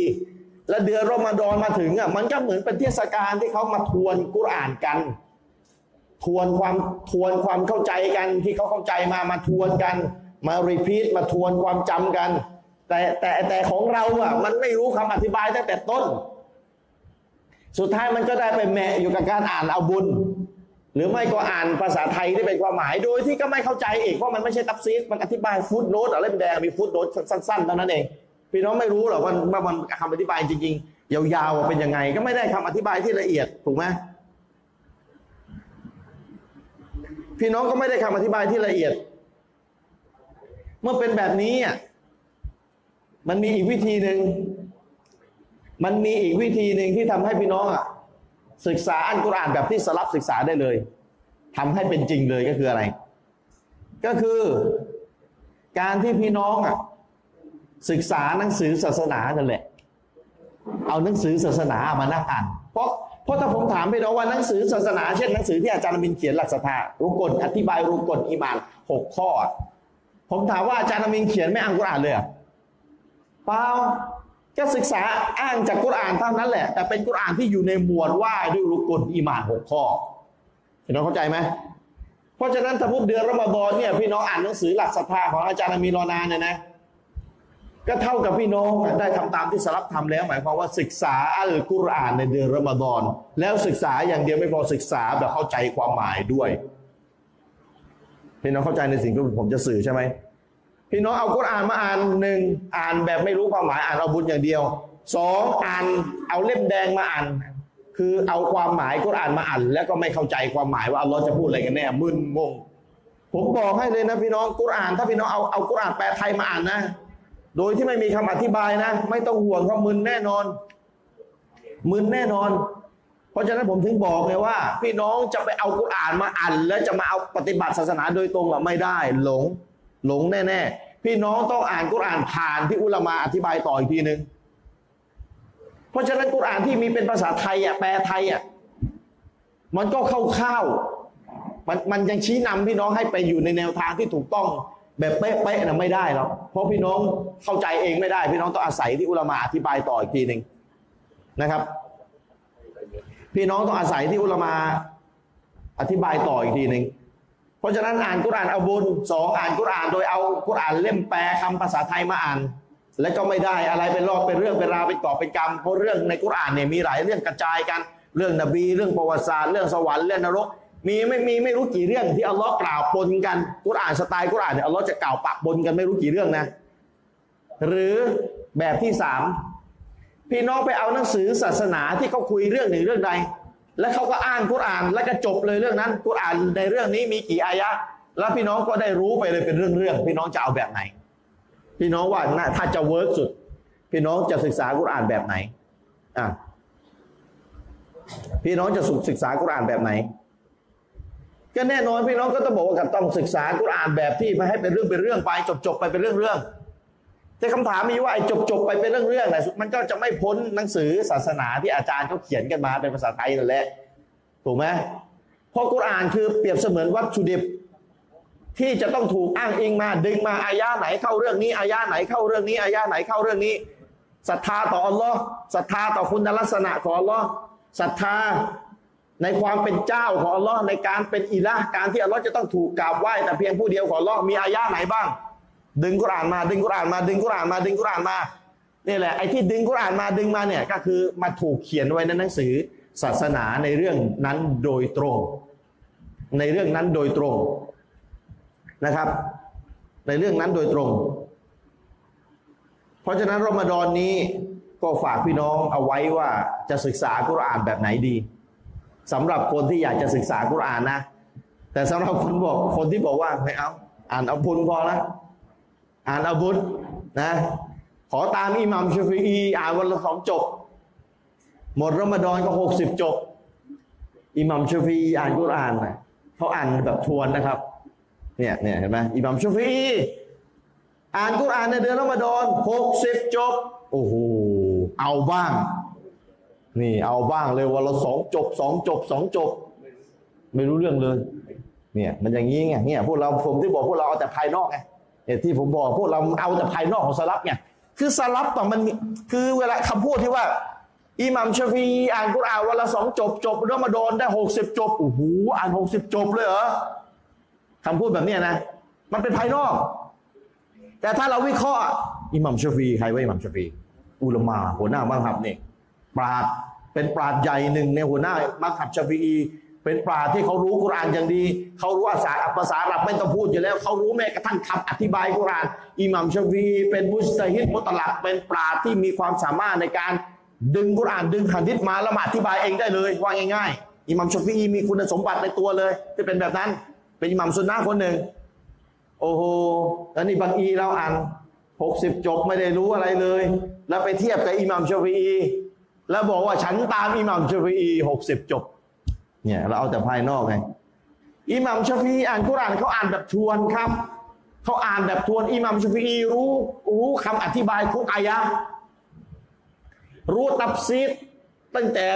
และเดือนรอมฎอนมาถึงอะมันก็เหมือนเป็นเทศกาลที่เขามาทวนกุรอานกัน ทวนความทวนความเข้าใจกันที่เขาเข้าใจมามาทวนกัน มา repeat มาทวนความจำกัน แต่แต่แต่ของเราอะมันไม่รู้คำอธิบายตั้งแต่ต้น สุดท้ายมันก็ได้ไปแมะอยู่กับการอ่านเอาบุญ หรือไม่ก็อ่านภาษาไทยที่เป็นความหมายโดยที่ก็ไม่เข้าใจอีกเพราะมันไม่ใช่ตัฟซีรมันอธิบาย footnote อะไรแดงมี footnote สั้นๆเท่านั้นเอง พี่น้องไม่รู้หรอกว่าว่ามันคำอธิบายจริงๆยาวๆว่าเป็นยังไง ก็ไม่ได้คำอธิบายที่ละเอียดถูกไหมพี่น้องก็ไม่ได้คำอธิบายที่ละเอียด เมื่อเป็นแบบนี้อะมันมีอีกวิธีหนึ่งมันมีอีกวิธีหนึ่งที่ทำให้พี่น้องอะศึกษาอันกุรอานแบบที่สลับศึกษาได้เลยทำให้เป็นจริงเลยก็คืออะไร ก็คือการที่พี่น้องอะ ศึกษาหนังสือศาสนานั่นแหละ เอาหนังสือศาสนามานั่งอ่าน เพราะเพราะถ้าผมถามพี่น้องว่าหนังสือศาสนา เช่นหนังสือที่อาจารย์มินเขียนหลักศรัทธารุกลอธิบายรุกลอีมานหกข้อ ผมถามว่าอาจารย์มินเขียนไม่อ่านกุรอานเลยเปล่าก็ศึกษาอ้างจากกุรอานเท่านั้นแหละ แต่เป็นกุรอานที่อยู่ในหมวดว่าด้วยรุกลอีมานหกข้อพี่น้องเข้าใจไหมเพราะฉะนั้นถ้าพูดเดือนรอมฎอนเนี่ยพี่น้องอ่านหนังสือหลักศรัทธาของอาจารย์มีรอนานเนี่ยนะ ก็เท่ากับพี่น้องได้ทำตามที่สลับทำแล้ว หมายความว่าศึกษาอัลกุรอานในเดือนรอมฎอนแล้วศึกษาอย่างเดียวไม่พอศึกษาแบบเข้าใจความหมายด้วย พี่น้องเข้าใจในสิ่งที่ผมจะสื่อใช่ไหมพี่น้องเอากุรอานมาอ่านหนึ่งอ่านแบบไม่รู้ความหมายอ่านเอาบุญอย่างเดียวสองอ่านเอาเล่มแดงมาอ่าน คือเอาความหมายกุรอานมาอ่าน แล้วก็ไม่เข้าใจความหมายว่าอัลลอฮ์จะพูดอะไรกันแน่มึนงงผมบอกให้เลยนะพี่น้องกุรอาน ถ้าพี่น้องเอาเอากุรอานแปลไทยมาอ่านนะ โดยที่ไม่มีคำอธิบายนะ ไม่ต้องห่วงเขามึนแน่นอน มึนแน่นอน เพราะฉะนั้นผมถึงบอกไงว่า พี่น้องจะไปเอากุรอานมาอ่านแล้วจะมาเอาปฏิบัติศาสนาโดยตรงหรอไม่ได้ หลง หลงแน่ๆพี่น้องต้องอ่านกุรอานผ่านที่อุลามาอธิบายต่ออีกทีหนึ่งเพราะฉะนั้นกุรอานที่มีเป็นภาษาไทยอะแปลไทยอะมันก็เข้าๆมันมันยังชี้นำพี่น้องให้ไปอยู่ในแนวทางที่ถูกต้อง แบบเป๊ะๆนะไม่ได้หรอกเพราะพี่น้องเข้าใจเองไม่ได้ พี่น้องต้องอาศัยที่อุลามาอธิบายต่ออีกทีหนึ่งนะครับ พี่น้องต้องอาศัยที่อุลามาอธิบายต่ออีกทีหนึ่งเพราะฉะนั้นอ่านกุรานเอาบุญสองอ่านกุราน โดยเอากุรานเล่มแปลคำภาษาไทยมาอ่าน แล้วก็ไม่ได้อะไรเป็นรอบเป็นเรื่องเป็นราวเป็นก่อบเป็นกรรมเพราะเรื่องในกุรานเนี่ยมีหลายเรื่องกระจายกัน เรื่องนบี เรื่องประวัติศาสตร์เรื่องสวรรค์เรื่องนรก มีไม่มีไม่รู้กี่เรื่องที่อัลลอฮ์กล่าวปนกันกุรอานสไตล์กุรอานเนี่ยอัลลอฮ์จะกล่าวปะปนกันไม่รู้กี่เรื่องนะ หรือแบบที่สามพี่น้องไปเอาหนังสือศาสนาที่เขาคุยเรื่องหนึ่งเรื่องใด แล้วเขาก็อ้างกุรอานแล้วก็จบเลยเรื่องนั้นกุรอานในเรื่องนี้มีกี่อายะแล้วพี่น้องก็ได้รู้ไปเลยเป็นเรื่องๆพี่น้องจะเอาแบบไหน พี่น้องว่าน่าถ้าจะเวิร์กสุด พี่น้องจะศึกษากุรอานแบบไหนอะพี่น้องจะศึกษากุรอานแบบไหน ก็แน่นอนพี่น้องก็ต้องบอกว่าต้องศึกษากุรอานแบบที่ม่ให้เป็นเรื่องเป็นเรื่องไป จบจบไปเป็นเรื่องเรื่องแต่คำถามมีว่าไอ้จบจบไปเป็นเรื่องเรื่องๆน่ะมันก็จะไม่พ้นหนังสือศาสนาที่อาจารย์เขาเขียนกันมาเป็นภาษาไทยนั่นแหละถูกไหมเพราะกุรอานคือเปรียบเสมือนวัตถุดิบที่จะต้องถูกอ้างอิงมา ดึงมาอายาไหนเข้าเรื่องนี้อายาไหนเข้าเรื่องนี้อายาไหนเข้าเรื่องนี้ศรัทธาต่ออัลลอฮ์ศรัทธาต่อคุณลักษณะของอัลลอฮ์ศรัทธา ในความเป็นเจ้าของอัลลอฮ์ในการเป็นอิละการที่อัลลอฮ์จะต้องถูกกราบไหว้แต่เพียงผู้เดียวของอัลลอฮ์มีอายะไหนบ้าง ดึงกุรอานมาดึงกุรอานมาดึงกุรอานมาดึงกุรอานมานี่แหละไอ้ที่ดึงกุรอานมาดึงมาเนี่ยก็คือมาถูกเขียนไว้ในหนังสือศาสนาในเรื่องนั้นโดยตรง ในเรื่องนั้นโดยตรงนะครับ ในเรื่องนั้นโดยตรง เพราะฉะนั้นรอมฎอนนี้ก็ฝากพี่น้องเอาไว้ว่าจะศึกษากุรอานแบบไหนดี สำหรับคนที่อยากจะศึกษากุรอานนะ แต่สำหรับคนบอกคนที่บอกว่าไม่เอา อ่านเอาบุญพอละอ่านเอาบุญนะ ขอตามอิหมัมชาฟีอีอ่านวันละสองจบ หมดรอมฎอนก็หกสิบจบอิหมัมชาฟีอ่านกุรอานนะเขาอ่านแบบทวนนะครับ เนี่ยเนี่ยเห็นไหมอิหมัมชาฟีอีอ่านกุรอานในเดือนรอมฎอนหกสิบจบ โอ้โหเอาบ้าง นี่เอาบ้างเลยวันละสองจบสองจบสองจบ ไม่รู้เรื่องเลย เนี่ย มันอย่างนี้ไงเนี่ยพวกเราผมที่บอกพวกเราเอาแต่ภายนอกไงเนี่ยที่ผมบอกพวกเราเอาแต่ภายนอกของสลับไงคือสลับต่อมันคือเวลาคำพูดที่ว่าอิหมัมชฟีอีอ่านกุรอานวันละสองจบจบรอมฎอนได้หกสิบจบโอ้โหอ่านหกสิบจบเลยเหรอคำพูดแบบเนี้ยนะ มันเป็นภายนอก แต่ถ้าเราวิเคราะห์อิหมัมชฟีใครว่าอิหมัมชฟี อุลามาหัวหน้ามังหับเนี่ยปราด เป็นปราดใหญ่หนึ่งในหัวหน้ามังหับชาฟีเป็นปราที่เขารู้กุรานอย่างดี เขารู้ภาษาภาษาอาหรับไม่ต้องพูดอยู่แล้ว เขารู้แม้กระทั่งคำอธิบายกุราน อิหมัมชาฟีเป็นมุสตฮิดมุตลักเป็นปราที่มีความสามารถในการดึงกุรานดึงหันดิษมาแล้วมาอธิบายเองได้เลยว่าง่ายๆอิหมัมชาฟีมีคุณสมบัติในตัวเลยที่เป็นแบบนั้น เป็นอิหมัมซุนนะคนหนึ่งโอ้โหแล้วนี่บางอีเราอ่านหกสิบจบไม่ได้รู้อะไรเลย แล้วไปเทียบกับอิหมัมชาฟีอี แล้วบอกว่าฉันตามอิหมัมชฟีอีหกสิบจบ เนี่ยเราเอาแต่ภายนอกไงอิหมัมชฟีอ่านกุรานเขาอ่านแบบทวนครับเขาอ่านแบบทวนอิหมัมชฟีรู้รู้คำอธิบายทุกอายะรู้ตับซีดตั้งแต่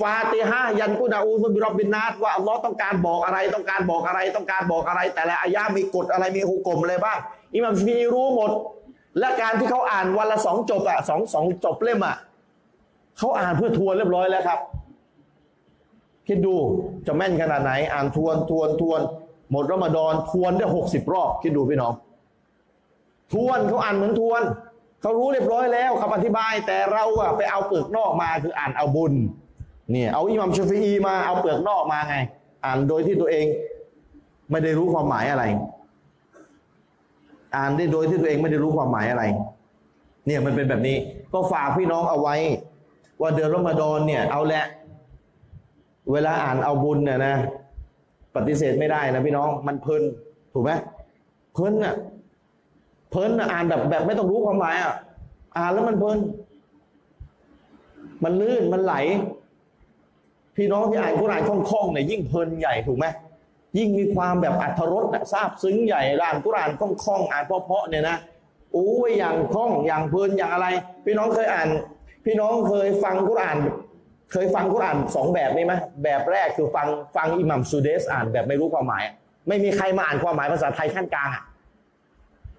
ฟาติฮะยันกุนาอูซุบิรอบบินนาสว่าอัลลอฮ์ต้องการบอกอะไร ต้องการบอกอะไร ต้องการบอกอะไร แต่ละอายะมีกฎอะไรมีหุกกลมอะไรบ้างอิหมัมชฟีรู้หมด และการที่เขาอ่านวันละสองจบอะสองสองจบเล่มอะ เขาอ่านเพื่อทวนเรียบร้อยแล้วครับ คิดดูจะแม่นขนาดไหน อ่านทวนทวนทวน หมดรอมฎอนทวนได้หกสิบรอบ คิดดูพี่น้อง ทวนเขาอ่านเหมือนทวนเขารู้เรียบร้อยแล้วคำอธิบาย แต่เราอะไปเอาเปลือกนอกมาคืออ่านเอาบุญเนี่ยเอาอิหมัมชฟีอีมาเอาเปลือกนอกมาไง อ่านโดยที่ตัวเองไม่ได้รู้ความหมายอะไร อ่านได้โดยที่ตัวเองไม่ได้รู้ความหมายอะไร เนี่ยมันเป็นแบบนี้ ก็ฝากพี่น้องเอาไว้ ว่าเดือนรอมฎอนเนี่ย เอาแหละ เวลาอ่านเอาบุญเนี่ยนะ ปฏิเสธไม่ได้นะพี่น้อง มันเพลิน ถูกไหมเพลินอะเพลินอะอ่านแบบแบบไม่ต้องรู้ความหมายอะอ่านแล้วมันเพลิน มันลื่นมันไหล พี่น้องที่อ่านกุรอานคล่องๆเนี่ยยิ่งเพลินใหญ่ถูกไหมยิ่งมีความแบบอัธรสอะซาบซึ้งใหญ่อ่านกุรอานคล่องๆอ่านเพาะๆเนี่ยนะโอ้ยอย่างคล่องอย่างเพลินอย่างอะไร พี่น้องเคยอ่าน พี่น้องเคยฟังกุรอาน เคยฟังกุรอานสองแบบนี้ไหมแบบแรกคือฟังฟังอิหมัมซูเดสอ่านแบบไม่รู้ความหมาย ไม่มีใครมาอ่านความหมายภาษาไทยขั้นกลาง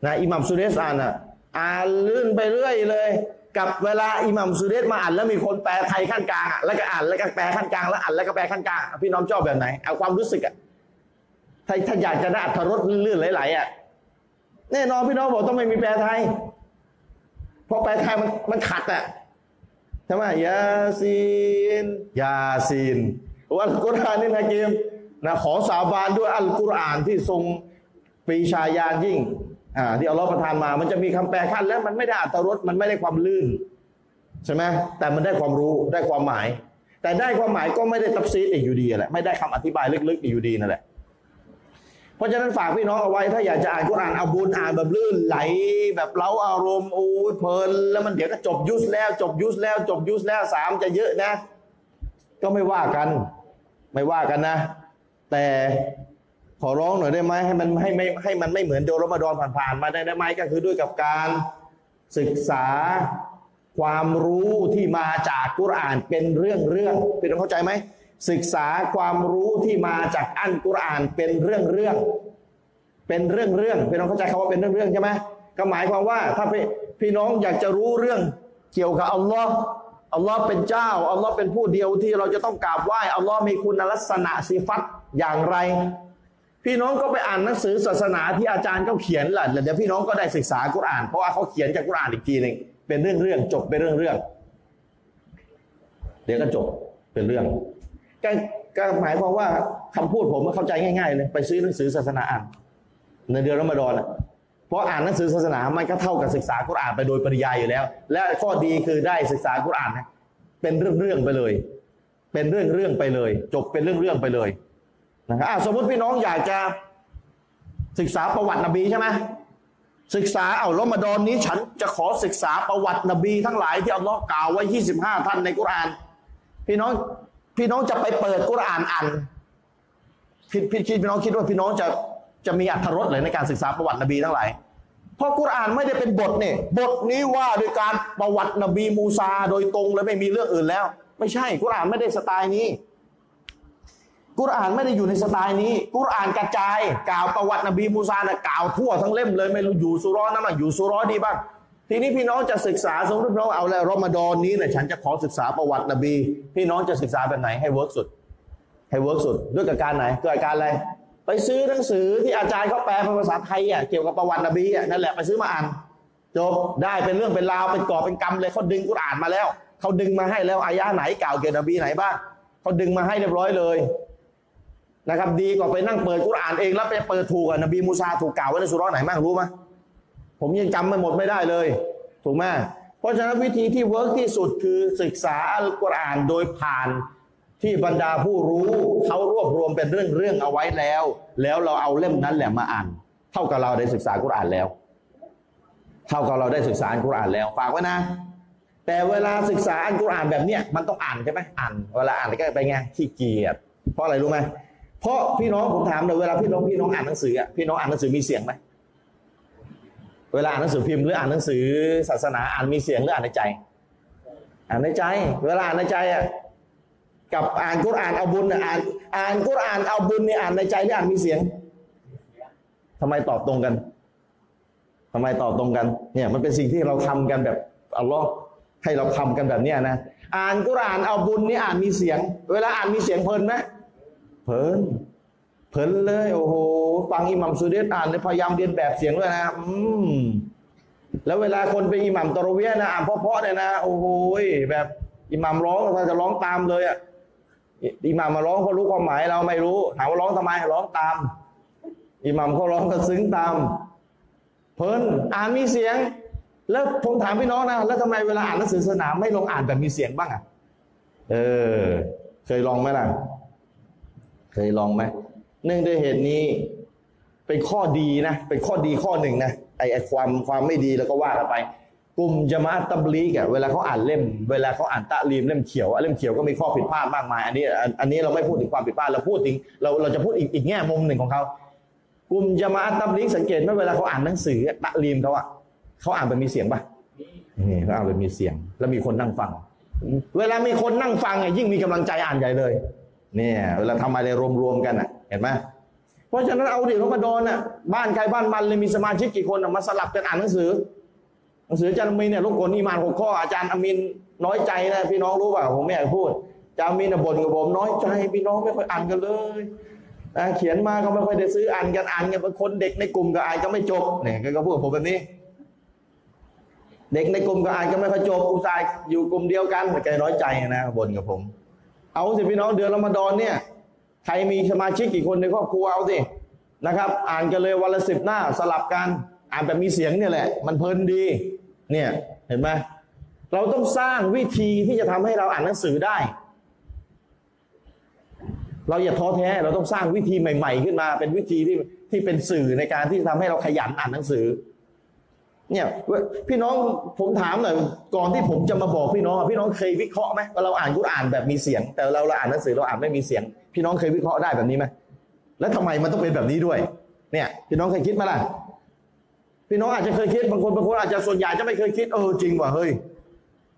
นะอิหมัมซูเดสอ่านอะอ่านลื่นไปเรื่อยเลย กับเวลาอิหมัมซูเดสมาอ่านแล้วมีคนแปลไทยขั้นกลางอะแล้วก็อ่านแล้วก็แปลขั้นกลางแล้วอ่านแล้วก็แปลขั้นกลางพี่น้องชอบแบบไหนเอาความรู้สึกอะถ้าถ้าอยากจะได้อัธรสลื่นๆไหลๆอะแน่นอนพี่น้องบอกต้องไม่มีแปลไทยเพราะแปลไทยมันมันขัดอะ ใช่ไหมยาซีนยาซีนวัลกุรอานนี่นะกิมนะขอสาบานด้วยอัลกุรอานที่ทรงปรีชาญาณยิ่งอ่าที่อัลลอฮฺประทานมา มันจะมีคำแปลขั้นแล้วมันไม่ได้อัตรสมันไม่ได้ความลื่นใช่ไหมแต่มันได้ความรู้ได้ความหมาย แต่ได้ความหมายก็ไม่ได้ตับซีดอีกอยู่ดีแหละไม่ได้คำอธิบายลึกๆอีกอยู่ดีนั่นแหละเพ ราะฉะนั้นฝากพี่น้องเอาไว้ถ้าอยากจะอ่านกุรอานเอาบุญอ่านแบบลื่นไหล แบบเล้าอารมณ์โอ้ยเพลิน แล้วมันเดี๋ยวก็จบยุสแล้ว จบยุสแล้วจบยุสแล้วสามจะเยอะนะ ก็ไม่ว่ากัน ไม่ว่ากันนะ แต่ขอร้องหน่อยได้ไหมให้มันให้ไม่ให้มันไม่เหมือนเดือนรอมฎอนผ่านๆมาได้ไหมก็คือด้วยกับการศึกษาความรู้ที่มาจากกุรอานเป็นเรื่องเรื่องพี่น้องเข้าใจไหม ศึกษาความรู้ที่มาจากอันกุรอานเป็นเรื่องเรื่องเป็นเรื่องเรื่องพี่น้องเข้าใจคำว่าเป็นเรื่องเรื่องใช่ไหมก็หมายความว่าถ้าพี่พี่น้องอยากจะรู้เรื่องเกี่ยวกับอัลลอฮ์อัลลอฮ์เป็นเจ้าอัลลอฮ์เป็นผู้เดียวที่เราจะต้องกราบไหว้อัลลอฮ์มีคุณลักษณะสิฟัตอย่างไร พี่น้องก็ไปอ่านหนังสือศาสนาที่อาจารย์เขาเขียนแหละเดี๋ยวพี่น้องก็ได้ศึกษากุรอาน เพราะว่าเขาเขียนจากกุรอานอีกทีหนึ่งเป็นเรื่องเรื่องจบเป็นเรื่องเรื่องเดี๋ยวก็จบเป็นเรื่อง ก็ก็หมายความว่าคำพูดผมเข้าใจง่ายๆเลยไปซื้อหนังสือศาสนาอ่าน ในเดือนรอมฎอนอะเพราะอ่านหนังสือศาสนามันก็เท่ากับศึกษากุรอานไปโดยปริยายอยู่แล้ว และข้อดีคือได้ศึกษากุรอานเป็นเรื่องๆไปเลย เป็นเรื่องๆไปเลย จบเป็นเรื่องๆไปเลยนะครับสมมติพี่น้องอยากจะศึกษาประวัตินบีใช่ไหมศึกษาเอาละมาดอนนี้ฉันจะขอศึกษาประวัตินบีทั้งหลายที่อัลลอฮ์กล่าวไว้ 25 ท่านในกุรอาน พี่น้อง พี่น้องจะไปเปิดกุรอานอ่านพี่พี่คิดพี่น้องคิดว่าพี่น้องจะจะมีอัธรสเลยในการศึกษาประวัตินบีทั้งหลายเพราะกุรอานไม่ได้เป็นบทเนี่ยบทนี้ว่าโดยการประวัตินบีมูซาโดยตรงและไม่มีเรื่องอื่นแล้ว ไม่ใช่กุรอานไม่ได้สไตล์นี้ กุรอานไม่ได้อยู่ในสไตล์นี้ กุรอานกระจาย กล่าวประวัตินบีมูซานะกล่าวทั่วทั้งเล่มเลยไม่รู้อยู่ซูเราะฮ์นั้นนะอยู่ซูเราะฮ์นี้บ้าง ทีนี้พี่น้องจะศึกษาสมมติพี่น้องเอาแล้วรอมฎอนนี้เนี่ยฉันจะขอศึกษาประวัตินบี พี่น้องจะศึกษาแบบไหนให้ work สุด ให้ work สุดด้วยกับการไหนด้วยการอะไร ไปซื้อหนังสือที่อาจารย์เขาแปลเป็นภาษาไทยอะเกี่ยวกับประวัตินบีอะนั่นแหละไปซื้อมาอ่านจบได้เป็นเรื่องเป็นราวเป็นก่อเป็นกรรมเลยเขาดึงกุรอานมาแล้วเขาดึงมาให้แล้วอายะไหนกล่าวเกี่ยวกับนบีไหนบ้างเขาดึงมาให้เรียบร้อยเลยนะครับ ดีกว่าไปนั่งเปิดกุรอานเองแล้วไปเปิดถูกอะนบีมูซาถูกกล่าวไว้ในสุราะห์ไหนบ้างรู้ไหม ผมยังจำไม่หมดไม่ได้เลย ถูกไหมเพราะฉะนั้นวิธีที่เวิร์กที่สุดคือศึกษาอัลกุรอานโดยผ่านที่บรรดาผู้รู้เขารวบรวมเป็นเรื่องเรื่องๆเอาไว้แล้ว แล้วเราเอาเล่มนั้นแหละมาอ่าน เท่ากับเราได้ศึกษากุรอานแล้ว เท่ากับเราได้ศึกษาอัลกุรอานแล้วฝากไว้นะแต่เวลาศึกษาอัลกุรอานแบบเนี้ยมันต้องอ่านใช่ไหมอ่านเวลาอ่านก็ไปไงขี้เกียจเพราะอะไรรู้ไหมเพราะพี่น้องผมถามเลยเวลาพี่น้องพี่น้องอ่านหนังสืออะพี่น้องอ่านหนังสือมีเสียงไหม เวลาอ่านหนังสือพิมพ์หรืออ่านหนังสือศาสนาอ่านมีเสียงหรืออ่านในใจ อ่านในใจ เวลาอ่านในใจอะกับอ่านกุรอ่านเอาบุญอะอ่านอ่านกุรอ่านเอาบุญเนี่ยอ่านในใจหรืออ่านมีเสียงทำไมตอบตรงกันทำไมตอบตรงกันเนี่ยมันเป็นสิ่งที่เราทำกันแบบอัลลอฮ์ให้เราทำกันแบบเนี้ยนะอ่านกุรอ่านเอาบุญนี่อ่านมีเสียง เวลาอ่านมีเสียงเพลินไหมเพลิน เพลินเลยโอ้โหฟังอิหมัมสุเดตอ่านเลยพยายามเรียนแบบเสียงด้วยนะอืมแล้วเวลาคนไปอิหมัมตะรเวียนะอ่านเพราะๆเนี่ยนะโอ้โหแบบอิหมัมร้องถ้าจะร้องตามเลยอะอิหมัมมาร้องเขารู้ความหมายเราไม่รู้ถามว่าร้องทำไมร้องตามอิหมัมเขาร้องก็ซึ้งตาม เพลินอ่านมีเสียง แล้วผมถามพี่น้องนะแล้วทำไมเวลาอ่านหนังสือศาสนาไม่ลงอ่านแบบมีเสียงบ้างอะเออ เคยลองไหมล่ะ เคยลองไหม เนื่องด้วยเหตุนี้เป็นข้อดีนะ เป็นข้อดีข้อหนึ่งนะไอ้ไอ้ความความไม่ดีแล้วก็ว่ากันไป กลุ่มจมาตับลีกอะเวลาเขาอ่านเล่ม เวลาเขาอ่านตะลีมเล่มเขียวอะเล่มเขียวก็มีข้อผิดพลาดมากมาย อันนี้อันนี้เราไม่พูดถึงความผิดพลาดเราพูดถึงเราเราจะพูดอีกอีกแง่มุมหนึ่งของเขากลุ่มจมาตับลีกสังเกตไหมเวลาเขาอ่านหนังสือตะลีมเขาอะเขาอ่านแบบมีเสียงปะนี่เขาอ่านแบบมีเสียง แล้วมีคนนั่งฟัง เวลามีคนนั่งฟังเนี่ยยิ่งมีกำลังใจอ่านใหญ่เลยเนี่ยเวลาทำอะไรรวมๆกันอะ ห็นไหมเพราะฉะนั้นเอาดิรอมฎอนอะบ้านใครบ้านมันเลยมีสมาชิกกี่คนมาสลับกันอ่านหนังสือ หนังสืออาจารย์อมีนเนี่ยลูกกลอีมานหกข้ออาจารย์อามินน้อยใจนะพี่น้องรู้เปล่าผมไม่อยากพูดอาจารย์อมินน่ะบ่นกับผมน้อยใจพี่น้องไม่ค่อยอ่านกันเลยนะเขียนมาก็ไม่ค่อยได้ซื้ออ่านกันอ่านกันบางคนเด็กในกลุ่มก็อ่านก็ไม่จบเนี่ยก็พูดผมแบบนี้ เด็กในกลุ่มก็อ่านก็ไม่ค่อยจบอุตส่าห์อยู่กลุ่มเดียวกันแกน้อยใจนะบ่นกับผม เอาสิพี่น้องเดือนรอมฎอนเนี่ย ใครมีสมาชิกกี่คนในครอบครัวเอาสินะครับ อ่านกันเลยวันละสิบหน้าสลับกันอ่านแบบมีเสียงเนี่ยแหละ มันเพลินดีเนี่ยเห็นไหมเราต้องสร้างวิธีที่จะทำให้เราอ่านหนังสือได้ เราอย่าท้อแท้เราต้องสร้างวิธีใหม่ ๆ ขึ้นมา เป็นวิธีที่ที่เป็นสื่อในการที่ทำให้เราขยันอ่านหนังสือ เนี่ยพี่น้องผมถามหน่อยก่อนที่ผมจะมาบอกพี่น้องพี่น้องเคยวิเคราะห์ไหมว่าเราอ่านกุรอานแบบมีเสียง แต่เราเราอ่านหนังสือเราอ่านไม่มีเสียง พี่น้องเคยวิเคราะห์ได้แบบนี้ไหมแล้วทำไมมันต้องเป็นแบบนี้ด้วย เนี่ย พี่น้องเคยคิดไหมล่ะ พี่น้องอาจจะเคยคิดบางคนบางคนอาจจะส่วนใหญ่จะไม่เคยคิดเออจริงว่ะเฮ้ย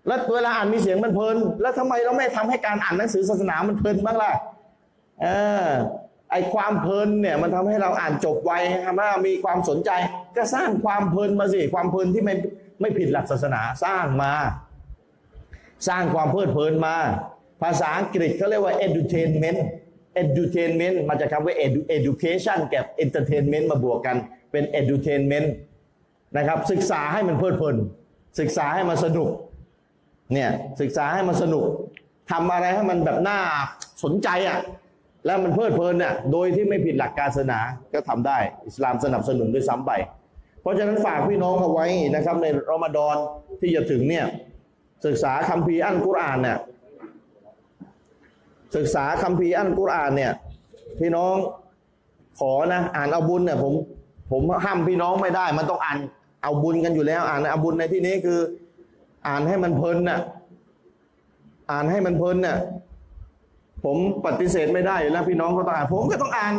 แล้วเวลาอ่านมีเสียงมันเพลิน แล้วทำไมเราไม่ทำให้การอ่านหนังสือศาสนามันเพลินบ้างล่ะเออไอความเพลินเนี่ยมันทำให้เราอ่านจบไวทำให้เรามีความสนใจ ก็สร้างความเพลินมาสิความเพลินที่ไม่ไม่ผิดหลักศาสนาสร้างมา สร้างความเพลิดเพลินมา ภาษาอังกฤษเขาเรียกว่า edutainment edutainment มาจากคำว่า edu education กับ entertainment มาบวกกันเป็น edutainment นะครับศึกษาให้มันเพลิดเพลิน ศึกษาให้มันสนุกเนี่ยศึกษาให้มันสนุกทำอะไรให้มันแบบน่าสนใจอะแล้วมันเพลิดเพลินอะโดยที่ไม่ผิดหลักการศาสนาก็ทำได้ อิสลามสนับสนุนด้วยซ้ำไป เพราะฉะนั้นฝากพี่น้องเอาไว้นะครับในรอมฎอนที่จะถึงเนี่ยศึกษาคัมภีร์อัลกุรอานเนี่ย ศึกษาคัมภีร์อัลกุรอานเนี่ย พี่น้องขอนะ อ่านเอาบุญเนี่ยผมผมห้ามพี่น้องไม่ได้ มันต้องอ่านเอาบุญกันอยู่แล้ว อ่านเอาบุญในที่นี้คือ อ่านให้มันเพลินน่ะอ่านให้มันเพลินน่ะผมปฏิเสธไม่ได้อยู่แล้วพี่น้องก็ต้องอ่าน ผมก็ต้องอ่าน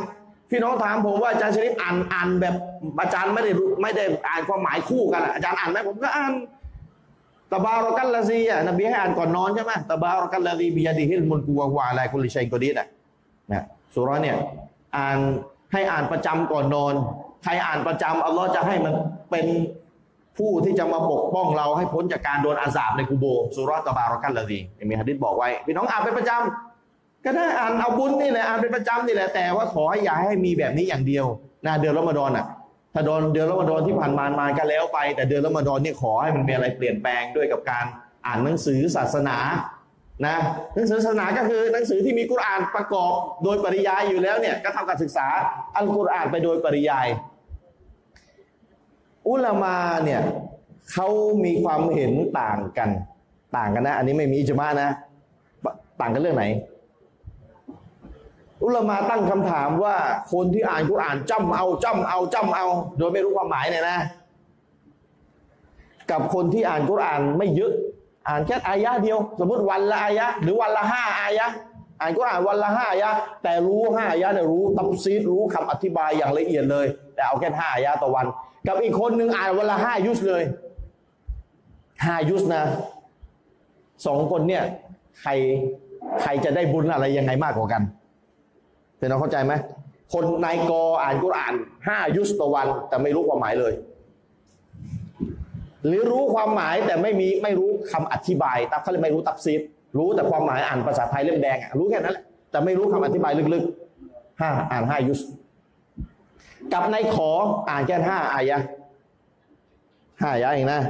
พี่น้องถามผมว่าอาจารย์ชริปอ่านอ่านแบบอาจารย์ไม่ได้ไม่ได้อ่านความหมายคู่กันอาจารย์อ่านไหมผมก็อ่าน ตบารอกัลลาซีอะนบีให้อ่านก่อนนอนใช่ไหมตบารอกัลลาซีบิยาดิฮิลมุลกุวะวะอะไรกุลิชัยกอดีนะนะสุราะห์เนี่ยอ่านให้อ่านประจำก่อนนอน ใครอ่านประจำอัลลอฮ์จะให้มันเป็นผู้ที่จะมาปกป้องเราให้พ้นจากการโดนอาสาบในกูโบสุราะห์ตบารอกัลลาซีมีฮะดิษบอกไว้พี่น้องอ่านเป็นประจำก็ได้อ่านเอาบุญนี่แหละอ่านเป็นประจำนี่แหละแต่ว่าขอให้อย่าให้มีแบบนี้อย่างเดียวนะเดือนรอมฎอนอะ ถ้าโดนเดือนรอมฎอนที่ผ่านมามาก็แล้วไป แต่เดือนรอมฎอนนี่ขอให้มันมีอะไรเปลี่ยนแปลงด้วยกับการอ่านหนังสือศาสนานะหนังสือศาสนาก็คือหนังสือที่มีกุรอานประกอบโดยปริยายอยู่แล้วเนี่ยก็เท่ากับศึกษาอัลกุรอานไปโดยปริยาย อุลามาเนี่ยเขามีความเห็นต่างกัน ต่างกันนะ อันนี้ไม่มีอิจมานะ ต่างกันเรื่องไหน อุลามาตั้งคำถามว่าคนที่อ่านกุรอานจ้ำเอาจ้ำเอาจ้ำเอา โดยไม่รู้ความหมายเนี่ยนะ กับคนที่อ่านกุรอานไม่เยอะ อ่านแค่อายะเดียว สมมติวันละอายะหรือวันละห้าอายะอ่านกุรอานวันละห้าอายะแต่รู้ห้าอายะเนี่ยรู้ตับซีดรู้คำอธิบายอย่างละเอียดเลย แต่เอาแค่ห้าอายะต่อวัน กับอีกคนหนึ่งอ่านวันละห้ายุสเลยห้ายุสนะสองคนเนี่ยใครใครจะได้บุญอะไรยังไงมากกว่ากัน เป็นน้องเข้าใจไหมคนนายกออ่านกุรอานห้ายุสต่อวัน แต่ไม่รู้ความหมายเลย หรือรู้ความหมายแต่ไม่มีไม่รู้คำอธิบายตับเขาเลยไม่รู้ตับซีดรู้แต่ความหมายอ่านภาษาไทยเล่มแดงอะรู้แค่นั้นแหละแต่ไม่รู้คำอธิบายลึกๆห้าอ่านห้ายุสกับในขออ่านแค่ห้าอายะห้าอายะเองนะ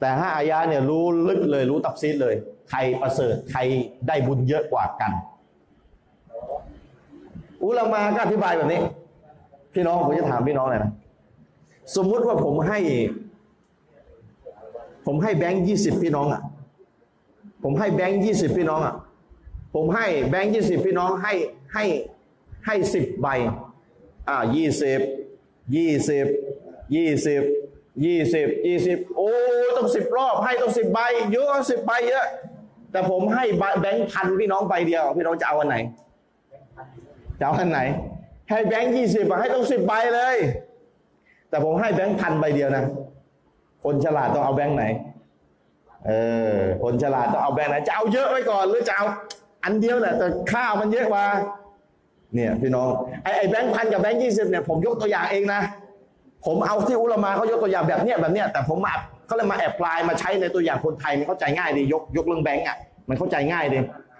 แต่ห้าอายะเนี่ยรู้ลึกเลยรู้ตับซีดเลย ใครประเสริฐใครได้บุญเยอะกว่ากัน อุลามาก็อธิบายแบบนี้ พี่น้องผมจะถามพี่น้องหน่อยนะสมมุติว่าผมให้ ผมให้แบงค์ยี่สิบพี่น้องอะ ผมให้แบงค์ยี่สิบพี่น้องอะ ผมให้แบงค์ยี่สิบพี่น้องให้ให้ให้สิบใบ อ่ายี่สิบยี่สิบยี่สิบยี่สิบยี่สิบโอ้ยต้องสิบรอบให้ต้องสิบใบ เยอะสิบใบเยอะ แต่ผมให้แบงค์พันพี่น้องใบเดียว พี่น้องจะเอาอันไหน จะเอาอันไหน ให้แบงค์ยี่สิบให้ต้องสิบใบเลย แต่ผมให้แบงค์พันใบเดียวนะ คนฉลาดต้องเอาแบงค์ไหน เออ คนฉลาดต้องเอาแบงค์ไหน จะเอาเยอะไว้ก่อนหรือจะเอาอันเดียวแหละแต่ค่ามันเยอะกว่า เนี่ยพี่น้องไอ้ไอ้แบงค์พันกับแบงค์ยี่สิบเนี่ยผมยกตัวอย่างเองนะ ผมเอาที่อุลมาเขายกตัวอย่างแบบเนี้ยแบบเนี้ยแต่ผมมาเขาเลยมาแอบพลายมาใช้ในตัวอย่างคนไทยมันเข้าใจง่ายดียกยกเรื่องแบงค์อะมันเข้าใจง่ายดี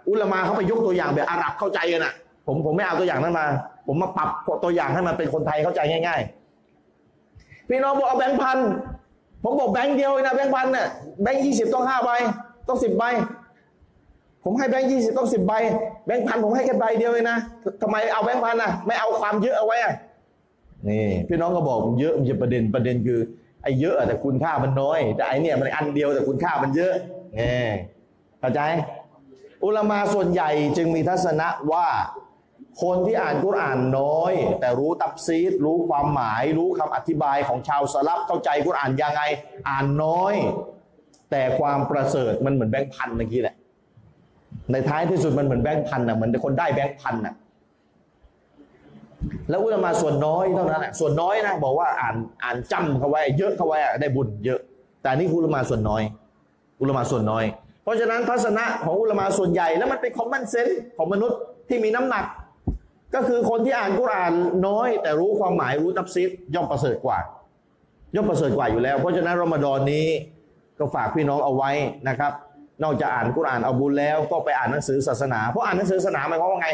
อุลมาเขาไปยกตัวอย่างแบบอาหรับเข้าใจกันอะ ผมผมไม่เอาตัวอย่างนั้นมา ผมมาปรับตัวอย่างให้มันเป็นคนไทยเข้าใจง่าย ๆ พี่น้องบอกเอาแบงค์พันผมบอกแบงค์เดียวนะแบงค์พันเนี่ยแบงค์ยี่สิบต้องห้าใบต้องสิบใบผมให้แบงค์ยี่สิบต้องสิบใบแบงค์พันผมให้แค่ใบเดียวเองนะทำไมเอาแบงค์พันอะไม่เอาความเยอะเอาไว้อะนี่พี่น้องก็บอกเยอะมันจะประเด็นประเด็นคือไอ้เยอะแต่คุณค่ามันน้อย แต่ไอ้เนี่ยมันอันเดียวแต่คุณค่ามันเยอะนี่เข้าใจ อุลมาส่วนใหญ่จึงมีทัศนะว่า คนที่อ่านกุรอานน้อย แต่รู้ตับซีดรู้ความหมาย รู้คำอธิบายของชาวสลับเข้าใจกุรอานยังไง อ่านน้อย แต่ความประเสริฐมันเหมือนแบงค์พันเมื่อกี้แหละในท้ายที่สุดมันเหมือนแบงค์พันอะเหมือนคนได้แบงค์พันอะแล้วอุลามาส่วนน้อยเท่านั้นแหละส่วนน้อยนะบอกว่าอ่านอ่านจำเขาไว้ เยอะเขาไว้ได้บุญเยอะ แต่นี่อุลามาส่วนน้อย อุลามาส่วนน้อย เพราะฉะนั้นทัศนะของอุลามาส่วนใหญ่แล้วมันเป็นคอมมอนเซนส์ของมนุษย์ที่มีน้ำหนัก ก็คือคนที่อ่านกุรานน้อย แต่รู้ความหมายรู้ตับซิดย่อมประเสริฐกว่า ย่อมประเสริฐกว่าอยู่แล้ว เพราะฉะนั้นรอมฎอนนี้ก็ฝากพี่น้องเอาไว้นะครับ นอกจากอ่านกุรานเอาบุญแล้วก็ไปอ่านหนังสือศาสนา เพราะอ่านหนังสือศาสนาหมายความว่าไง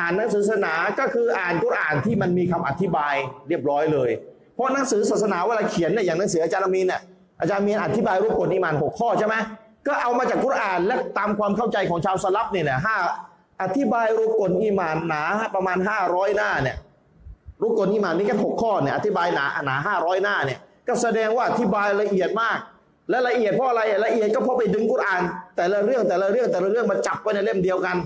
อ่านหนังสือศาสนาก็คืออ่านกุรานที่มันมีคำอธิบายเรียบร้อยเลย เพราะหนังสือศาสนาเวลาเขียนเนี่ยอย่างหนังสืออาจารย์มีนเนี่ยอาจารย์มีนอธิบายรูปกฎอิมานหกข้อใช่ไหมก็เอามาจากกุรานและตามความเข้าใจของชาวสลับเนี่ยนะห้า อธิบายรูปกฎอิมานหนาประมาณ500หน้าเนี่ยรุกลอิมานนี่แค่หกข้อเนี่ยอธิบายหนาหนาห้าร้อยหน้าเนี่ยก็แสดงว่าอธิบายละเอียดมาก และละเอียดเพราะอะไรละเอียดก็เพราะไปดึงกุรอาน แต่ละเรื่องแต่ละเรื่องแต่ละเรื่องมาจับไว้ในเล่มเดียวกัน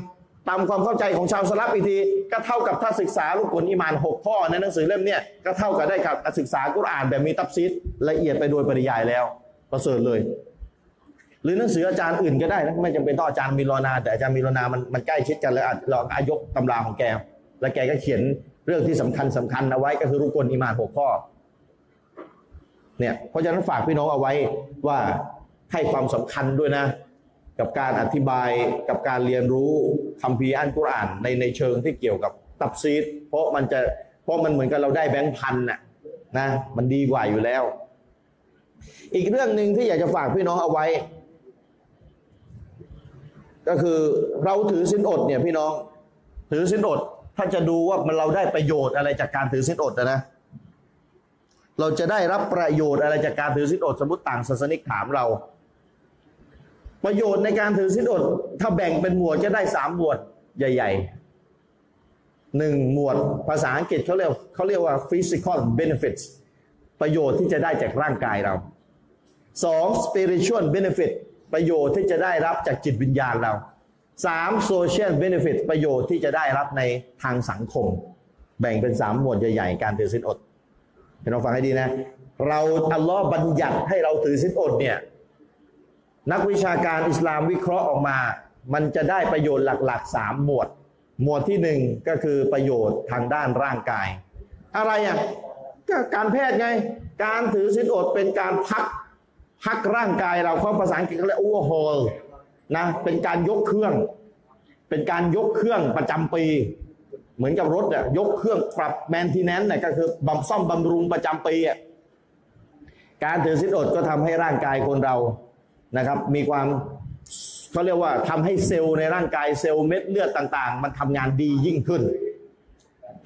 ตามความเข้าใจของชาวสลับอีกที ก็เท่ากับถ้าศึกษารุกลอิมานหกข้อในหนังสือเล่มเนี่ยก็เท่ากับได้กับศึกษากุรอานแบบมีตับซีดละเอียดไปโดยปริยายแล้วประเสริฐเลย หรือหนังสืออาจารย์อื่นก็ได้นะไม่จำเป็นต้องอาจารย์มีรนา แต่อาจารย์มีรนามันมันใกล้ชิดกันแล้วอาจเราอายกตำราของแก แล้วแกก็เขียนเรื่องที่สำคัญสำคัญเอาไว้ก็คือรุกลอิมานหกข้อเนี่ยเพราะฉะนั้นฝากพี่น้องเอาไว้ว่าให้ความสำคัญด้วยนะ กับการอธิบายกับการเรียนรู้คัมภีร์อันกุรอานในในเชิงที่เกี่ยวกับตับซีดเพราะมันจะเพราะมันเหมือนกับเราได้แบงค์พันน่ะนะมันดีกว่าอยู่แล้ว อีกเรื่องหนึ่งที่อยากจะฝากพี่น้องเอาไว้ ก็คือเราถือสินอดเนี่ยพี่น้องถือสินอดถ้าจะดูว่ามันเราได้ประโยชน์อะไรจากการถือสินอดนะนะเราจะได้รับประโยชน์อะไรจากการถือสินอดสมมติต่างศาสนิกถามเรา ประโยชน์ในการถือสินอด ถ้าแบ่งเป็นหมวดจะได้สามหมวดใหญ่ ๆหนึ่งหมวดภาษาอังกฤษเขาเรียกเขาเรียกว่า physical benefits ประโยชน์ที่จะได้จากร่างกายเราสอง spiritual benefit ประโยชน์ที่จะได้รับจากจิตวิญญาณเราสาม social benefit ประโยชน์ที่จะได้รับในทางสังคม แบ่งเป็นสามหมวดใหญ่ๆ การถือศีลอดพี่น้องฟังให้ดีนะ เราอัลลอฮ์บัญญัติให้เราถือศีลอดเนี่ยนักวิชาการอิสลามวิเคราะห์ออกมา มันจะได้ประโยชน์หลักๆสามหมวด หมวดที่หนึ่งก็คือประโยชน์ทางด้านร่างกาย อะไรอะก็การแพทย์ไง การถือศีลอดเป็นการพัก พักร่างกายเราเขาภาษาอังกฤษเขาเรียก overhaul นะเป็นการยกเครื่อง เป็นการยกเครื่องประจำปี เหมือนกับรถอะยกเครื่องปรับแมนทีแนนเนี่ยก็คือบำซ่อมบำรุงประจำปีอะการถือศีลอดก็ทำให้ร่างกายคนเรานะครับ มีความเขาเรียกว่าทำให้เซลล์ในร่างกายเซลล์เม็ดเลือดต่าง ๆ มันทำงานดียิ่งขึ้น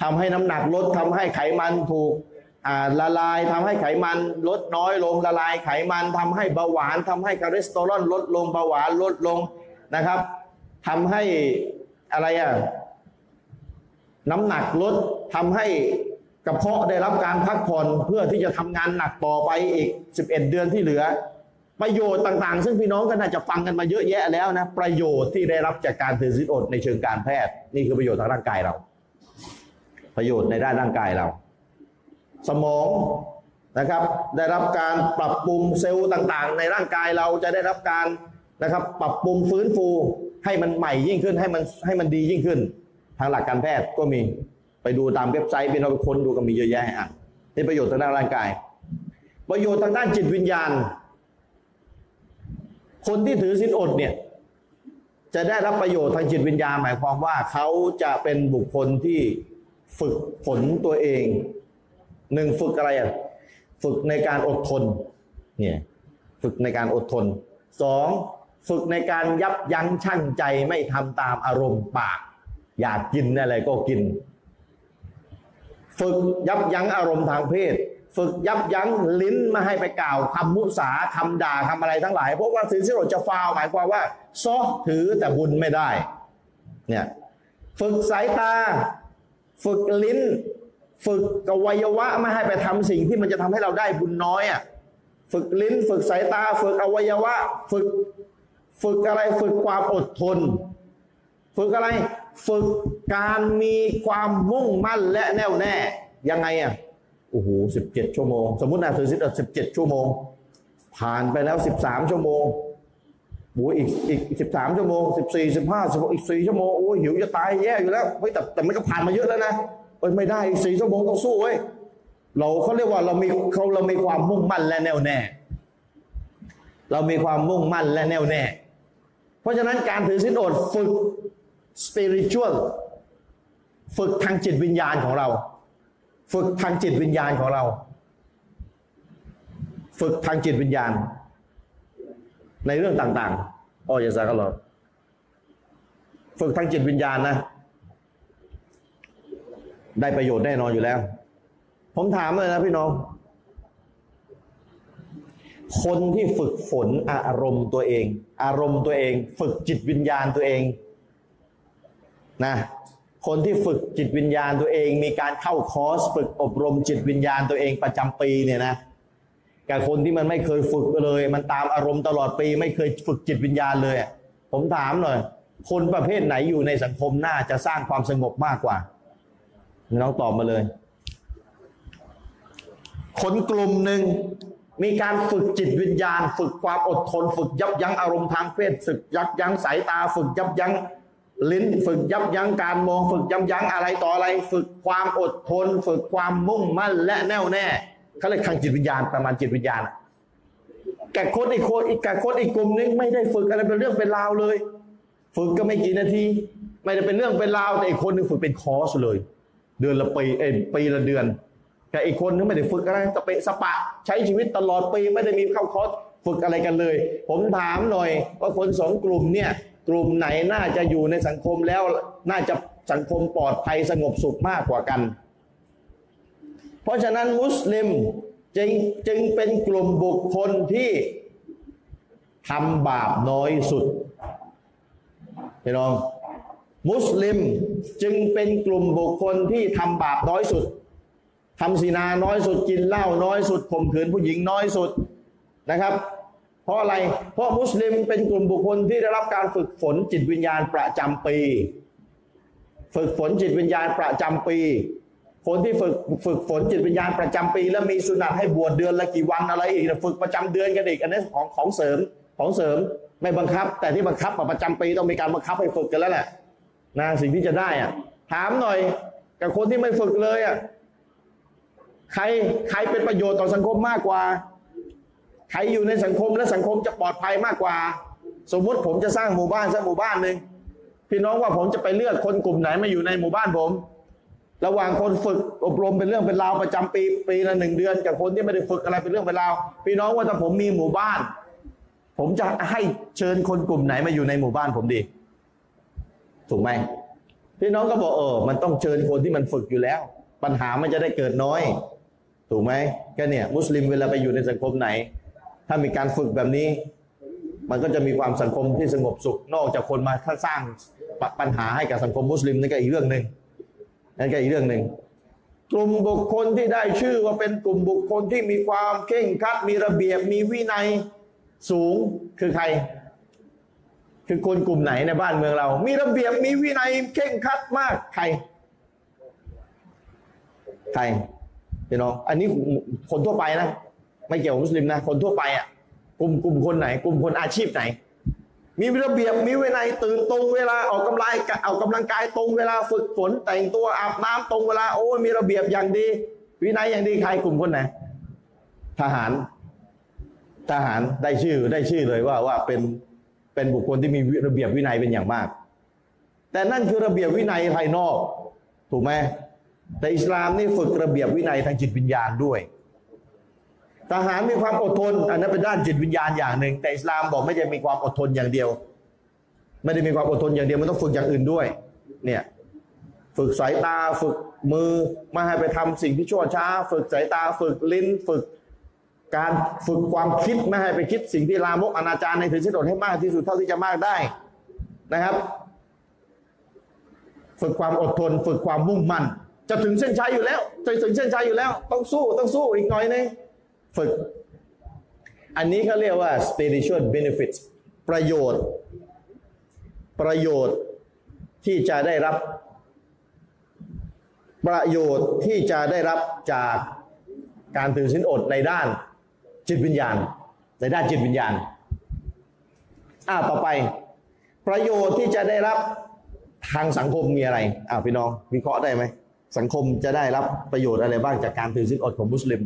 ทำให้น้ำหนักลดทำให้ไขมันถูก ละลายทำให้ไขมันลดน้อยลงละลายไขมันทำให้เบาหวานทำให้คอเลสเตอรอลลดลงเบาหวานลดลงนะครับทำให้อะไรอะน้ำหนักลดทำให้กระเพาะได้รับการพักผ่อนเพื่อที่จะทำงานหนักต่อไปอีก 11 เดือนที่เหลือ ประโยชน์ต่างๆ ซึ่งพี่น้องก็น่าจะฟังกันมาเยอะแยะแล้วนะประโยชน์ที่ได้รับจากการถือศีลอดในเชิงการแพทย์ นี่คือประโยชน์ทางร่างกายเรา ประโยชน์ในด้านร่างกายเรา สมองนะครับ ได้รับการปรับปรุงเซลล์ต่างๆ ในร่างกายเราจะได้รับการนะครับ ปรับปรุงฟื้นฟูให้มันใหม่ยิ่งขึ้นให้มันให้มันดียิ่งขึ้น ทางหลักการแพทย์ก็มีไปดูตามเว็บไซต์เป็นเราไปค้นดูก็มีเยอะแยะให้อ่านนี่ประโยชน์ทางด้านร่างกาย ประโยชน์ทางด้านจิตวิญญาณ คนที่ถือศีลอดเนี่ยจะได้รับประโยชน์ทางจิตวิญญาณหมายความว่าเขาจะเป็นบุคคลที่ฝึกฝนตัวเอง หนึ่งฝึกอะไรอะฝึกในการอดทนเนี่ยฝึกในการอดทนสองฝึกในการยับยั้งชั่งใจไม่ทำตามอารมณ์ปาก อยากกินอะไรก็กิน ฝึกยับยั้งอารมณ์ทางเพศ ฝึกยับยั้งลิ้นไมาให้ไปกล่าวคำมุสาคำด่าคำอะไรทั้งหลาย เพราะว่าถือสิโรจะฟาวหมายความว่าซอถือแต่บุญไม่ได้เนี่ยฝึกสายตา ฝึกลิ้น ฝึกอวัยวะไม่ให้ไปทำสิ่งที่มันจะทำให้เราได้บุญน้อยอะฝึกลิ้น ฝึกสายตา ฝึกอวัยวะ ฝึก ฝึกอะไรฝึกความอดทน ฝึกอะไรฝึกการมีความมุ่งมั่นและแน่วแน่ยังไงอะโอ้โหสิบเจ็ดชั่วโมง สมมตินะถือสิทธิ์สิบเจ็ดชั่วโมง ผ่านไปแล้วสิบสามชั่วโมงโอ้ยอีกอีกสิบสามชั่วโมงสิบสี่สิบห้าสิบหกอีกสี่ชั่วโมงโอ้ยหิวจะตายแย่อยู่แล้วเฮ้ยแต่แต่มันก็ผ่านมาเยอะแล้วนะ เอ้ยไม่ได้สี่ชั่วโมงต้องสู้เว้ยเราเขาเรียกว่าเรามีเขาเรามีความมุ่งมั่นและแน่วแน่ เรามีความมุ่งมั่นและแน่วแน่ เพราะฉะนั้นการถือศีลอดฝึก spiritual ฝึกทางจิตวิญญาณของเรา ฝึกทางจิตวิญญาณของเรา ฝึกทางจิตวิญญาณ ในเรื่องต่างอ๋ออย่าสักกันหรอกฝึกทางจิตวิญญาณนะ ได้ประโยชน์แน่นอนอยู่แล้ว ผมถามเลยนะพี่น้อง คนที่ฝึกฝนอารมณ์ตัวเอง อารมณ์ตัวเอง ฝึกจิตวิญญาณตัวเองนะคนที่ฝึกจิตวิญญาณตัวเอง มีการเข้าคอร์สฝึกอบรมจิตวิญญาณตัวเองประจำปีเนี่ยนะกับคนที่มันไม่เคยฝึกเลย มันตามอารมณ์ตลอดปี ไม่เคยฝึกจิตวิญญาณเลย ผมถามหน่อย คนประเภทไหนอยู่ในสังคมน่าจะสร้างความสงบมากกว่า น้องตอบมาเลย คนกลุ่มหนึ่งมีการฝึกจิตวิญญาณ ฝึกความอดทน ฝึกยับยั้งอารมณ์ทางเพศฝึกยับยั้งสายตา ฝึกยับยั้งลิ้น ฝึกยับยั้งการมอง ฝึกยับยั้งอะไรต่ออะไร ฝึกความอดทน ฝึกความมุ่งมั่นและแน่วแน่เขาเรียกทางจิตวิญญาณประมาณจิตวิญญาณอะแก่คนอีกคนอีกแก่คนอีกกลุ่มนึงไม่ได้ฝึกอะไรเป็นเรื่องเป็นราวเลย ฝึกก็ไม่กี่นาที ไม่ได้เป็นเรื่องเป็นราวแต่อีกคนหนึงฝึกเป็นคอร์สเลย เดือนละปีเอปีละเดือน แต่อีกคนนึงไม่ได้ฝึกอะไรสเปะสปะ ใช้ชีวิตตลอดปีไม่ได้มีเข้าคอร์สฝึกอะไรกันเลย ผมถามหน่อยว่าคนสองกลุ่มเนี่ยกลุ่มไหนน่าจะอยู่ในสังคมแล้วน่าจะสังคมปลอดภัยสงบสุขมากกว่ากัน เพราะฉะนั้นมุสลิมจึงจึงเป็นกลุ่มบุคคลที่ทำบาปน้อยสุดพี่น้อง มุสลิมจึงเป็นกลุ่มบุคคลที่ทำบาปน้อยสุดทำศีนาน้อยสุดกินเหล้าน้อยสุดข่มขืนผู้หญิงน้อยสุดนะครับ เพราะอะไร เพราะมุสลิมเป็นกลุ่มบุคคลที่ได้รับการฝึกฝนจิตวิญญาณประจำปี ฝึกฝนจิตวิญญาณประจำปี คนที่ฝึกฝึกฝนจิตวิญญาณประจำปี แล้วมีสุนัตให้บวชเดือนละกี่วันอะไรอีกฝึกประจำเดือนกันอีกอันนี้ของของเสริมของเสริมไม่บังคับ แต่ที่บังคับอะประจำปีต้องมีการบังคับให้ฝึกกันแล้วแหละ นะสิ่งที่จะได้อะ ถามหน่อย กับคนที่ไม่ฝึกเลยอะใครใครเป็นประโยชน์ต่อสังคมมากกว่า ใครอยู่ในสังคมและสังคมจะปลอดภัยมากกว่า สมมุติผมจะสร้างหมู่บ้านสักหมู่บ้านหนึ่งพี่น้องว่าผมจะไปเลือกคนกลุ่มไหนมาอยู่ในหมู่บ้านผม ระหว่างคนฝึกอบรมเป็นเรื่องเป็นราวประจำปีปีละหนึ่งเดือน กับคนที่ไม่ได้ฝึกอะไรเป็นเรื่องเป็นราวพี่น้องว่าถ้าผมมีหมู่บ้าน ผมจะให้เชิญคนกลุ่มไหนมาอยู่ในหมู่บ้านผมดี ถูกไหมพี่น้องก็บอกเออมันต้องเชิญคนที่มันฝึกอยู่แล้ว ปัญหามันจะได้เกิดน้อย ถูกไหมก็เนี่ย มุสลิมเวลาไปอยู่ในสังคมไหน ถ้ามีการฝึกแบบนี้ มันก็จะมีความสังคมที่สงบสุข นอกจากคนมาสร้างปัญหาให้กับสังคมมุสลิมนั่นก็อีกเรื่องหนึ่งนั่นก็อีกเรื่องหนึ่งกลุ่มบุคคลที่ได้ชื่อว่าเป็นกลุ่มบุคคลที่มีความเข่งคัดมีระเบียบมีวินัยสูงคือใคร คือคนกลุ่มไหนในบ้านเมืองเรา มีระเบียบมีวินัยเข่งคัดมากใครใครพี่น้องอันนี้คนทั่วไปนะ ไม่เกี่ยวกับมุสลิมนะ คนทั่วไปอะ กลุ่มกลุ่มคนไหน กลุ่มคนอาชีพไหน มีระเบียบมีวินัยตื่นตรงเวลาออกกำลังออกกำลังกายตรงเวลาฝึกฝนแต่งตัวอาบน้ำตรงเวลาโอ้ยมีระเบียบอย่างดี วินัยอย่างดีใครกลุ่มคนไหน ทหาร ทหารได้ชื่อได้ชื่อเลยว่าว่าเป็น เป็นบุคคลที่มีระเบียบวินัยเป็นอย่างมาก แต่นั่นคือระเบียบวินัยภายนอก ถูกไหมแต่อิสลามนี่ฝึกระเบียบวินัยทางจิตวิญญาณด้วย ทหารมีความอดทน อันนั้นเป็นด้านจิตวิญญาณอย่างหนึ่ง แต่อิสลามบอกไม่ใช่มีความอดทนอย่างเดียว ไม่ได้มีความอดทนอย่างเดียวมันต้องฝึกอย่างอื่นด้วย เนี่ยฝึกสายตาฝึกมือไมาให้ไปทำสิ่งที่ชั่วช้า ฝึกสายตาฝึกลิ้น ฝึก การฝึกความคิดไม่ให้ไปคิดสิ่งที่ลามกอนาจารในถือสิทธิ์ให้มากที่สุดเท่าที่จะมากได้นะครับ ฝึกความอดทน ฝึกความมุ่งมั่น จะถึงเส้นชัยอยู่แล้วจะถึงเส้นชัยอยู่แล้ว ต้องสู้ต้องสู้อีกหน่อยนึงฝึก อันนี้เขาเรียกว่า spiritual benefits ประโยชน์ ประโยชน์ที่จะได้รับ ประโยชน์ที่จะได้รับจากการถือศีลอดในด้าน จิตวิญญาณ ในด้านจิตวิญญาณอ่าต่อไป ประโยชน์ที่จะได้รับทางสังคมมีอะไรอ่าพี่น้องวิเคราะห์ได้ไหมสังคมจะได้รับประโยชน์อะไรบ้างจากการถือศีลอดของมุสลิม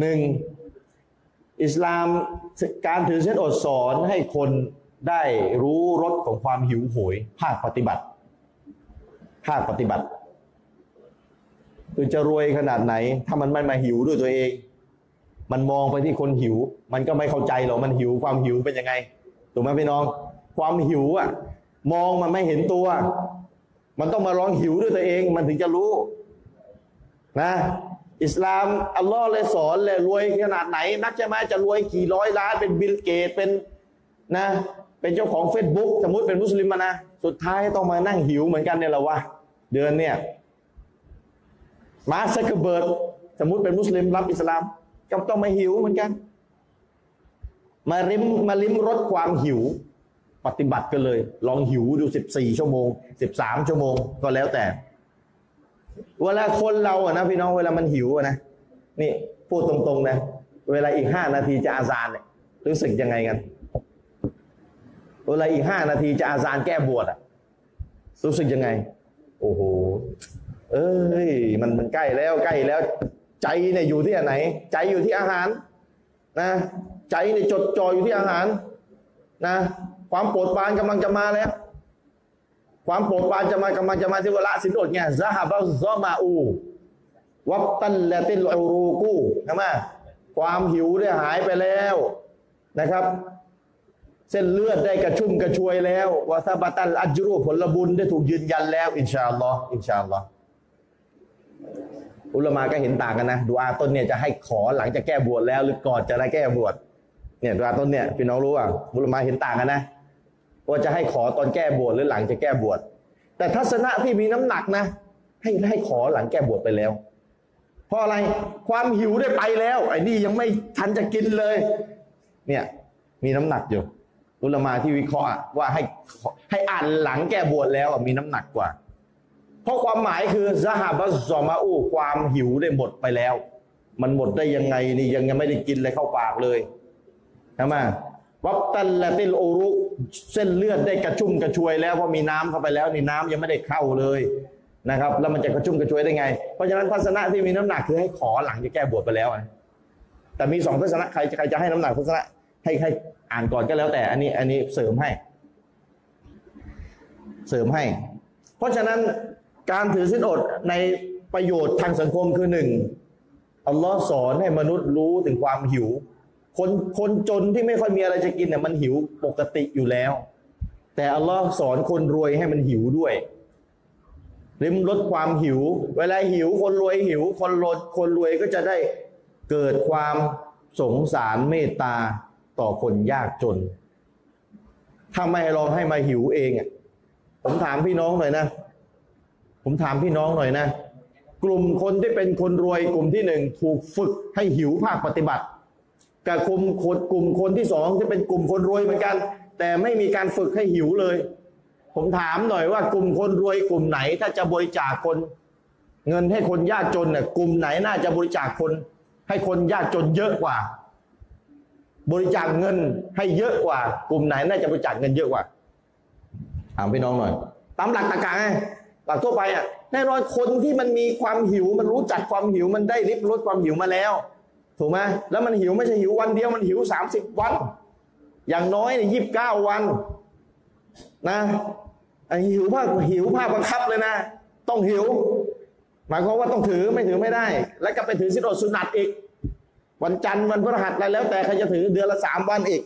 หนึ่งอิสลามการถือศีลอดสอนให้คนได้รู้รสของความหิวโหย ภาคปฏิบัติ ภาคปฏิบัติคือจะรวยขนาดไหน ถ้ามันไม่มาหิวด้วยตัวเอง มันมองไปที่คนหิว มันก็ไม่เข้าใจหรอกมันหิวความหิวเป็นยังไงถูกไหมพี่น้อง ความหิวอะ มองมันไม่เห็นตัว มันต้องมาลองหิวด้วยตัวเอง มันถึงจะรู้ นะ อิสลามอัลลอฮ์เลยสอนเลยรวยขนาดไหน นักใช่ไหมจะรวยกี่ร้อยล้านเป็นบิลเกตส์เป็นนะ เป็นเจ้าของเฟซบุ๊กสมมติเป็นมุสลิมมานะสุดท้ายต้องมานั่งหิวเหมือนกันเนี่ยแหละวะเดือนเนี่ยมาร์คซักเคอร์เบิร์กสมมติเป็นมุสลิมรับอิสลาม ก็ต้องมาหิวเหมือนกัน มาริมมาลิ้มรสความหิว ปฏิบัติกันเลย ลองหิวดูสิบสี่ชั่วโมงสิบสามชั่วโมงก็แล้วแต่ เวลาคนเราอะนะพี่น้องเวลามันหิวอะนะนี่พูดตรงๆนะเวลาอีกห้านาทีจะอาซานเนี่ยรู้สึกยังไงกัน เวลาอีกห้านาทีจะอาซานแก้บวชอะรู้สึกยังไง โอ้โห เอ้ย มันมันใกล้แล้วใกล้แล้ว ใจเนี่ยอยู่ที่อันไหน ใจอยู่ที่อาหารนะใจเนี่ยจดจ่ออยู่ที่อาหารนะความโปรดปรานกำลังจะมาแล้ว ความโปรดปรานจะมากำลังจะมาที่เวลาสินอดไงซาฮาบะซอมาอูวับตันและติลอูรูกูใช่ไหมความหิวได้หายไปแล้วนะครับ เส้นเลือดได้กระชุ่มกระชวยแล้ววาซาบะตันอัจรูผลบุญได้ถูกยืนยันแล้ว อินชาอัลลอฮ์อินชาอัลลอฮ์ อุลมาก็เห็นต่างกันนะดูอาต้นเนี่ยจะให้ขอหลังจากแก้บวชแล้ว หรือก่อนจะได้แก้บวชเนี่ยดูอาต้นเนี่ยพี่น้องรู้อะอุลมาเห็นต่างกันนะว่าจะให้ขอตอนแก้บวชหรือหลังจะแก้บวชแต่ทัศนะที่มีน้ำหนักนะ ให้ให้ขอหลังแก้บวชไปแล้ว เพราะอะไรความหิวได้ไปแล้ว ไอ้นี่ยังไม่ทันจะกินเลย เนี่ยมีน้ำหนักอยู่อุลมาที่วิเคราะห์ว่าให้ให้อ่านหลังแก้บวชแล้วอะมีน้ำหนักกว่า เพราะความหมายคือซาฮาบะซอมาอูความหิวได้หมดไปแล้ว มันหมดได้ยังไงนี่ยังยังไม่ได้กินอะไรเข้าปากเลยใช่ไหมวับตันและติลโอรุเส้นเลือดได้กระชุ่มกระชวยแล้วเพราะมีน้ำเข้าไปแล้วนี่น้ำยังไม่ได้เข้าเลยนะครับ แล้วมันจะกระชุ่มกระชวยได้ไง เพราะฉะนั้นทัศนะที่มีน้ำหนักคือให้ขอหลังจะแก้บวชไปแล้วอะแต่มีสองทัศนะใครใครจะให้น้ำหนักทัศนะให้ให้อ่านก่อนก็แล้วแต่ อันนี้อันนี้เสริมให้ เสริมให้ เพราะฉะนั้น การถือศีลอดในประโยชน์ทางสังคมคือหนึ่งอัลลอฮ์สอนให้มนุษย์รู้ถึงความหิว คนคนจนที่ไม่ค่อยมีอะไรจะกินเนี่ยมันหิวปกติอยู่แล้ว แต่อัลลอฮ์สอนคนรวยให้มันหิวด้วยริมลดความหิว เวลาหิวคนรวยหิว คนรวยคนรวยก็จะได้เกิดความสงสารเมตตาต่อคนยากจน ถ้าไม่ลองให้มาหิวเองอะผมถามพี่น้องหน่อยนะ ผมถามพี่น้องหน่อยนะ กลุ่มคนที่เป็นคนรวยกลุ่มที่หนึ่งถูกฝึกให้หิวภาคปฏิบัติกับกลุ่มคนกลุ่มคนที่สองที่เป็นกลุ่มคนรวยเหมือนกัน แต่ไม่มีการฝึกให้หิวเลย ผมถามหน่อยว่ากลุ่มคนรวยกลุ่มไหน ถ้าจะบริจาคคน เงินให้คนยากจนเนี่ยกลุ่มไหนน่าจะบริจาคคน ให้คนยากจนเยอะกว่า บริจาคเงินให้เยอะกว่า กลุ่มไหนน่าจะบริจาคเงินเยอะกว่าถามพี่น้องหน่อยตามหลักตรรกะไง หลักทั่วไปอะแน่นอนคนที่มันมีความหิว มันรู้จักความหิวมันได้ริบรสความหิวมาแล้ว ถูกไหมแล้วมันหิวไม่ใช่หิววันเดียวมันหิวสามสิบวัน อย่างน้อยเนี่ยยี่สิบเก้าวันนะไอหิวภาคหิวภาคบังคับเลยนะ ต้องหิว หมายความว่าต้องถือไม่ถือไม่ได้ แล้วก็ไปถือสิโอดสุนัตอีก วันจันทร์วันพฤหัสอะไรแล้ว แต่ใครจะถือเดือนละสามวันอีก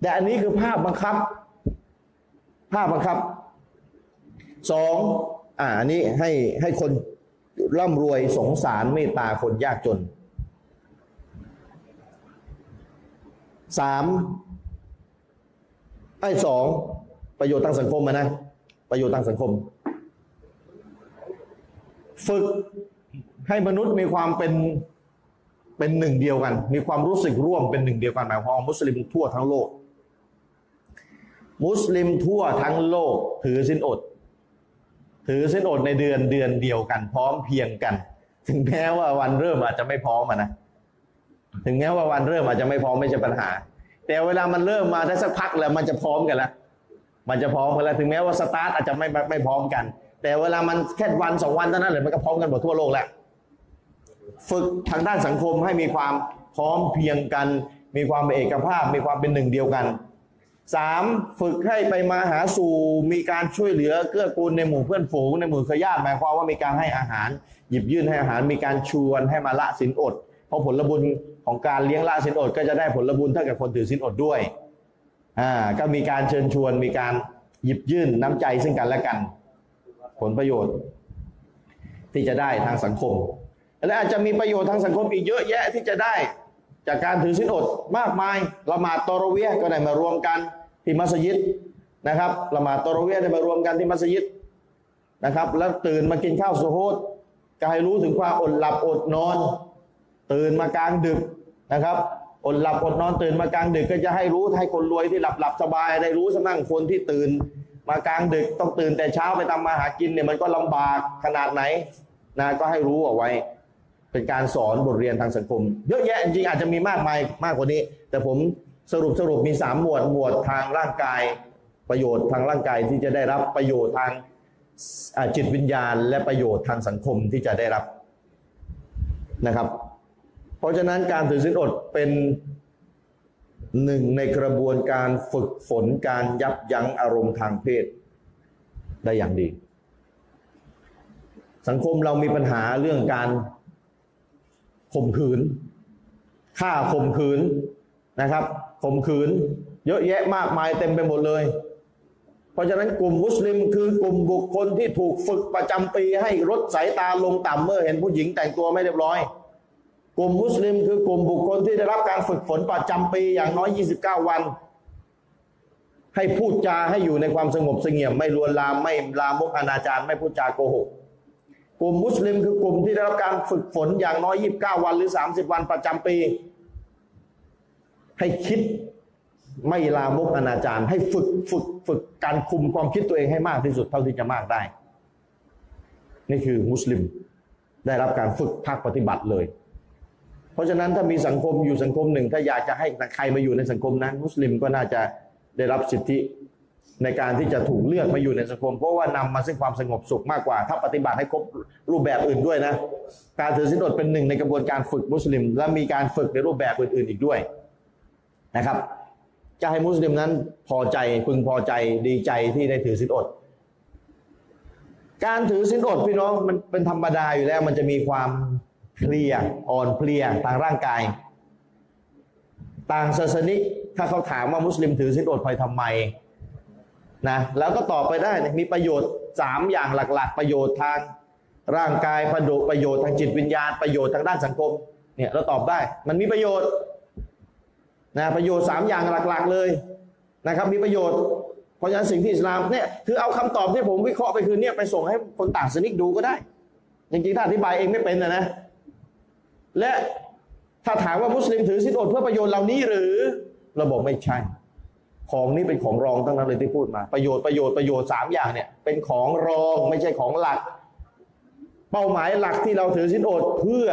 แต่อันนี้คือภาพบังคับ ภาพบังคับสอง อ่าอันนี้ให้ให้คนร่ำรวยสงสารเมตตาคนยากจนสามไอ้สองประโยชน์ทางสังคมอะนะ ประโยชน์ทางสังคม ฝึกให้มนุษย์มีความเป็นเป็นหนึ่งเดียวกัน มีความรู้สึกร่วมเป็นหนึ่งเดียวกันหมายความว่ามุสลิมทั่วทั้งโลก มุสลิมทั่วทั้งโลกถือสินอด ถือสินอดในเดือนเดือนเดียวกัน พร้อมเพียงกัน ถึงแม้ว่าวันเริ่มอาจจะไม่พร้อมนะถึงแม้ว่าวันเริ่มอาจจะไม่พร้อมไม่ใช่ปัญหา แต่เวลามันเริ่มมาได้สักพักแล้วมันจะพร้อมกันแล้วมันจะพร้อมกันแล้วถึงแม้ว่าสตาร์ทอาจจะไม่ไม่พร้อมกัน แต่เวลามันแค่วันสองวันเท่านั้นเลยมันก็พร้อมกันหมดทั่วโลกแล้วฝึกทางด้านสังคมให้มีความพร้อมเพียงกัน มีความเป็นเอกภาพ มีความเป็นหนึ่งเดียวกัน สามฝึกให้ไปมาหาสู่มีการช่วยเหลือเกื้อกูลในหมู่เพื่อนฝูงในหมู่เครือญาติหมายความว่ามีการให้อาหาร หยิบยื่นให้อาหารมีการชวนให้มาละสินอด เพราะผลบุญของการเลี้ยงละสินอด ก็จะได้ผลบุญเท่ากับคนถือสินอดด้วยอ่าก็มีการเชิญชวนมีการหยิบยื่นน้ำใจซึ่งกันและกัน ผลประโยชน์ ที่จะได้ทางสังคม และอาจจะมีประโยชน์ทางสังคมอีกเยอะแยะที่จะได้จากการถือศีลอดมากมายละหมาดตอรเวียก็ได้มารวมกัน ที่มัสยิดนะครับละหมาดตอรเวียได้มารวมกันที่มัสยิดนะครับ แล้วตื่นมากินข้าวสุโฮดก็ให้รู้ถึงความอดหลับอดนอน ตื่นมากลางดึกนะครับอดหลับอดนอนตื่นมากลางดึกก็จะให้รู้ให้คนรวยที่หลับหลับสบายได้รู้สมั่งคนที่ตื่น มากลางดึกต้องตื่นแต่เช้าไปทำมาหากินเนี่ยมันก็ลำบากขนาดไหนนะก็ให้รู้เอาไว้ เป็นการสอนบทเรียนทางสังคม เยอะแยะจริงๆอาจจะมีมากมายมากกว่านี้ แต่ผม สรุปสรุปมีสามหมวดหมวดทางร่างกายประโยชน์ทางร่างกายที่จะได้รับประโยชน์ทางจิตวิญญาณ และประโยชน์ทางสังคมที่จะได้รับนะครับ เพราะฉะนั้นการถือศีลอดเป็นหนึ่งในกระบวนการฝึกฝนการยับยั้งอารมณ์ทางเพศได้อย่างดี สังคมเรามีปัญหาเรื่องการข่มขืนฆ่าข่มขืนนะครับ ข่มขืน เยอะแยะมากมายเต็มไปหมดเลย เพราะฉะนั้นกลุ่มมุสลิมคือกลุ่มบุคคลที่ถูกฝึกประจำปีให้ลดสายตาลงต่ำเมื่อเห็นผู้หญิงแต่งตัวไม่เรียบร้อย กลุ่มมุสลิมคือกลุ่มบุคคลที่ได้รับการฝึกฝนประจำปีอย่างน้อย 29 วัน ให้พูดจาให้อยู่ในความสงบเสงี่ยมไม่ลวนลามไม่ลามกอนาจารไม่พูดจาโกหกกลุ่มมุสลิมคือกลุ่มที่ได้รับการฝึกฝนอย่างน้อย 29 วันหรือ 30 วันประจำปี ให้คิดไม่ลามกอนาจารให้ฝึกฝึกฝึกการคุมความคิดตัวเองให้มากที่สุดเท่าที่จะมากได้ นี่คือมุสลิมได้รับการฝึกภาคปฏิบัติเลย เพราะฉะนั้นถ้ามีสังคมอยู่สังคมหนึ่ง ถ้าอยากจะให้ใครมาอยู่ในสังคมนั้น มุสลิมก็น่าจะได้รับสิทธิในการที่จะถูกเลือกมาอยู่ในสังคม เพราะว่านำมาซึ่งความสงบสุขมากกว่า ถ้าปฏิบัติให้ครบรูปแบบอื่นด้วยนะ การถือศีลอดเป็นหนึ่งในกระบวนการฝึกมุสลิม และมีการฝึกในรูปแบบอื่นๆอีกด้วย นะครับจะให้มุสลิมนั้นพอใจพึงพอใจดีใจที่ได้ถือศีลอด การถือศีลอดพี่น้องมันเป็นธรรมดาอยู่แล้ว มันจะมีความเพลียอ่อนเพลียทางร่างกาย ต่างศาสนิกถ้าเขาถามว่ามุสลิมถือศีลอดไปทำไมนะแล้วก็ตอบไปได้มีประโยชน์สามอย่างหลัก ๆ ประโยชน์ทางร่างกายประโยชน์ประโยชน์ทางจิตวิญญาณประโยชน์ทางด้านสังคมเนี่ยเราตอบได้มันมีประโยชน์ นะประโยชน์สามอย่างหลักๆเลยนะครับมีประโยชน์เพราะฉะนั้นสิ่งที่อิสลามเนี่ยคือเอาคำตอบที่ผมวิเคราะห์ไปคืนเนี่ยไปส่งให้คนต่างศาสนิกดูก็ได้จริงๆถ้าอธิบายเองไม่เป็นนะนะ และถ้าถามว่ามุสลิมถือศีลอดเพื่อประโยชน์เหล่านี้หรือเราบอกไม่ใช่ ของนี้เป็นของรองทั้งนั้นเลยที่พูดมา ประโยชน์ประโยชน์ประโยชน์สามอย่างเนี่ย เป็นของรองไม่ใช่ของหลัก เป้าหมายหลักที่เราถือศีลอดเพื่อ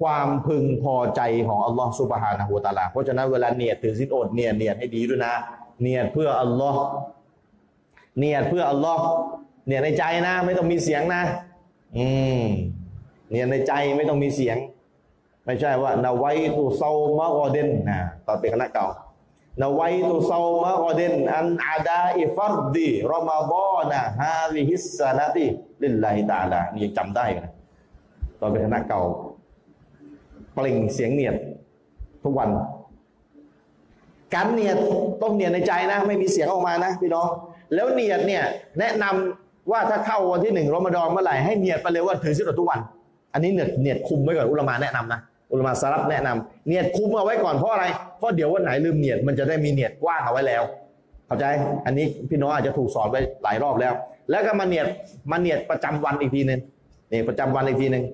ความพึงพอใจของอัลลอฮฺสุบฮานะฮูตะอาลา เพราะฉะนั้นเวลาเนียดถือศีลอดเนียดเนียดให้ดีด้วยนะ เนียดเพื่ออัลลอฮ์เนียดเพื่ออัลลอฮ์เนียดในใจนะ ไม่ต้องมีเสียงนะ อืม เนียดในใจไม่ต้องมีเสียง ไม่ใช่ว่านาไวตุเซามะกอเดนนะตอนเป็นคณะเก่านาไวตุเซามะกอเดนอันอาดาอิฟัรดีรอมาบอนะฮาลิฮิสซานาติลิลลาฮิตาลานี่ยังจำได้นะตอนเป็นคณะเก่า ปล่งเสียงเนียดทุกวัน การเนียดต้องเนียดในใจนะ ไม่มีเสียงออกมานะพี่น้อง แล้วเนียดเนี่ยแนะนำว่าถ้าเข้าวันที่หนึ่งรอมฎอนเมื่อไหร่ให้เนียดไปเลยว่าถือศีลอดทุกวัน อันนี้เนียดเนียดคุมไว้ก่อนอุลมะแนะนำนะอุลมะสารับแนะนำเนียดคุมเอาไว้ก่อนเพราะอะไรเพราะเดี๋ยววันไหนลืมเนียดมันจะได้มีเนียดกว้างเอาไว้แล้ว เข้าใจ อันนี้พี่น้องอาจจะถูกสอนไปหลายรอบแล้ว แล้วก็มาเนียดมาเนียดประจำวันอีกทีหนึ่งนี่ประจำวันอีกทีหนึ่ง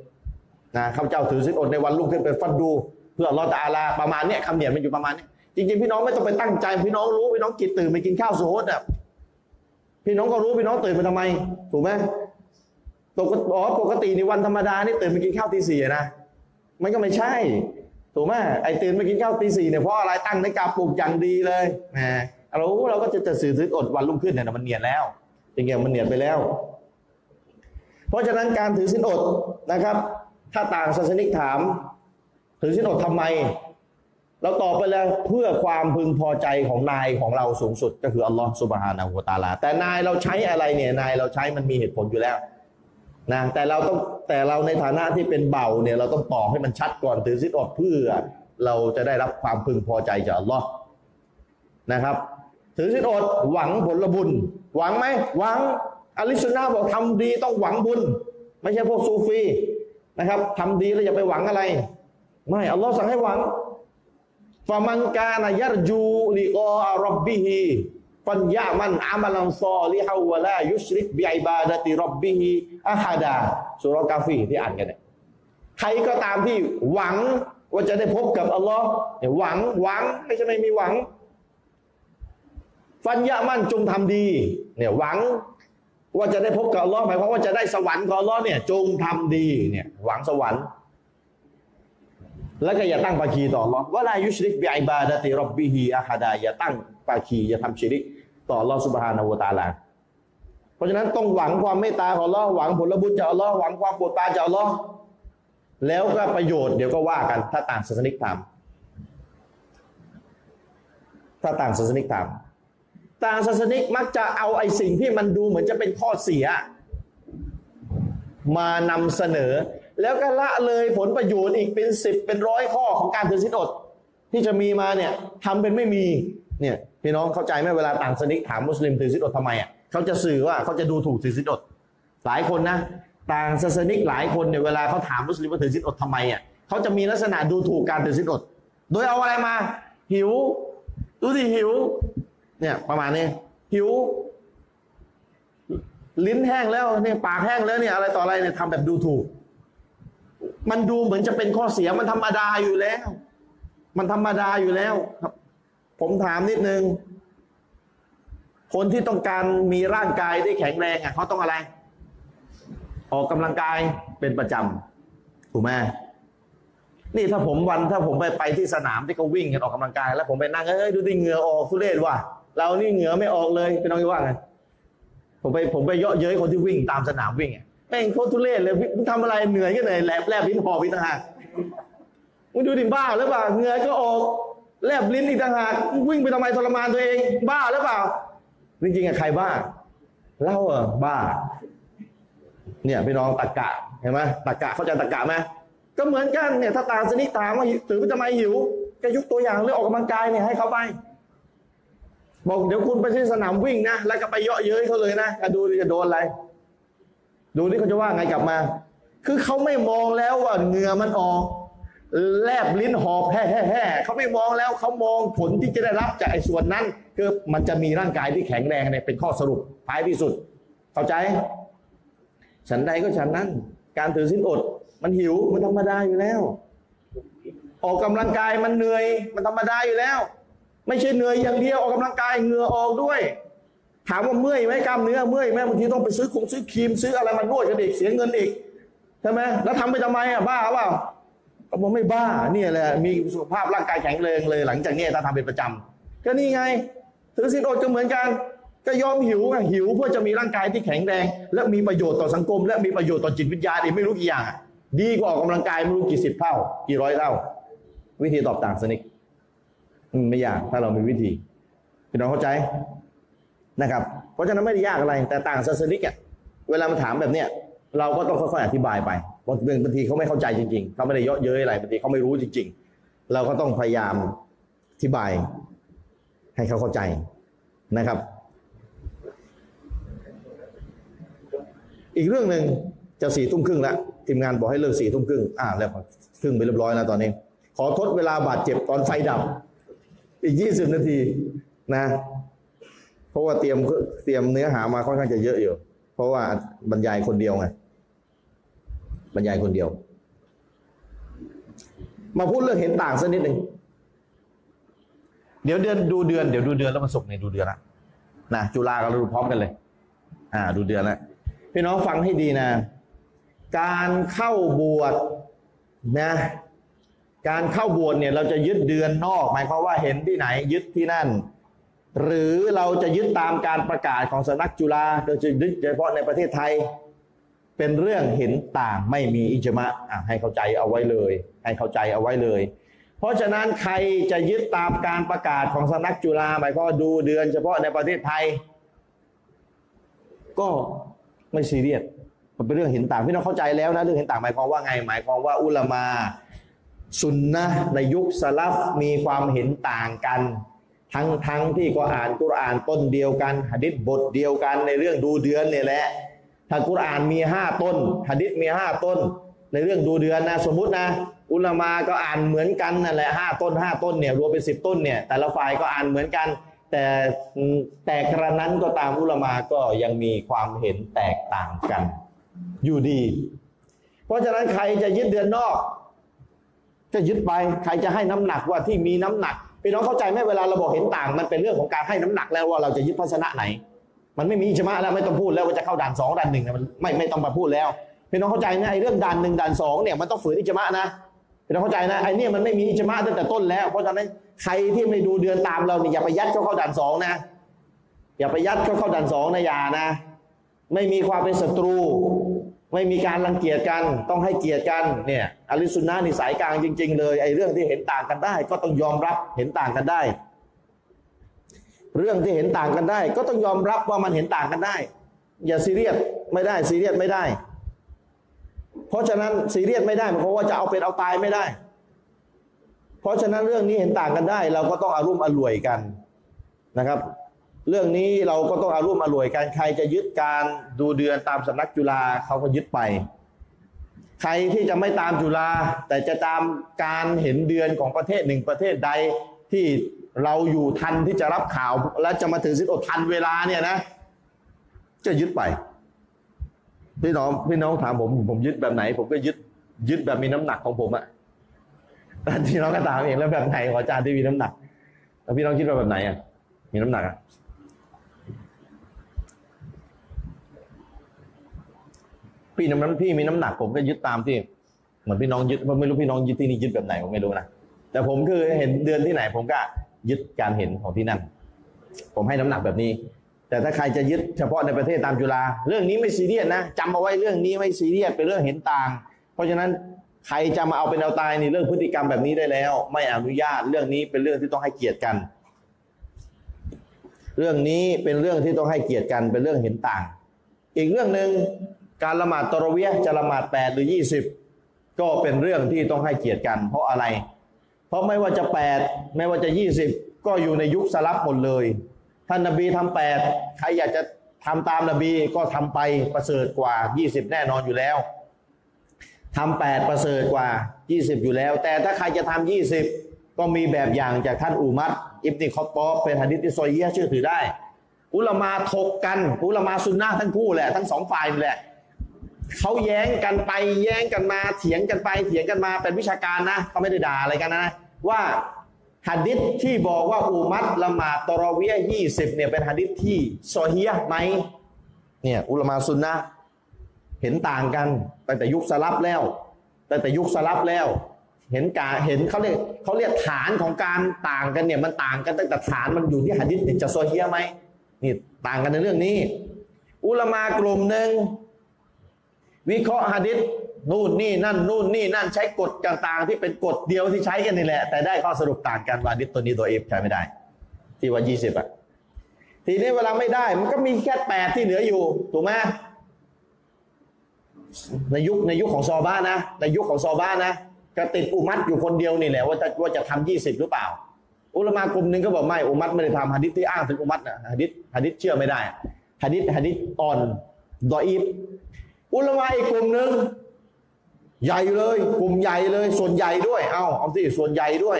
นะข้าพเจ้าถือศีลอดในวันรุ่งขึ้นเป็นฟัดดู เพื่ออัลลอตาลาประมาณเนี้ยคำเนียดมันอยู่ประมาณเนี้ยจริงๆพี่น้องไม่ต้องไปตั้งใจพี่น้องรู้พี่น้องกินตื่นไปกินข้าวสุโฮดอะพี่น้องก็รู้พี่น้องตื่นไปทำไม ถูกไหมปกติอ๋อปกติในวันธรรมดานี่ตื่นไปกินข้าวตีสี่นะมันก็ไม่ใช่ ถูกไหมไอ้ตื่นไปกินข้าวตีสี่เนี่ยเพราะอะไรตั้งในกาปลุกอย่างดีเลยนะเราเราก็จะจะสื่อซื้ออดวันรุ่งขึ้นเนี่ยมันเนียดแล้วจริงๆมันเนียดไปแล้ว เพราะฉะนั้นการถือสินอดนะครับ ถ้าต่างศาสนิกถาม ถือสินอดทำไม เราตอบไปแล้วเพื่อความพึงพอใจของนายของเราสูงสุด ก็คืออัลลอฮฺสุบฮานาหูตาลา แต่นายเราใช้อะไรเนี่ยนายเราใช้มันมีเหตุผลอยู่แล้วนะแต่เราต้องแต่เราในฐานะที่เป็นเบาเนี่ยเราต้องตอบให้มันชัดก่อนถือสินอดเพื่อ เราจะได้รับความพึงพอใจจากอัลลอฮ์นะครับถือศีลอดหวังผลบุญ หวังไหมหวังอลิสุนนะห์บอกทำดีต้องหวังบุญ ไม่ใช่พวกซูฟี นะครับทำดีแล้วอย่าไปหวังอะไร ไม่อัลลอฮ์สั่งให้หวังฟามันกานะยัรจูลิกอรับบิฮิฟันยะมันอามัลันซอลิฮาวะลายุชริกบิอิบาดะติรบบิฮิอะฮัดาสุรกาฟีที่อ่านกันเนี่ยใครก็ตามที่หวังว่าจะได้พบกับอัลลอฮ์เนี่ยหวังหวังไม่ใช่ไม่มีหวัง ฟันยะมันจงทำดี เนี่ยหวัง ว่าจะได้พบกับอัลลอฮ์หมายความว่าจะได้สวรรค์ของอัลลอฮ์เนี่ยจงทำดีเนี่ยหวังสวรรค์ แล้วก็อย่าตั้งปาคีต่ออัลลอฮ์ว่าลายุชริกบิอิบาดะติรับบิฮิอะฮัดาอย่าตั้งปาคีอย่าทำชิริกต่ออัลลอฮ์ซุบฮานะฮูวตาลาเพราะฉะนั้นต้องหวังความเมตตาของอัลลอฮ์หวังผลบุญจากอัลลอฮ์หวังความโปรดปรานจากอัลลอฮ์แล้วก็ประโยชน์เดี๋ยวก็ว่ากัน ถ้าต่างศาสนิกถามถ้าต่างศาสนิกถาม ต่างศาสนิกมักจะเอาไอ้สิ่งที่มันดูเหมือนจะเป็นข้อเสีย มานำเสนอ แล้วก็ละเลยผลประโยชน์อีกเป็นสิบเป็นร้อยข้อของการถือศีลอดที่จะมีมาเนี่ยทำเป็นไม่มีเนี่ยพี่น้องเข้าใจไหมเวลาต่างศาสนิกถามมุสลิมถือศีลอดทำไมอะเขาจะสื่อว่าเขาจะดูถูกถือศีลอดหลายคนนะต่างศาสนิกหลายคนเนี่ยเวลาเขาถามมุสลิมว่าถือศีลอดทำไมอะเขาจะมีลักษณะดูถูกการถือศีลอด โดยเอาอะไรมา หิว ดูสิหิว เนี่ยประมาณนี้หิว ลิ้นแห้งแล้วเนี่ยปากแห้งแล้วเนี่ยอะไรต่ออะไรเนี่ยทำแบบดูถูก มันดูเหมือนจะเป็นข้อเสียมันธรรมดาอยู่แล้ว มันธรรมดาอยู่แล้วครับ ผมถามนิดนึง คนที่ต้องการมีร่างกายได้แข็งแรงอะเขาต้องอะไร ออกกำลังกายเป็นประจำถูกไหมนี่ถ้าผมวันถ้าผมไปไปที่สนามที่เขาวิ่งกันออกกำลังกาย แล้วผมไปนั่งเอ้ยดูดิเหงื่อออกทุเรศว่ะ เรานี่เหงื่อไม่ออกเลยเป็นน้องว่าไงผมไปผมไปเยาะเย้ยคนที่วิ่งตามสนามวิ่งอะแม่งโคตรทุเรศเลยมึงทำอะไรเหนื่อยก็เหนื่อยแลบแลบลิ้นหอบอีกต่างหากมึงดูดิบ้าหรือเปล่าเหงื่อก็ออกแลบลิ้นอีกต่างหากวิ่งไปทำไมทรมานตัวเอง บ้าหรือเปล่าจริงๆอะใครบ้าเล่าอะบ้า เนี่ยพี่น้องตะกะเห็นไหมตะกะเข้าใจตะกะไหมก็เหมือนกันเนี่ยถ้าตามสนิทถามว่าถือว่าทำไมหิวก็ยกตัวอย่างเรื่องออกกำลังกายเนี่ยให้เขาไป บอกเดี๋ยวคุณไปที่สนามวิ่งนะ แล้วก็ไปเยาะเย้ยเขาเลยนะดูดิจะโดนอะไร ดูนี่เขาจะว่าไงกลับมา คือเขาไม่มองแล้วว่าเหงื่อมันออก แลบลิ้นหอบแห่แห่แห่เขาไม่มองแล้วเขามองผลที่จะได้รับจากไอ้ส่วนนั้น คือมันจะมีร่างกายที่แข็งแรงเนี่ยเป็นข้อสรุปท้ายที่สุด เข้าใจ ฉันใดก็ฉันนั้น การถือสินอด มันหิวมันธรรมดาอยู่แล้ว ออกกำลังกายมันเหนื่อย มันธรรมดาอยู่แล้ว ไม่ใช่เหนื่อยอย่างเดียวออกกำลังกายเหงื่อออกด้วย ถามว่าเมื่อยไหมกล้ามเนื้อเมื่อยไหมบางทีต้องไปซื้อคงซื้อครีมซื้ออะไรมานวดกันอีกเสียเงินอีกใช่ไหมแล้วทำไปทำไมอะบ้าเปล่าก็บอกไม่บ้าเนี่ยแหละมีสุขภาพร่างกายแข็งแรงเลย หลังจากนี้ถ้าทำเป็นประจำก็นี่ไงถือศีลอดก็เหมือนกันก็ยอมหิวหิวเพื่อจะมีร่างกายที่แข็งแรง และมีประโยชน์ต่อสังคม และมีประโยชน์ต่อจิตวิญญาณอีกไม่รู้กี่อย่าง ดีกว่าออกกำลังกายไม่รู้กี่สิบเท่า กี่ร้อยเท่า วิธีตอบต่างสนิกอืม ไม่ยากถ้าเรามีวิธีพี่น้องเข้าใจนะครับ เพราะฉะนั้นไม่ได้ยากอะไร แต่ต่างศาสนิกอะเวลามาถามแบบเนี้ยเราก็ต้องค่อยๆอธิบายไปบางบางทีเขาไม่เข้าใจจริงๆเขาไม่ได้เยาะเย้ยอะไรบางทีเขาไม่รู้จริง ๆ เราก็ต้องพยายามอธิบาย ให้เขาเข้าใจนะครับ อีกเรื่องหนึ่งจะสี่ทุ่มครึ่งแล้วทีมงานบอกให้เลิกสี่ทุ่มครึ่งอ่าแล้วครึ่งไปเรียบร้อยแล้วตอนนี้ ขอทดเวลาบาดเจ็บตอนไฟดับ อีกยี่สิบนาทีนะ เพราะว่าเตรียมเตรียมเนื้อหามาค่อนข้างจะเยอะอยู่ เพราะว่าบรรยายคนเดียวไงบรรยายคนเดียว มาพูดเรื่องเห็นต่างสักนิดหนึ่งเดี๋ยวเดือนดูเดือนเดี๋ยวดูเดือนแล้วมันสุกในดูเดือนละนะจุฬากับเราดูพร้อมกันเลย อ่า ดูเดือนละพี่น้องฟังให้ดีนะ การเข้าบวชนะ การเข้าบวชเนี่ยเราจะยึดเดือนนอก หมายความว่าเห็นที่ไหนยึดที่นั่น หรือเราจะยึดตามการประกาศของสำนักจุฬาโดยจะยึดเฉพาะในประเทศไทย เป็นเรื่องเห็นต่างไม่มีอิจมะอะให้เข้าใจเอาไว้เลย ให้เข้าใจเอาไว้เลย เพราะฉะนั้นใครจะยึดตามการประกาศของสำนักจุฬาหมายความว่าดูเดือนเฉพาะในประเทศไทย ก็ไม่ซีเรียสมันเป็นเรื่องเห็นต่างพี่น้องเข้าใจแล้วนะเรื่องเห็นต่างหมายความว่าไง หมายความว่าอุลามา สุนนะในยุคสลัฟมีความเห็นต่างกัน ทั้งทั้งที่ก็อ่านกุรอานต้นเดียวกันหะดิษบทเดียวกันในเรื่องดูเดือนเนี่ยแหละถ้ากุรอานมีห้าต้นหะดิษมีห้าต้น ในเรื่องดูเดือนนะสมมุตินะ อุลามาก็อ่านเหมือนกันนั่นแหละห้าต้นห้าต้นเนี่ยรวมเป็นสิบต้นเนี่ยแต่ละฝ่ายก็อ่านเหมือนกัน แต่แต่กระนั้นก็ตามอุลามาก็ยังมีความเห็นแตกต่างกัน อยู่ดี เพราะฉะนั้นใครจะยึดเดือนนอก ก็ยึดไปใครจะให้น้ำหนักว่าที่มีน้ำหนักพี่น้องเข้าใจไหมเวลาเราบอกเห็นต่าง มันเป็นเรื่องของการให้น้ำหนักแล้วว่าเราจะยึดพัชนะไหน มันไม่มีอิจมาแล้วไม่ต้องพูดแล้วว่าจะเข้าด่านสองด่านหนึ่งนะมันไม่ไม่ต้องมาพูดแล้วพี่น้องเข้าใจนะไอ้เรื่องด่านหนึ่งด่านสองเนี่ยมันต้องฝืนอิจมานะพี่น้องเข้าใจนะไอ้นี่มันไม่มีอิจมาตั้งแต่ต้นแล้ว เพราะฉะนั้นใครที่ไม่ดูเดือนตามเราเนี่ยอย่าไปยัดเข้าเข้าด่านสองนะอย่าไปยัดเข้าเข้าด่านสองนะอย่านะ ไม่มีความเป็นศัตรู ไม่มีการรังเกียจกันต้องให้เกียรติกันเนี่ยอลิสุนนะนี่สายกลางจริง ๆ เลยไอ้เรื่องที่เห็นต่างกันได้ ก็ต้องยอมรับเห็นต่างกันได้ เรื่องที่เห็นต่างกันได้ ก็ต้องยอมรับว่ามันเห็นต่างกันได้ อย่าซีเรียสไม่ได้ซีเรียสไม่ได้ เพราะฉะนั้นซีเรียสไม่ได้เพราะว่าจะเอาเป็นเอาตายไม่ได้ เพราะฉะนั้นเรื่องนี้เห็นต่างกันได้ เราก็ต้องอารุ่มอร่วยกันนะครับ เรื่องนี้เราก็ต้องอารุ่มอร่วยกันใครจะยึดการดูเดือนตามสำนักจุฬาเขาก็ยึดไป ใครที่จะไม่ตามจุฬาแต่จะตามการเห็นเดือนของประเทศหนึ่งประเทศใดที่เราอยู่ทันที่จะรับข่าว และจะมาถือสิทธิ์อดทันเวลาเนี่ยนะจะยึดไป พี่น้องพี่น้องถามผมผมยึดแบบไหน ผมก็ยึดยึดแบบมีน้ำหนักของผมอะพี่น้องก็ถามเองแล้วแบบไหนของอาจารย์ที่มีน้ำหนักแล้วพี่น้องคิดว่าแบบไหนอะมีน้ำหนักอะ พี่น้ำนั้นพี่มีน้ำหนักผมก็ยึดตามที่เหมือนพี่น้องยึดไม่รู้พี่น้องยึดที่นี่ยึดแบบไหนผมไม่รู้นะแต่ผมคือเห็นเดือนที่ไหน ผมก็ยึดการเห็นของที่นั่น ผมให้น้ำหนักแบบนี้ แต่ถ้าใครจะยึดเฉพาะในประเทศตามจุฬาเรื่องนี้ไม่ซีเรียสนะจำเอาไว้เรื่องนี้ไม่ซีเรียสเป็นเรื่องเห็นต่าง เพราะฉะนั้นใครจะมาเอาเป็นเอาตายในเรื่องพฤติกรรมแบบนี้ได้แล้ว ไม่อนุญาตเรื่องนี้เป็นเรื่องที่ต้องให้เกียรติกัน เรื่องนี้เป็นเรื่องที่ต้องให้เกียรติกันเป็นเรื่องเห็นต่าง อีกเรื่องหนึ่ง การละหมาดตะรเวียจะละหมาดแปดหรือยี่สิบก็เป็นเรื่องที่ต้องให้เกียรติกัน เพราะอะไร เพราะไม่ว่าจะแปดไม่ว่าจะยี่สิบก็อยู่ในยุคสลับหมดเลย ท่านนบีทำแปดใครอยากจะทำตามนบีก็ทำไปประเสริฐกว่า 20 แน่นอนอยู่แล้วทำแปดประเสริฐกว่า 20 อยู่แล้ว แต่ถ้าใครจะทำ20 ก็มีแบบอย่างจากท่านอุมัตอิบติคอตอบเป็นหะดิษที่ซอยเยียเชื่อถือได้ อุลามาถกกัน อุลามาซุนนะทั้งคู่แหละทั้งสองฝ่ายนี่แหละ เขาแย้งกันไปแย้งกันมาเถียงกันไปเถียงกันมาเป็นวิชาการนะเขาไม่ได้ด่าอะไรกันนะว่าหัดดิษที่บอกว่าอุมัตละหมาดตอรอเวียยี่สิบเนี่ยเป็นหัดดิษที่ซอฮียไหมเนี่ยอุลมาซุนนะเห็นต่างกันตั้งแต่ยุคสลับแล้วตั้งแต่ยุคสลับแล้ว เห็นการเห็นเขาเรียกเขาเรียกฐานของการต่างกันเนี่ยมันต่างกันตั้งแต่ฐานมันอยู่ที่หัดดิษจะซอฮียไหมนี่ต่างกันในเรื่องนี้ อุลมากลุ่มหนึ่ง วิเคราะห์หัดดิษนู่นนี่นั่นนู่นนี่นั่นใช้กฎต่าง ๆ ที่เป็นกฎเดียวที่ใช้กันนี่แหละ แต่ได้ข้อสรุปต่างกันว่าหัดดิษตัวนี้ตัวเอฟใช้ไม่ได้ ที่ว่ายี่สิบอะทีนี้เวลาไม่ได้มันก็มีแค่แปดที่เหลืออยู่ถูกไหมในยุคในยุคของซอบ้านนะในยุคของซอบ้านนะก็ติดอุมัตอยู่คนเดียวนี่แหละว่าจะว่าจะทำยี่สิบหรือเปล่า อุลมากลุ่มหนึ่งก็บอกไม่อุมัตไม่ได้ทำหัดดิษที่อ้างถึงอุมัตนะหัดดิษหัดดิษเชื่อไม่ได้หัดดิษหัดดิษอ่อนดออีฟ อุลามาอีกกลุ่มหนึ่งใหญ่เลย กลุ่มใหญ่เลย ส่วนใหญ่ด้วย เอาเอาสิส่วนใหญ่ด้วย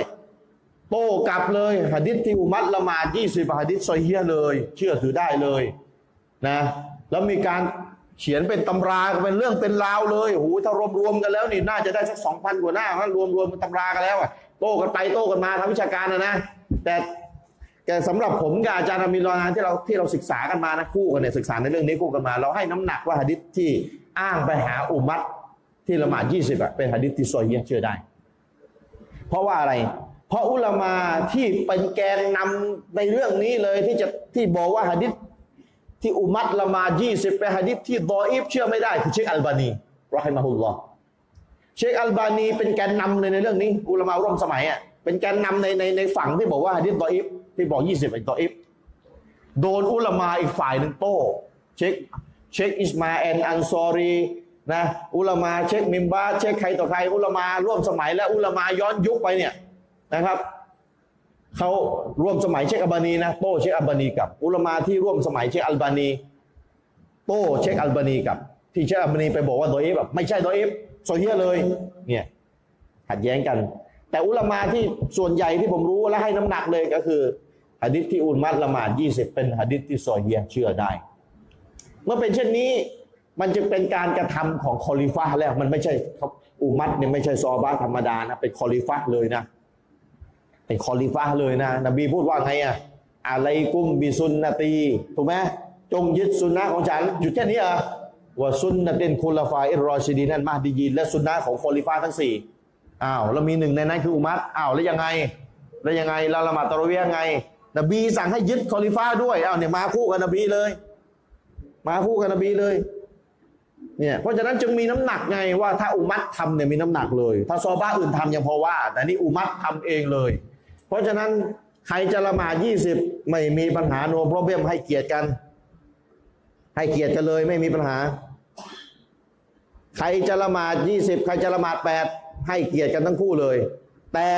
โต้กลับเลยหะดิษที่อุมัตละหมาดยี่สิบหะดิษซอยเฮียเลย เชื่อถือได้เลยนะ แล้วมีการเขียนเป็นตำราเป็นเรื่องเป็นราวเลยโอ้โหถ้ารวมรวมกันแล้วนี่น่าจะได้สักสองพันกว่าหน้าถ้ารวมรวมเป็นตำรากันแล้วอะโต้กันไปโต้กันมาทางวิชาการนะนะแต่แต่สำหรับผมกับอาจารย์มีรอนานที่เราที่เราศึกษากันมานะคู่กันเนี่ยศึกษาในเรื่องนี้คู่กันมา เราให้น้ำหนักว่าหะดิษที่ อ้างไปหาอุมัตที่ละหมาดยี่สิบอะเป็นหะดิษที่ซอยเฮียเชื่อได้ เพราะว่าอะไร เพราะอุลามาที่เป็นแกนนำในเรื่องนี้เลยที่จะที่บอกว่าหะดิษที่อุมัตละหมาดยี่สิบเป็นหะดิษที่ดออีฟเชื่อไม่ได้คือเชคอัลบานีرحمه اللهเชคอัลบานีเป็นแกนนำเลยในเรื่องนี้ อุลามาร่วมสมัยอะเป็นแกนนำในในในฝั่งที่บอกว่าหะดิษดออีฟที่บอกยี่สิบเป็นดออีฟโดนอุลามาอีกฝ่ายหนึ่งโต้เชค เชคอิสมาเอลอันซอรีนะอุลามาเชคบินบาซเชคใครต่อใคร อุลามาร่วมสมัยและอุลามาย้อนยุคไปเนี่ยนะครับเขาร่วมสมัยเชคอัลบานีนะโต้เชคอัลบานีกับ อุลามาที่ร่วมสมัยเชคอัลบานีโต้เชคอัลบานีกับ ที่เชคอัลบานีไปบอกว่าดออีฟแบบไม่ใช่ดออีฟซอเฮียะห์เลยเนี่ยขัดแย้งกัน แต่อุลามาที่ส่วนใหญ่ที่ผมรู้และให้น้ำหนักเลยก็คือหะดิษที่อุมัรละหมาด 20 เป็นหะดิษที่ซอเฮียะห์เชื่อได้ เมื่อเป็นเช่นนี้ มันจึงเป็นการกระทำของคอลิฟะห์แล้ว มันไม่ใช่อุมัรเนี่ยไม่ใช่ซอฮาบะห์ธรรมดานะเป็นคอลิฟะห์เลยนะ เป็นคอลิฟะห์เลยนะ นบีพูดว่าไงอะعليكم بسنتي ถูกไหมจงยึดสุนนะของฉันอยู่แค่นี้เหรอะوسنة الخلفاء الراشدين المهديينและสุนนะของคอลิฟะห์ทั้งสี่อ้าวแล้วมีหนึ่งในนั้นคืออุมัรอ้าวแล้วยังไง แล้วยังไงเราละหมาดตะรอเวียะห์ไง นบีสั่งให้ยึดคอลิฟะห์ด้วยอ้าวเนี่ยมาคู่กับนบีเลย มาคู่กับนบีเลยเนี่ยเพราะฉะนั้นจึงมีน้ำหนักไงว่าถ้าอุมัรทำเนี่ยมีน้ำหนักเลย ถ้าซอฮาบะห์อื่นทำยังพอว่า แต่นี่อุมัรทำเองเลย เพราะฉะนั้นใครจะละหมาดยี่สิบไม่มีปัญหาโนโปรเบมให้เกียรติกัน ให้เกียรติกันเลยไม่มีปัญหา ใครจะละหมาดยี่สิบใครจะละหมาดแปดให้เกียรติกันทั้งคู่เลย แต่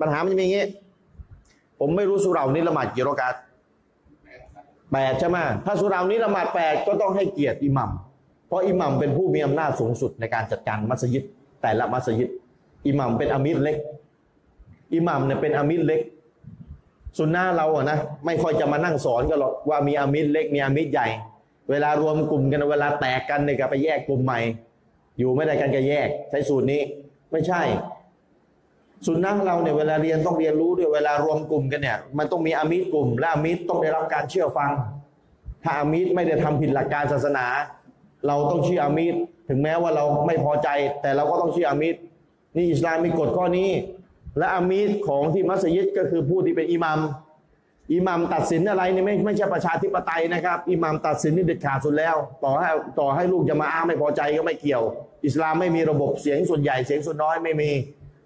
ปัญหามันจะมีอย่างนี้ ผมไม่รู้สุเหรานี้ละหมาดกี่รอกาต แปดใช่ไหมถ้าสุรานี้ละหมาดแปดก็ต้องให้เกียรติอิหมัมเพราะอิหมัมเป็นผู้มีอำนาจสูงสุดในการจัดการมัสยิด แต่ละมัสยิดอิหมัมเป็นอามิรเล็กอิหมัมเนี่ยเป็นอามิรเล็กสุนนะเราอะนะไม่ค่อยจะมานั่งสอนกันหรอกว่ามีอามิรเล็กมีอามิรใหญ่ เวลารวมกลุ่มกันเวลาแตกกันเนี่ยก็ไปแยกกลุ่มใหม่ อยู่ไม่ได้กันก็แยก ใช้สูตรนี้ไม่ใช่ สุนนะเราเนี่ยเวลาเรียนต้องเรียนรู้ด้วยเวลารวมกลุ่มกันเนี่ย มันต้องมีอามิรกลุ่ม และอามิรต้องได้รับการเชื่อฟัง ถ้าอามิรไม่ได้ทำผิดหลักการศาสนา เราต้องเชื่ออามิรถึงแม้ว่าเราไม่พอใจ แต่เราก็ต้องเชื่ออามิรนี่อิสลามมีกฎข้อนี้ และอามิรของที่มัสยิดก็คือผู้ที่เป็นอิหมัมอิหมัมตัดสินอะไรเนี่ยไม่ไม่ใช่ประชาธิปไตยนะครับอิหมัมตัดสินนี่เด็ดขาดสุดแล้ว ต่อให้ต่อให้ลูกจะมาอ้างไม่พอใจก็ไม่เกี่ยว อิสลามไม่มีระบบเสียงส่วนใหญ่เสียงส่วนน้อยไม่มี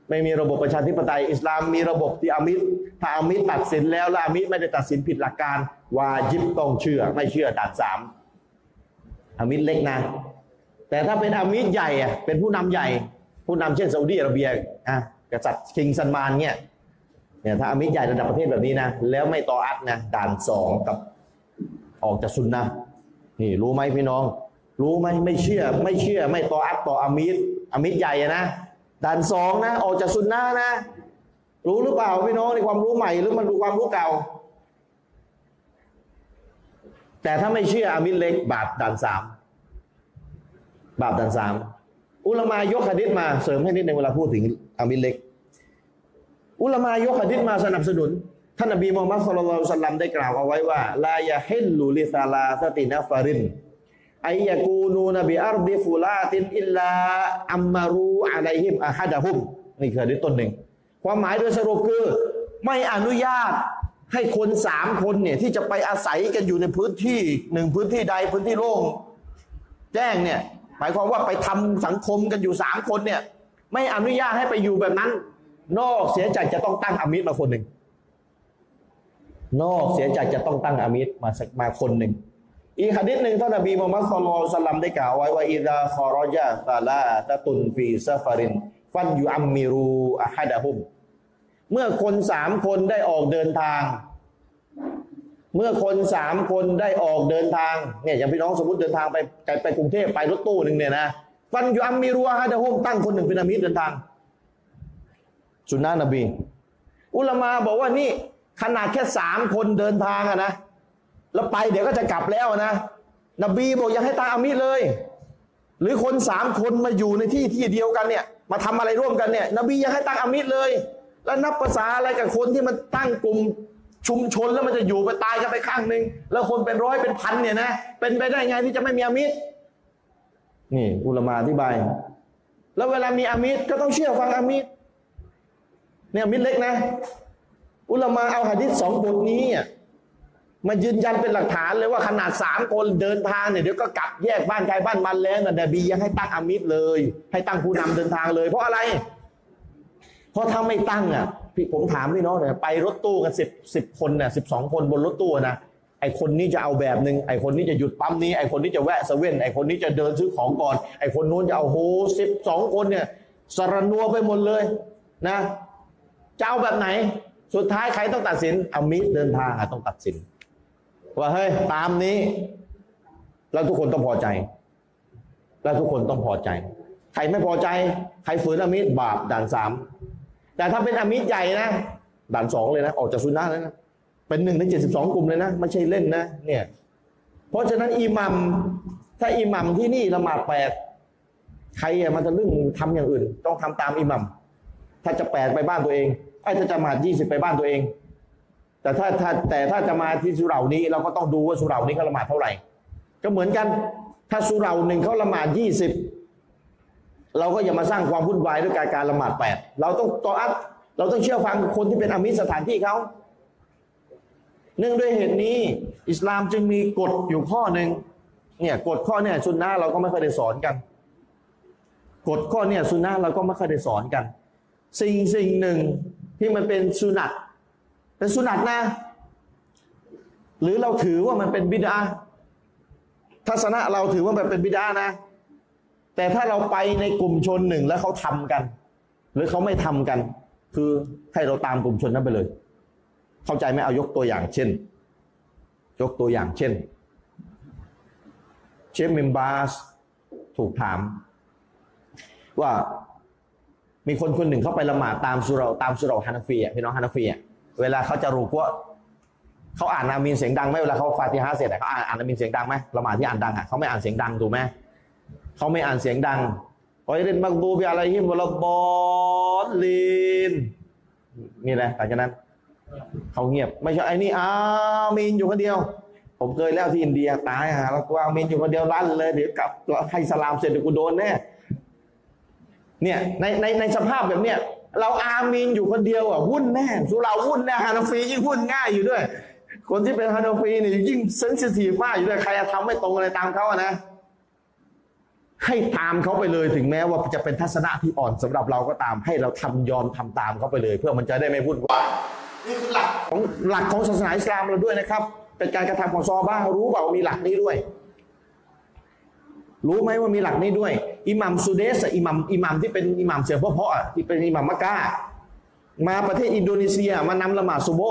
ไม่มีระบบประชาธิปไตยอิสลามมีระบบที่อามิรถ้าอามิรตัดสินแล้วและอามิรไม่ได้ตัดสินผิดหลักการวาจิบต้องเชื่อไม่เชื่อด่านสามอามิรเล็กนะ แต่ถ้าเป็นอามิรใหญ่อะเป็นผู้นำใหญ่ ผู้นำเช่นซาอุดีอาระเบียอะกษัตริย์คิงซันมานเนี่ยเนี่ยถ้าอามิรใหญ่ระดับประเทศแบบนี้นะแล้วไม่ต่ออัดนะด่านสองกับออกจากซุนนะนี่รู้ไหมพี่น้อง รู้ไหมไม่เชื่อ ไม่เชื่อ ไม่ต่ออัดต่ออามิรอามิรใหญ่นะ ด่านสองนะ ออกจากซุนนะนะ รู้หรือเปล่าพี่น้องในความรู้ใหม่หรือมันรู้ความรู้เก่า แต่ถ้าไม่เชื่ออามีรเล็ก บาปด่านสามบาปด่านสามอุลามายกหะดิษมาเสริมให้นิดในเวลาพูดถึงอามีรเล็ก อุลามายกหะดิษมาสนับสนุนท่านนบีมูฮัมมัดศ็อลลัลลอฮุอะลัยฮิวะสัลลัมได้กล่าวเอาไว้ว่าลายาฮิลลุลิซาลาสตินาฟาริน อายะกูนูนบิอัรดิฟุลาตินอิลลาอัมมารูอะลัยฮิมอะฮัดะฮุมนี่คือดิต้นหนึ่ง ความหมายโดยสรุปคือ ไม่อนุญาตให้คนสามคนเนี่ยที่จะไปอาศัยกันอยู่ในพื้นที่หนึ่งพื้นที่ใดพื้นที่โล่งแจ้งเนี่ยหมายความว่าไปทำสังคมกันอยู่สามคนเนี่ย ไม่อนุญาตให้ไปอยู่แบบนั้น นอกเสียจากจะต้องตั้งอามิตรมาคนหนึ่งนอกเสียจากจะต้องตั้งอามิตรมาสักมาคนหนึ่ง อีกหะดิษหนึ่งท่านนบีมูฮัมมัดศ็อลลัลลอฮุอะลัยฮิวะสัลลัมได้กล่าวไว้ว่าإذا خرج ثلاثة في سفر فليؤمروا أحدهمเมื่อคนสามคนได้ออกเดินทาง เมื่อคนสามคนได้ออกเดินทางเนี่ยอย่างพี่น้องสมมติเดินทางไปไปไปกรุงเทพไปรถตู้หนึ่งเนี่ยนะفليؤمروا أحدهمตั้งคนหนึ่งเป็นอามีรเดินทางสุนนะนบี อุลามาบอกว่านี่ขนาดแค่สามคนเดินทางอะนะ แล้วไปเดี๋ยวก็จะกลับแล้วนะนบีบอกอย่าให้ตามอามิเลย หรือคนสามคนมาอยู่ในที่ที่เดียวกันเนี่ย มาทำอะไรร่วมกันเนี่ย นบียังให้ตั้งอามิตรเลย แล้วนับภาษาอะไรกับคนที่มันตั้งกลุ่มชุมชนแล้วมันจะอยู่ไปตายกันไปข้างหนึ่งแล้วคนเป็นร้อยเป็นพันเนี่ยนะเป็นไปได้ไงที่จะไม่มีอามิตรนี่ อุลมาอธิบาย แล้วเวลามีอามิตรก็ต้องเชื่อฟังอามิตรเนี่ยอามิตรเล็กนะ อุลมาเอาหะดิษสองบทนี้อะ มายืนยันเป็นหลักฐานเลยว่าขนาดสามคนเดินทางเนี่ยเดี๋ยวก็กลับแยกบ้านใครบ้านมันแล้วนะนบียังให้ตั้งอามิตเลย ให้ตั้งผู้นำเดินทางเลย เพราะอะไร เพราะถ้าไม่ตั้งอะพี่ผมถามพี่น้องเนี่ยไปรถตู้กันสิบสิบคนเนี่ยสิบสองคนบนรถตู้นะไอคนนี้จะเอาแบบหนึ่งไอคนนี้จะหยุดปั๊มนี้ไอคนนี้จะแวะเซเว่นไอคนนี้จะเดินซื้อของก่อน ไอคนนู้นจะเอาโหสิบสองคนเนี่ยสารนัวไปหมดเลยนะจะเอาแบบไหน สุดท้ายใครต้องตัดสินอามิดเดินทางต้องตัดสิน ว่าเฮ้ยตามนี้ แล้วทุกคนต้องพอใจ แล้วทุกคนต้องพอใจ ใครไม่พอใจ ใครฝืนอามิดบาปด่านสามแต่ถ้าเป็นอามิดใหญ่นะด่านสองเลยนะ ออกจากซุนนะแล้วนะเป็นหนึ่งในเจ็ดสิบสองกลุ่มเลยนะไม่ใช่เล่นนะ เนี่ย เพราะฉะนั้นอิหมัมถ้าอิหมัมที่นี่ละหมาดแปดใครอะมันจะเรื่องทำอย่างอื่น ต้องทำตามอิหมัมถ้าจะแปดไปบ้านตัวเองไอ้ถ้าจะมาดยี่สิบไปบ้านตัวเอง แต่ถ้าถ้าแต่ถ้าจะมาที่สุเหร่านี้เราก็ต้องดูว่าสุเหร่านี้เขาละหมาดเท่าไหร่ ก็เหมือนกัน ถ้าสุเหร่าหนึ่งเขาละหมาดยี่สิบเราก็อย่ามาสร้างความวุ่นวายด้วยการการละหมาดแปดเราต้องต่ออัดเราต้องเชื่อฟังคนที่เป็นอมิสสถานที่เขาเนื่องด้วยเหตุนี้ อิสลามจึงมีกฎอยู่ข้อหนึ่งเนี่ยกฎข้อเนี่ยสุนนะเราก็ไม่เคยได้สอนกันกฎข้อเนี่ยสุนนะเราก็ไม่เคยได้สอนกัน สิ่งสิ่งหนึ่งที่มันเป็นสุนัต เป็นสุนัตนะ หรือเราถือว่ามันเป็นบิดาทัศนะเราถือว่ามันเป็นบิดานะ แต่ถ้าเราไปในกลุ่มชนหนึ่งแล้วเขาทำกัน หรือเขาไม่ทำกัน คือให้เราตามกลุ่มชนนั้นไปเลย เข้าใจไหมเอายกตัวอย่างเช่น ยกตัวอย่างเช่น เชฟเมมบาสถูกถาม ว่ามีคนคนหนึ่งเข้าไปละหมาดตามสุเราตามสุเราฮานาฟีอะพี่น้องฮานาฟีอะ เวลาเขาจะรูกว่าเขาอ่านอามีนเสียงดังไหมเวลาเขาฟาติฮะเสร็จเขาอ่านอ่านอามีนเสียงดังไหมละหมาดที่อ่านดังอะเขาไม่อ่านเสียงดังถูกไหมเขาไม่อ่านเสียงดังغير المغضوب عليهم ولا الضالينนี่แหละหลังจากนั้นเขาเงียบ ไม่ใช่ไอ้นี่อามีนอยู่คนเดียว ผมเคยแล้วที่อินเดียตายห่าแล้วกูอามีนอยู่คนเดียวลั่นเลยเดี๋ยวกลับให้สลามเสร็จเดี๋ยวกูโดนแน่เนี่ยในในในสภาพแบบเนี้ย เราอามีนอยู่คนเดียวอะวุ่นแน่สุเหร่าวุ่นแน่ฮานาฟียิ่งวุ่นง่ายอยู่ด้วย คนที่เป็นฮานาฟีเนี่ยยิ่ง sensitive มากอยู่ด้วยใครจะทำไม่ตรงอะไรตามเขาอะนะให้ตามเขาไปเลยถึงแม้ว่าจะเป็นทัศนะที่อ่อนสำหรับเราก็ตาม ให้เราทำยอมทำตามเขาไปเลย เพื่อมันจะได้ไม่วุ่นวายนี่คือหลักของหลักของศาสนาอิสลามเราด้วยนะครับ เป็นการกระทำของซอบ้ารู้เปล่ามีหลักนี้ด้วย รู้ไหมว่ามีหลักนี้ด้วย อิหมัมซูเดสอิหมัมอิหมัมที่เป็นอิหมัมเสียงเพราะๆอะที่เป็นอิหมัมมักกะมาประเทศอินโดนีเซียมานำละหมาดซุโบ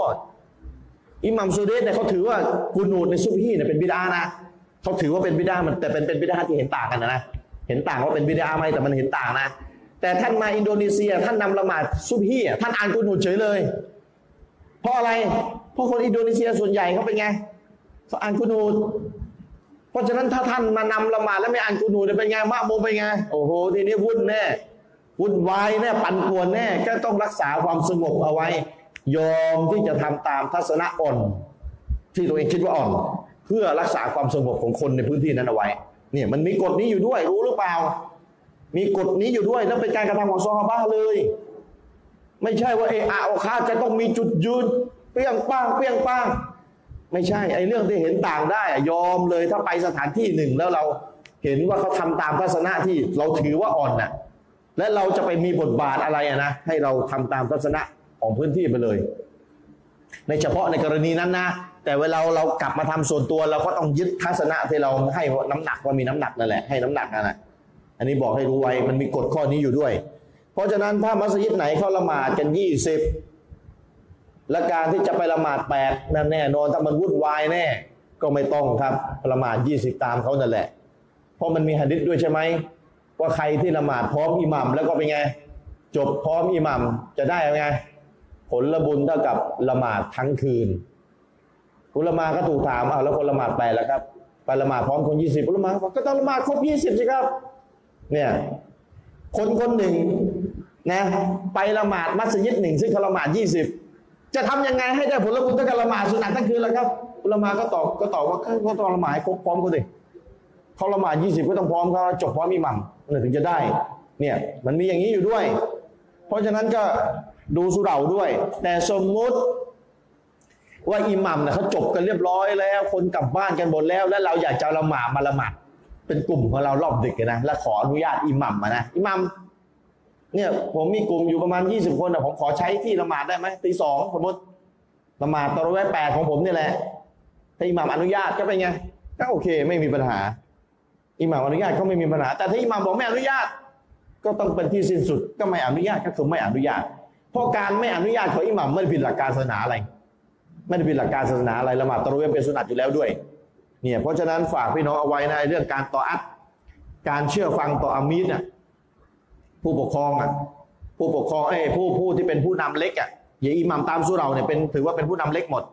อิหมัมซูเดสเนี่ยเขาถือว่ากุนูดในซุบฮีเนี่ยเป็นบิดานะเขาถือว่าเป็นบิดามันแต่เป็นเป็นบิดาที่เห็นต่างกันนะเห็นต่างว่าเป็นบิดาไหมแต่มันเห็นต่างนะ แต่ท่านมาอินโดนีเซีย ท่านนำละหมาดซุบฮีอะท่านอ่านกุนูดเฉยเลย เพราะอะไร เพราะคนอินโดนีเซียส่วนใหญ่เขาเป็นไงเขาอ่านกุนูด ราะฉะนั้นถ้าท่านมานำละหมาดแล้วไม่อ่านกุนูดเป็นไงมะโมเป็นไง โอ้โหทีนี้วุ่นแน่วุ่นวายแน่ปั่นป่วนแน่ก็ต้องรักษาความสงบเอาไว้ ยอมที่จะทำตามทัศนะอ่อน ที่ตัวเองคิดว่าอ่อน เพื่อรักษาความสงบของคนในพื้นที่นั้นเอาไว้ เนี่ยมันมีกฎนี้อยู่ด้วยรู้หรือเปล่า มีกฎนี้อยู่ด้วยแล้วเป็นการกระทำของซอฮาบะเลย ไม่ใช่ว่าเอออาโอคาจะต้องมีจุดยืนเปี้ยงป้างเปี้ยงป้าง ไม่ใช่ไอ้เรื่องที่เห็นต่างได้ยอมเลยถ้าไปสถานที่หนึ่งแล้วเราเห็นว่าเขาทำตามทัศนะที่เราถือว่าอ่อนน่ะและเราจะไปมีบทบาทอะไรอะนะให้เราทำตามทัศนะของพื้นที่ไปเลย ในเฉพาะในกรณีนั้นนะแต่เวลาเรากลับมาทำส่วนตัวเราก็ต้องยึดทัศนะที่เราให้น้ำหนักว่ามีน้ำหนักนั่นแหละให้น้ำหนักนั่นแหละอันนี้บอกให้รู้ไว้มันมีกฎข้อนี้อยู่ด้วย เพราะฉะนั้นถ้ามัสยิดไหนเขาละหมาดกันยี่สิบ และการที่จะไปละหมาดแปดนั่นแน่นอนถ้ามันวุ่นวายแน่ ก็ไม่ต้องครับละหมาดยี่สิบตามเขานั่นแหละ เพราะมันมีหะดิษด้วยใช่ไหมว่าใครที่ละหมาดพร้อมอิหมัมแล้วก็เป็นไง จบพร้อมอิหมัมจะได้ไง ผลละบุญเท่ากับละหมาดทั้งคืนอุลามาก็ถูกถามอ้าวแล้วคนละหมาดไปแล้วครับไปละหมาดพร้อมคนยี่สิบอุลามาก็ต้องละหมาดครบยี่สิบสิครับ เนี่ยคนคนหนึ่งนะไปละหมาดมัสยิดหนึ่งซึ่งเขาละหมาดยี่สิบ จะทำยังไงให้ได้ผลบุญเท่ากับละหมาดสุนัตทั้งคืนแล้วครับอุลามาก็ตอบก็ตอบว่าก็ต้องละหมาดครบพร้อมกันสิเขาละหมาดยี่สิบก็ต้องพร้อมเขาจบพร้อมอิหมัมนั่นถึงจะได้ เนี่ย มันมีอย่างนี้อยู่ด้วย เพราะฉะนั้นก็ดูสุเหร่าด้วย แต่สมมุติว่าอิหมัมเนี่ยเขาจบกันเรียบร้อยแล้ว คนกลับบ้านกันหมดแล้ว แล้วเราอยากจะละหมาดมาละหมาดเป็นกลุ่มของเรารอบดึกนะแล้วขออนุญาตอิหมัมมานะอิหมัม เนี่ยผมมีกลุ่มอยู่ประมาณยี่สิบคนแต่ผมขอใช้ที่ละหมาดได้ไหมตีสองสมมติละหมาดตอนแวะแปดของผมนี่แหละถ้าอิหม่ามอนุญาตก็เป็นไงก็โอเคไม่มีปัญหา อิหม่ามอนุญาตก็ไม่มีปัญหา แต่ถ้าอิหม่ามบอกไม่อนุญาต ก็ต้องเป็นที่สิ้นสุดก็ไม่อนุญาตก็คือไม่อนุญาต เพราะการไม่อนุญาตของอิหมัมไม่ได้ผิดหลักการศาสนาอะไร ไม่ได้ผิดหลักการศาสนาอะไรละหมาดตะรุเวเป็นสุนัตอยู่แล้วด้วยเนี่ยเพราะฉะนั้นฝากพี่น้องเอาไว้ในเรื่องการต่ออัดการเชื่อฟังต่ออามีดเนี่ย ผู้ปกครองอะผู้ปกครองเอ้ผู้ผู้ที่เป็นผู้นำเล็กอะอย่าอิหมัมตามสุเราเนี่ยเป็นถือว่าเป็นผู้นำเล็กหมด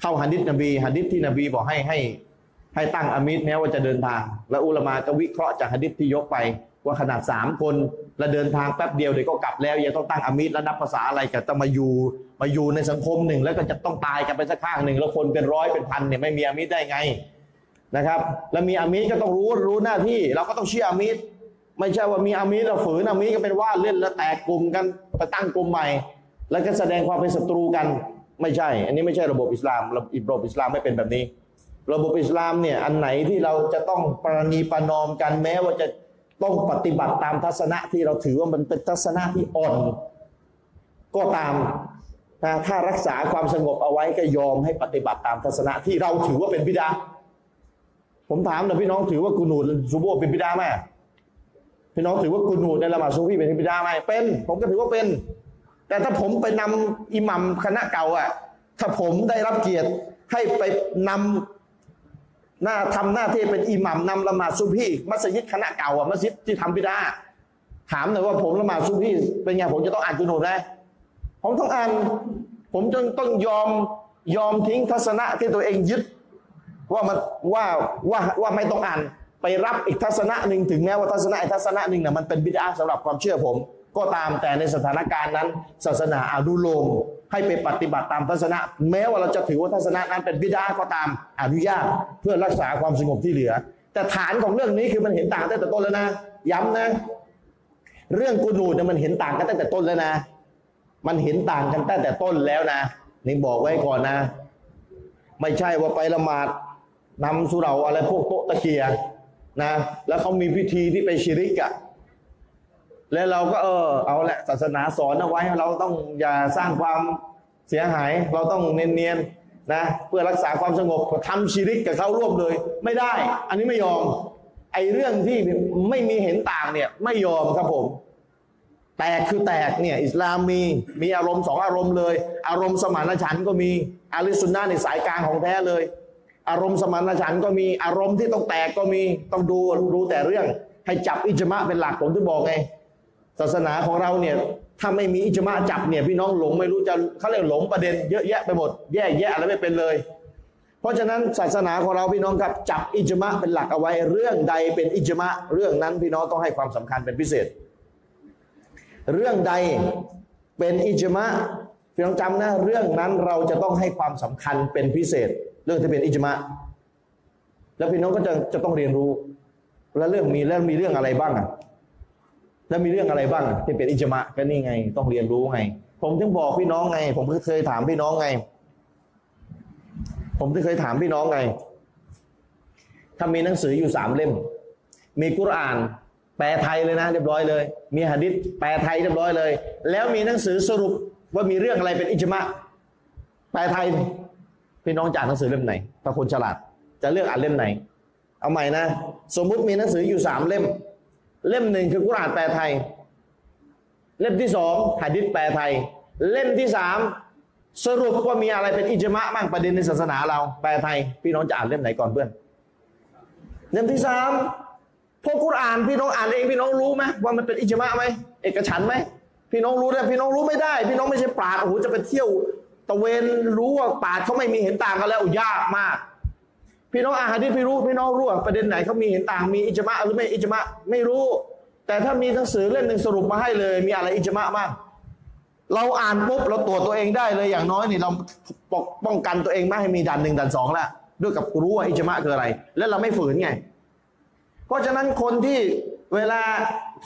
เข้าหันดิษนบีหันดิษที่นบีบอกให้ให้ ให้ตั้งอามิดแม้ว่าจะเดินทาง แล้วอุลามาก็วิเคราะห์จากหันดิษที่ยกไป ว่าขนาดสามคนแล้วเดินทางแป๊บเดียวเดี๋ยวก็กลับแล้วยังต้องตั้งอามิดแล้วนับภาษาอะไรกันต้องมาอยู่มาอยู่ในสังคมหนึ่ง แล้วก็จะต้องตายกันไปสักข้างหนึ่งแล้วคนเป็นร้อยเป็นพันเนี่ยไม่มีอามิดได้ไงนะครับ แล้วมีอามิดก็ต้องรู้รู้หน้าที่ เราก็ต้องเชื่ออามิด ไม่ใช่ว่ามีอามิดเราฝืนอามิดก็เป็นว่าเล่นแล้วแตกกลุ่มกันไปตั้งกลุ่มใหม่ แล้วก็แสดงความเป็นศัตรูกัน ไม่ใช่ อันนี้ไม่ใช่ระบบอิสลามระบบอิสลามไม่เป็นแบบนี้ ระบบอิสลามเนี่ยอันไหนที่เราจะต้องประนีประนอมกันแม้ว่าจะต้องปฏิบัติตามทัศนะที่เราถือว่ามันเป็นทัศนะที่อ่อน ก็ตามนะถ้ารักษาความสงบเอาไว้ก็ยอมให้ปฏิบัติตามทัศนะที่เราถือว่าเป็นบิดา ผมถามน่อยพี่น้องถือว่ากุนูดซูโบเป็นบิดาไหม พี่น้องถือว่ากุนูในละหมาดซูฟีเป็นบิดาไหมเป็น ผมก็ถือว่าเป็น แต่ถ้าผมไปนำอิหมัมคณะเก่าอะ ถ้าผมได้รับเกียรติให้ไปนำหน้าทำหน้าที่เป็นอิหมัมนำละหมาดซุบฮีมัสยิดคณะเก่าอะมัสยิดที่ทำบิดาถามหน่อยว่าผมละหมาดซุบฮีเป็นไงผมจะต้องอ่านกุนูไหมผมต้องอ่าน ผมจนต้องยอมยอมทิ้งทัศนะที่ตัวเองยึด ว่ามันว่าว่าว่าไม่ต้องอ่าน ไปรับอีกทัศนะหนึ่งถึงแม้ว่าทัศนะอีกทัศนะหนึ่งน่ะมันเป็นบิดาสำหรับความเชื่อผม ก็ตามแต่ในสถานการณ์นั้น ศาสนาอนุโลมให้ไปปฏิบัติตามทัศนะ แม้ว่าเราจะถือว่าทัศนะนั้นเป็นบิดาก็ตามอนุญาตเพื่อรักษาความสงบที่เหลือ แต่ฐานของเรื่องนี้คือมันเห็นต่างตั้งแต่ต้นแล้วนะ ย้ำนะ เรื่องกูนูดเนี่ยมันเห็นต่างกันตั้งแต่ต้นแล้วนะ มันเห็นต่างกันตั้งแต่ต้นแล้วนะนี่บอกไว้ก่อนนะ ไม่ใช่ว่าไปละหมาดนำสุเราอะไรพวกโต๊ะตะเกียร์ นะ แล้วเขามีพิธีที่ไปชิริกอะแล้วเราก็เออเอาแหละศาสนาสอนเอาไว้ เราต้องอย่าสร้างความเสียหาย เราต้องเนียนๆนะ เพื่อรักษาความสงบทำชิริกกับเขาร่วมเลย ไม่ได้ อันนี้ไม่ยอม ไอ้เรื่องที่ไม่มีเห็นต่างเนี่ย ไม่ยอมครับผม แตกคือแตกเนี่ย อิสลามมีมีอารมณ์สองอารมณ์เลย อารมณ์สมานฉันท์ก็มีอาลิสุนนะในสายกลางของแท้เลย อารมณ์สมานฉันท์ก็มีอารมณ์ที่ต้องแตกก็มีต้องดูดูแต่เรื่อง ให้จับอิจมะเป็นหลักผมที่บอกไงศาสนาของเราเนี่ยถ้าไม่มีอิจมะจับเนี่ยพี่น้องหลงไม่รู้จะเขาเรียกหลงประเด็นเยอะแยะไปหมดแย่แยะอะไรไม่เป็นเลย เพราะฉะนั้นศาสนาของเราพี่น้องครับจับอิจมะเป็นหลักเอาไว้ เรื่องใดเป็นอิจมะเรื่องนั้นพี่น้องต้องให้ความสำคัญเป็นพิเศษ เรื่องใดเป็นอิจมะพี่น้องจำนะเรื่องนั้นเราจะต้องให้ความสำคัญเป็นพิเศษ เรื่องที่เป็นอิจมะแล้วพี่น้องก็จะจะต้องเรียนรู้ แล้วเรื่องมีแล้วมีเรื่องอะไรบ้างอะแล้วมีเรื่องอะไรบ้างที่เป็นอิจมะก็นี่ไง ต้องเรียนรู้ไง ผมถึงบอกพี่น้องไง ผมเคยถามพี่น้องไง ผมที่เคยถามพี่น้องไง ถ้ามีหนังสืออยู่สามเล่ม มีกุรอาน แปลไทยเลยนะ เรียบร้อยเลย มีหะดิษแปลไทยเรียบร้อยเลย แล้วมีหนังสือสรุปว่ามีเรื่องอะไรเป็นอิจมะแปลไทย พี่น้องจะอ่านหนังสือเล่มไหน ถ้าคนฉลาด จะเลือกอ่านเล่มไหน เอาใหม่นะ สมมุติมีหนังสืออยู่สามเล่ม เล่มหนึ่งคือกุรอานแปลไทย เล่มที่สองหะดิษแปลไทย เล่มที่สามสรุปว่ามีอะไรเป็นอิจมะบ้างประเด็นในศาสนาเรา แปลไทย พี่น้องจะอ่านเล่มไหนก่อนเพื่อน เล่มที่สามพวกกุรอานพี่น้องอ่านเองพี่น้องรู้ไหมว่ามันเป็นอิจมะไหมเอกฉันไหมพี่น้องรู้ได้พี่น้องรู้ไม่ได้ พี่น้องไม่ใช่ปราดโอ้โหจะไปเที่ยวะเวนรู้ว่าปาดเขาไม่มีเห็นต่างกันแล้วยากมาก พี่น้องอานหะดีษพี่รู้พี่น้องรู้ว่าประเด็นไหนเขามีเห็นต่างมีอิจมะหรือไม่อิจมะไม่รู้ แต่ถ้ามีหนังสือเล่มหนึ่งสรุปมาให้เลย มีอะไรอิจมะบ้างเราอ่านปุ๊บเราตรวจตัวเองได้เลยอย่างน้อยนี่เราปกป้องกันตัวเองไม่ให้มีดันหนึ่งดันสองแล้วด้วยกับรู้ว่าอิจมะคืออะไร แล้วเราไม่ฝืนไง เพราะฉะนั้นคนที่เวลา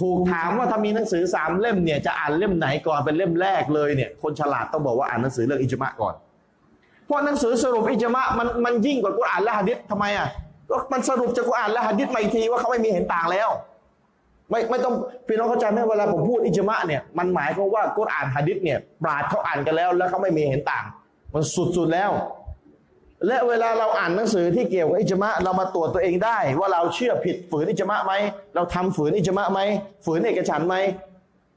ถูกถามว่าถ้ามีหนังสือสามเล่มเนี่ยจะอ่านเล่มไหนก่อนเป็นเล่มแรกเลยเนี่ยคนฉลาดต้องบอกว่าอ่านหนังสือเรื่องอิจมะก่อน เพราะหนังสือสรุปอิจมะมันมันยิ่งกว่ากุรอานและหะดิษทำไมอะก็มันสรุปจากกุรอานและหะดิษมาอีกทีว่าเขาไม่มีเห็นต่างแล้ว ไม่ไม่ต้องพี่น้องเข้าใจไหมเวลาผมพูดอิจมะเนี่ยมันหมายความว่ากุรอานหะดิษเนี่ยปราดเขาอ่านกันแล้ว แล้วเขาไม่มีเห็นต่าง มันสุดๆแล้ว และเวลาเราอ่านหนังสือที่เกี่ยวกับอิจมะเรามาตรวจตัวเองได้ ว่าเราเชื่อผิดฝืนอิจมะไหมเราทำฝืนอิจมะไหมฝืนเอกฉันไหม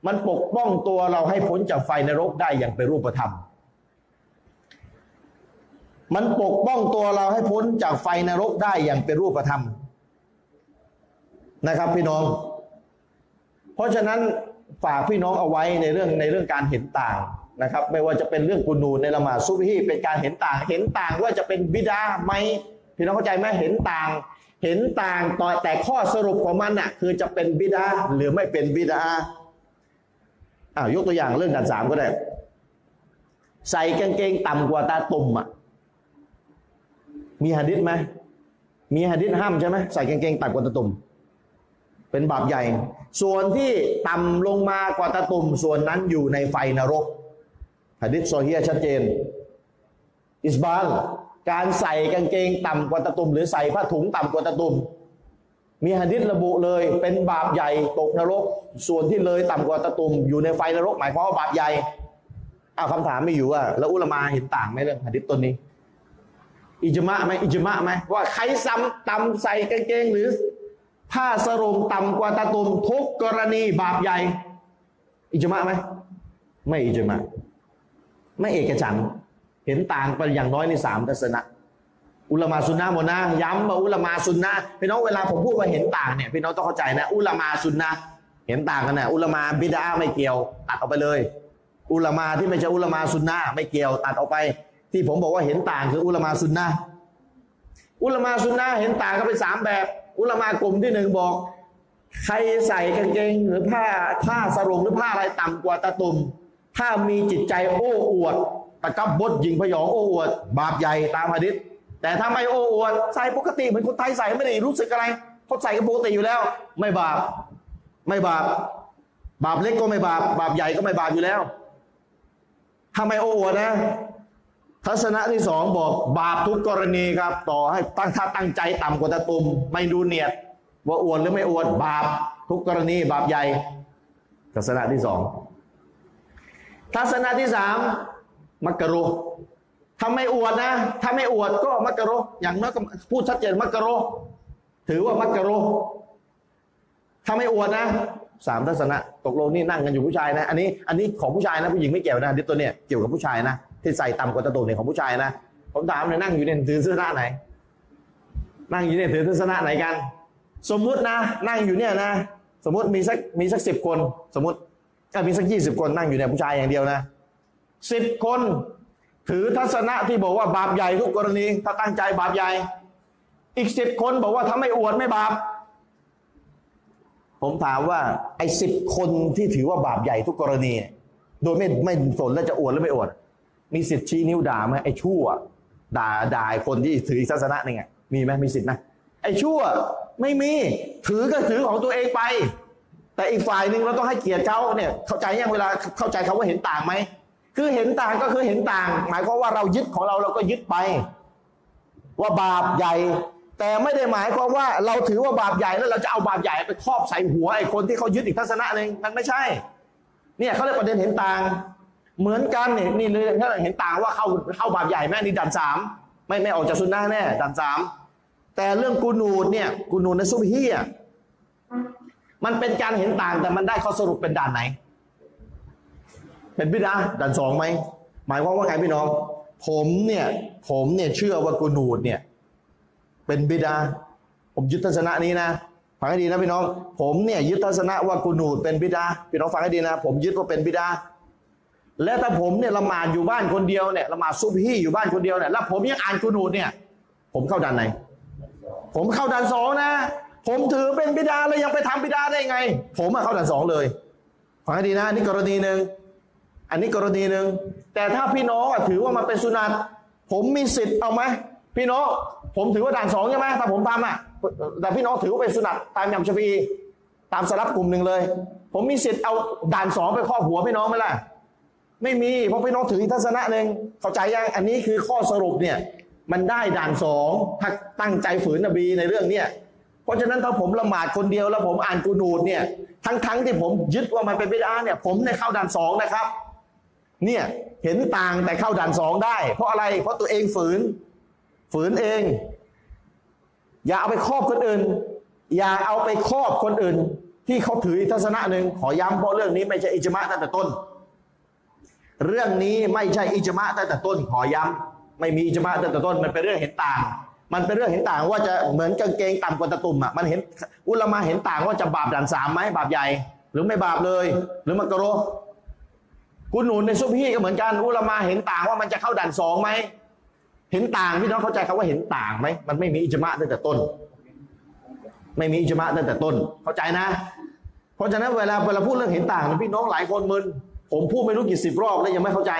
มันปกป้องตัวเราให้พ้นจากไฟนรกได้อย่างเป็นรูปธรรม มันปกป้องตัวเราให้พ้นจากไฟนรกได้อย่างเป็นรูปธรรมนะครับพี่น้อง เพราะฉะนั้นฝากพี่น้องเอาไว้ในเรื่องในเรื่องการเห็นต่าง นะครับไม่ว่าจะเป็นเรื่องกุนูในละหมาดซุบฮีเป็นการเห็นต่าง เห็นต่างว่าจะเป็นบิดาไหมพี่น้องเข้าใจไหมเห็นต่าง เห็นต่างต่อแต่ข้อสรุปของมันน่ะคือจะเป็นบิดาหรือไม่เป็นบิดาอ้าวยกตัวอย่างเรื่องด่านสามก็ได้ ใส่กางเกงต่ำกว่าตาตุ่มอะมีหะดิษไหมมีหะดิษห้ามใช่ไหมใส่กางเกงต่ำกว่าตาตุ่มเป็นบาปใหญ่ ส่วนที่ต่ำลงมากว่าตะตุ่มส่วนนั้นอยู่ในไฟนรก หะดิษโซเฮียชัดเจน อิสบาลการใส่กางเกงต่ำกว่าตะตุ่มหรือใส่ผ้าถุงต่ำกว่าตะตุ่มมีหะดิษระบุเลยเป็นบาปใหญ่ตกนรก ส่วนที่เลยต่ำกว่าตะตุ่มอยู่ในไฟนรกหมายความว่าบาปใหญ่เอาคำถามไม่อยู่ว่าแล้วอุลามาเห็นต่างไหมเรื่องหะดิษตัวนี้ อิจมะไหมอิจมะไหมว่าใครซ้ำต่ำใส่กางเกงหรือผ้าสรงต่ำกว่าตะตุ่มทุกกรณีบาปใหญ่ อิจมะไหมไม่อิจมะ ไม่เอกฉันเห็นต่างไปอย่างน้อยในสามทัศนะอุลมาซุนนะหมดนะย้ำว่าอุลมาซุนนะพี่น้องเวลาผมพูดว่าเห็นต่างเนี่ยพี่น้องต้องเข้าใจนะ อุลมาซุนนะเห็นต่างกันนะอุลมาบิดาไม่เกี่ยว ตัดออกไปเลย อุลมาที่ไม่ใช่อุลมาซุนนะไม่เกี่ยวตัดออกไป ที่ผมบอกว่าเห็นต่างคืออุลมาซุนนะอุลมาซุนนะเห็นต่างกันเป็นสามแบบ อุลมากลุ่มที่หนึ่งบอก ใครใส่กางเกงหรือผ้าผ้าสรงหรือผ้าอะไรต่ำกว่าตะตุ่ม ถ้ามีจิตใจโอ้อวดตะกับบดยิงพยองโอ้อวด บาปใหญ่ตามหะดิษแต่ถ้าไม่โอ้อวดใส่ปกติเหมือนคนไทยใส่ไม่ได้รู้สึกอะไรเขาใส่กันปกติอยู่แล้ว ไม่บาป ไม่บาป บาปเล็กก็ไม่บาป บาปใหญ่ก็ไม่บาปอยู่แล้วถ้าไม่โอ้อวดนะ ทัศนะที่สองบอกบาปทุกกรณีครับ ต่อให้ตั้งถ้าตั้งใจต่ำกว่าตะตุ่มไม่ดูเนียดว่าอวดหรือไม่อวดบาปทุกกรณีบาปใหญ่ ทัศนะที่สอง ทัศนะที่สามมักกะรุถ้าไม่อวดนะ ถ้าไม่อวดก็มักกะรุอย่างน้อยก็พูดชัดเจนมักกะรุถือว่ามักกะรุถ้าไม่อวดนะสามทัศนะตกลงนี่นั่งกันอยู่ผู้ชายนะ อันนี้อันนี้ของผู้ชายนะผู้หญิงไม่เกี่ยวนะดิตัวเนี้ยเกี่ยวกับผู้ชายนะที่ใส่ต่ำกว่าตะตุ่เนี่ยของผู้ชายนะผมถามเลยนั่งอยู่เนี่ยถือเสื้อหน้าไหน นั่งอยู่เนี่ยถือเสื้อหน้าไหนกัน สมมุตินะ นั่งอยู่เนี่ยนะ สมมติมีสักมีสักสิบคนสมมติ ก็มีสักยี่สิบคนนั่งอยู่เนี่ยผู้ชายอย่างเดียวนะสิบคนถือทัศนะที่บอกว่าบาปใหญ่ทุกกรณี ถ้าตั้งใจบาปใหญ่ อีกสิบคนบอกว่าถ้าไม่อวดไม่บาป ผมถามว่า ไอ้สิบคนที่ถือว่าบาปใหญ่ทุกกรณี โดยไม่ไม่สนแล้วจะอวดหรือไม่อวด มีสิทธิ์ชี้นิ้วด่าไหมไอ้ชั่ว ด่าด่าคนที่ถืออีกศนะนี่ไงมีไหมมีสิทธิ์ไหมไอ้ชั่วไม่มีถือก็ถือของตัวเองไป แต่อีกฝ่ายหนึ่งเราต้องให้เกียรติเขาเนี่ยเข้าใจยังเวลาเข้าใจเขาว่าเห็นต่างไหมคือเห็นต่างก็คือเห็นต่าง หมายความว่าเรายึดของเราเราก็ยึดไป ว่าบาปใหญ่ แต่ไม่ได้หมายความว่าเราถือว่าบาปใหญ่แล้วเราจะเอาบาปใหญ่ไปครอบใส่หัวไอ้คนที่เขายึดอีกทัศนะหนึ่งมันไม่ใช่ เนี่ยเขาเรียกประเด็นเห็นต่าง เหมือนกันเนี่ยนี่เลยถ้าเห็นต่างว่าเข้าเข้าบาปใหญ่แม่นี่ดันสามไม่ไม่ออกจากซุนนะแน่ดันสามแต่เรื่องกูนูดเนี่ยกูนูดในซุบฮีอะ มันเป็นการเห็นต่างแต่มันได้ข้อสรุปเป็นด่านไหน เป็นบิดาด่านสองไหมหมายความว่าไงพี่น้อง ผมเนี่ย ผมเนี่ยเชื่อว่ากูนูดเนี่ย เป็นบิดาผมยึดทัศนะนี้นะฟังให้ดีนะพี่น้อง ผมเนี่ยยึดทัศนะว่ากูนูดเป็นบิดาพี่น้องฟังให้ดีนะ ผมยึดว่าเป็นบิดาและถ้าผมเนี่ยละหมาดอยู่บ้านคนเดียวเนี่ยละหมาดซุบฮี่อยู่บ้านคนเดียวเนี่ยแล้วผมยังอ่านกูนูดเนี่ย ผมเข้าด่านไหน ผมเข้าด่านสองนะ ผมถือเป็นบิดาแล้วยังไปทำบิดาได้ไง ผมอะเข้าด่านสองเลยฟังให้ดีนะอันนี่กรณีหนึ่งอันนี้กรณีหนึ่งแต่ถ้าพี่น้องอะถือว่ามันเป็นสุนัตผมมีสิทธิ์เอาไหมพี่น้องผมถือว่าด่านสองใช่ไหมถ้าผมทำอะแต่พี่น้องถือว่าเป็นสุนัตตามยำชฟีตามสลับกลุ่มหนึ่งเลย ผมมีสิทธิ์เอาด่านสองไปครอบหัวพี่น้องไหมล่ะไม่มีเพราะพี่น้องถืออีกทัศนะหนึ่งเข้าใจยังอันนี้คือข้อสรุปเนี่ยมันได้ด่านสองถ้าตั้งใจฝืนนบีในเรื่องเนี้ย ราะฉะนั้นถ้าผมละหมาดคนเดียวแล้วผมอ่านกูนูดเนี่ยทั้งๆที่ผมยึดว่ามันเป็นบิดาเนี่ย ผมในเข้าด่านสองนะครับ เนี่ยเห็นต่างแต่เข้าด่านสองได้ เพราะอะไรเพราะตัวเองฝืน ฝืนเอง อย่าเอาไปครอบคนอื่น อย่าเอาไปครอบคนอื่น ที่เขาถืออีกทัศนะหนึ่งขอย้ำเพราะเรื่องนี้ไม่ใช่อิจมะตั้งแต่ต้น เรื่องนี้ไม่ใช่อิจมะตั้งแต่ต้น ขอย้ำไม่มีอิจมะตั้งแต่ต้น มันเป็นเรื่องเห็นต่าง มันเป็นเรื่องเห็นต่างว่าจะเหมือนกางเกงต่ำกว่าตะตุ่มอะมันเห็นอุลามาเห็นต่างว่าจะบาปด่านสามไหมบาปใหญ่ หรือไม่บาปเลย หรือมักกะโรกุนูนในซุปฮีก็เหมือนกันอุลามาเห็นต่างว่ามันจะเข้าด่านสองไหมเห็นต่างพี่น้องเข้าใจคำว่าเห็นต่างไหมมันไม่มีอิจมะตั้งแต่ต้น ไม่มีอิจมะตั้งแต่ต้น เข้าใจนะ เพราะฉะนั้นเวลาเวลาพูดเรื่องเห็นต่างพี่น้องหลายคนมึนผมพูดไม่รู้กี่สิบรอบแล้วยังไม่เข้าใจ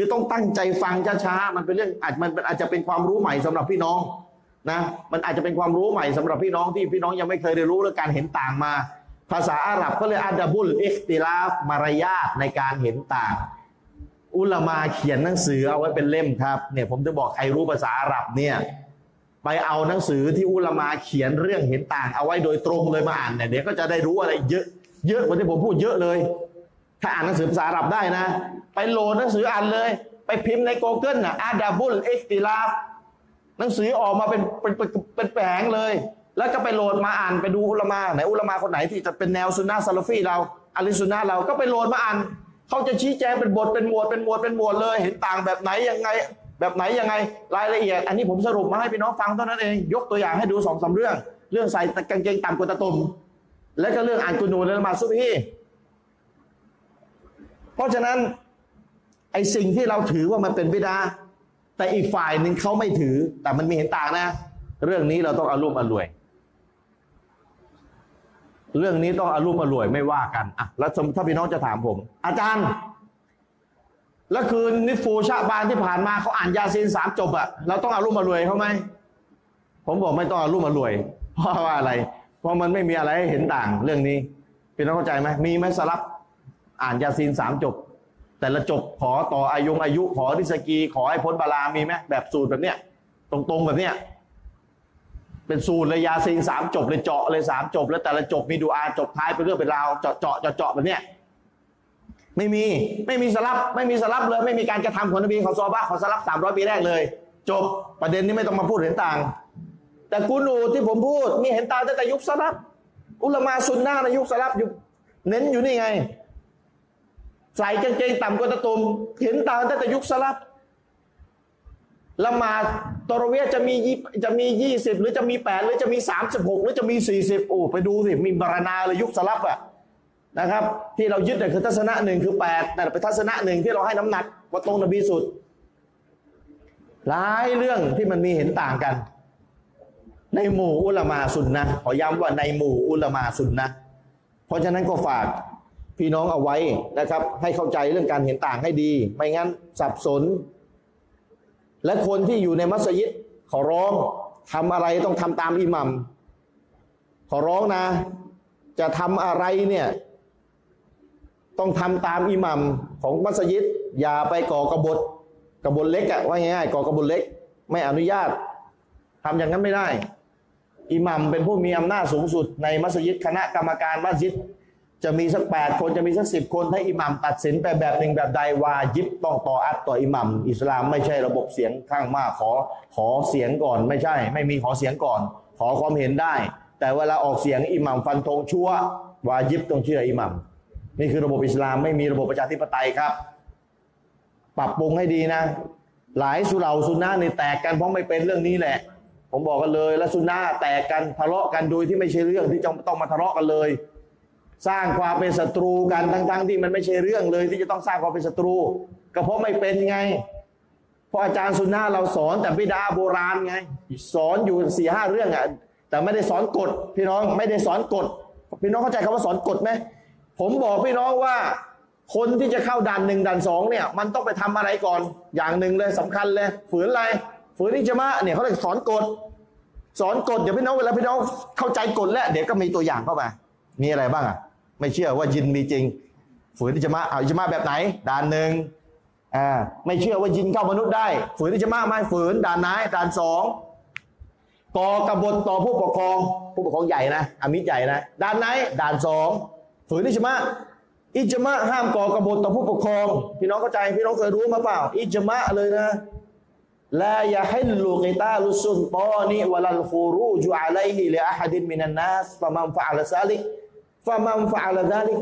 คือต้องตั้งใจฟังช้าๆมันเป็นเรื่องอาจมันมันอาจจะเป็นความรู้ใหม่สำหรับพี่น้องนะมันอาจจะเป็นความรู้ใหม่สำหรับพี่น้องที่พี่น้องยังไม่เคยได้รู้เรื่องการเห็นต่างมา ภาษาอาหรับเขาเรียอาดับุลอิคติลาฟมารยาทในการเห็นต่าง อุลมาเขียนหนังสือเอาไว้เป็นเล่มครับเนี่ยผมจะบอกใครรู้ภาษาอาหรับเนี่ยไปเอาหนังสือที่อุลมาเขียนเรื่องเห็นต่าง เอาไว้โดยตรงเลยมาอ่านเนี่ยเดี๋ยวก็จะได้รู้อะไรเยอะ เยอะกว่าที่ผมพูดเยอะเลย ถ้าอ่านหนังสือภาษาอาหรับได้นะ ไปโหลดหนังสืออ่านเลย ไปพิมพ์ใน Google นะอาดาบุลเอ็กติลาฟหนังสือออกมาเป็นเป็นเป็นเป็นแผงเลย แล้วก็ไปโหลดมาอ่านไปดูอุลมาไหนอุลมาคนไหนที่จะเป็นแนวซุนนะซาลฟีเราอาลิซุนนะเราก็ไปโหลดมาอ่านเขาจะชี้แจงเป็นบทเป็นหมวดเป็นหมวดเป็นหมวดเลย เห็นต่างแบบไหนยังไง แบบไหนยังไง รายละเอียด อันนี้ผมสรุปมาให้พี่น้องฟังเท่านั้นเองยกตัวอย่างให้ดูสองสาเรื่อง เรื่องใส่กางเกงต่ำกว่าตะตุ่มและก็เรื่องอ่านกุนูนและละมาซุบฮีเพราะฉะนั้น ไอสิ่งที่เราถือว่ามันเป็นบิดา แต่อีกฝ่ายหนึ่งเขาไม่ถือ แต่มันมีเห็นต่างนะ เรื่องนี้เราต้องอารุ่มอรวย เรื่องนี้ต้องอารุ่มอรวยไม่ว่ากันอะแล้วถ้าพี่น้องจะถามผม อาจารย์ แล้วคืนนิฟูชาบานที่ผ่านมาเขาอ่านยาซีนสามจบอะเราต้องอารุ่มอรวยเขาไหมผมบอกไม่ต้องอารุ่มอรวย เพราะว่าอะไร เพราะมันไม่มีอะไรให้เห็นต่างเรื่องนี้พี่น้องเข้าใจไหมมีไหมสลับอ่านยาซีนสามจบ แต่ละจบขอต่ออายุอายุ ขอริสกี ขอให้พ้นบาลามีไหมแบบสูตรแบบเนี้ย ตรงๆแบบเนี้ยเป็นสูตรเลยยาซีนสามจบเลยเจาะเลยสามจบ แล้วแต่ละจบมีดูอาจบท้ายเป็นเรื่องเป็นราวเจาะเจาะเจาะแบบเนี้ยไม่มีไม่มีสลับไม่มีสลับเลย ไม่มีการกระทำของนบีของซอบะของสลับสามร้อยปีแรกเลย จบประเด็นนี้ไม่ต้องมาพูดเห็นต่าง แต่กูนูที่ผมพูดมีเห็นต่างตั้งแต่ยุคสลับอุลมาซุนนะในยุคสลับอยู่เน้นอยู่นี่ไง ใส่กางเกงต่ำกว่าตะตุ่มเห็นต่างตั้งแต่ยุคสลับละหมาตอรเวียจะมีจะมียี่สิบหรือจะมีแปดหรือจะมีสามสิบหกหรือจะมีสี่สิบโอ้ไปดูสิมีบารณาเลยยุคสลับอะนะครับ ที่เรายึดเนี่ยคือทัศนะหนึ่งคือแปดแต่เป็นทัศนะหนึ่งที่เราให้น้ำหนักว่าตรงนบีสุดหลายเรื่องที่มันมีเห็นต่างกัน ในหมู่อุลามาสุนนะขอย้ำว่าในหมู่อุลามาสุนนะเพราะฉะนั้นก็ฝาก พี่น้องเอาไว้นะครับ ให้เข้าใจเรื่องการเห็นต่างให้ดี ไม่งั้นสับสน และคนที่อยู่ในมัสยิดขอร้องทำอะไรต้องทำตามอิหมัมขอร้องนะ จะทำอะไรเนี่ย ต้องทำตามอิหมัมของมัสยิด อย่าไปก่อกระบฏกระบฏเล็กอะว่าง่ายๆก่อกระบฏเล็ก ไม่อนุญาตทำอย่างนั้นไม่ได้อิหมัมเป็นผู้มีอำนาจสูงสุดในมัสยิดคณะกรรมการมัสยิด จะมีสักแปดคนจะมีสักสิบคนถ้าอิหมัมตัดสินไปแบบหนึ่งแบบใดวายิบต้องต่ออัดต่ออิหมัมอิสลามไม่ใช่ระบบเสียงข้างมากขอขอเสียงก่อนไม่ใช่ ไม่มีขอเสียงก่อน ขอความเห็นได้ แต่เวลาออกเสียงอิหมัมฟันธงชั่ววายิบต้องเชื่ออิหมัมนี่คือระบบอิสลามไม่มีระบบประชาธิปไตยครับ ปรับปรุงให้ดีนะ หลายสุเหร่าสุนนะนี่แตกกันเพราะไม่เป็นเรื่องนี้แหละ ผมบอกกันเลยแล้วสุนนะแตกกันทะเลาะกันโดยที่ไม่ใช่เรื่องที่จะต้องมาทะเลาะกันเลย สร้างความเป็นศัตรูกันทั้งๆที่มันไม่ใช่เรื่องเลย ที่จะต้องสร้างความเป็นศัตรู ก็เพราะไม่เป็นไง เพราะอาจารย์สุนนะเราสอนแต่บิดาโบราณไง สอนอยู่สี่ห้าเรื่องอะแต่ไม่ได้สอนกฎพี่น้องไม่ได้สอนกฎพี่น้องเข้าใจคำว่าสอนกฎไหมผมบอกพี่น้องว่า คนที่จะเข้าด่านหนึ่งด่านสองเนี่ย มันต้องไปทำอะไรก่อน อย่างหนึ่งเลยสำคัญเลย ฝืนอะไร ฝืนอิจมะเนี่ยเขาเลยสอนกฎสอนกฎเดี๋ยวพี่น้องเวลาพี่น้องเข้าใจกฎแล้วเดี๋ยวก็มีตัวอย่างเข้ามามีอะไรบ้างอะ ไม่เชื่อว่ายินมีจริง ฝืนอิจมาเอาอิจมาแบบไหน ด่านหนึ่งอ่าไม่เชื่อว่ายินเข้ามนุษย์ได้ ฝืนอิจมาไม่ฝืนด่านไหนด่านสองก่อกบฏต่อผู้ปกครอง ผู้ปกครองใหญ่นะอามิตรใหญ่นะด่านไหนด่านสองฝืนอิจมาอิจมาห้ามก่อกบฏต่อผู้ปกครอง พี่น้องเข้าใจพี่น้องเคยรู้มาเปล่า อิจมาเลยนะและอย่าให้ลูกิตาลุสุนตอนิวลัลฟูรูจูอะลฮิลอาฮัดินมินันนัสฟะมัมฟะอัลซาลิก ฟ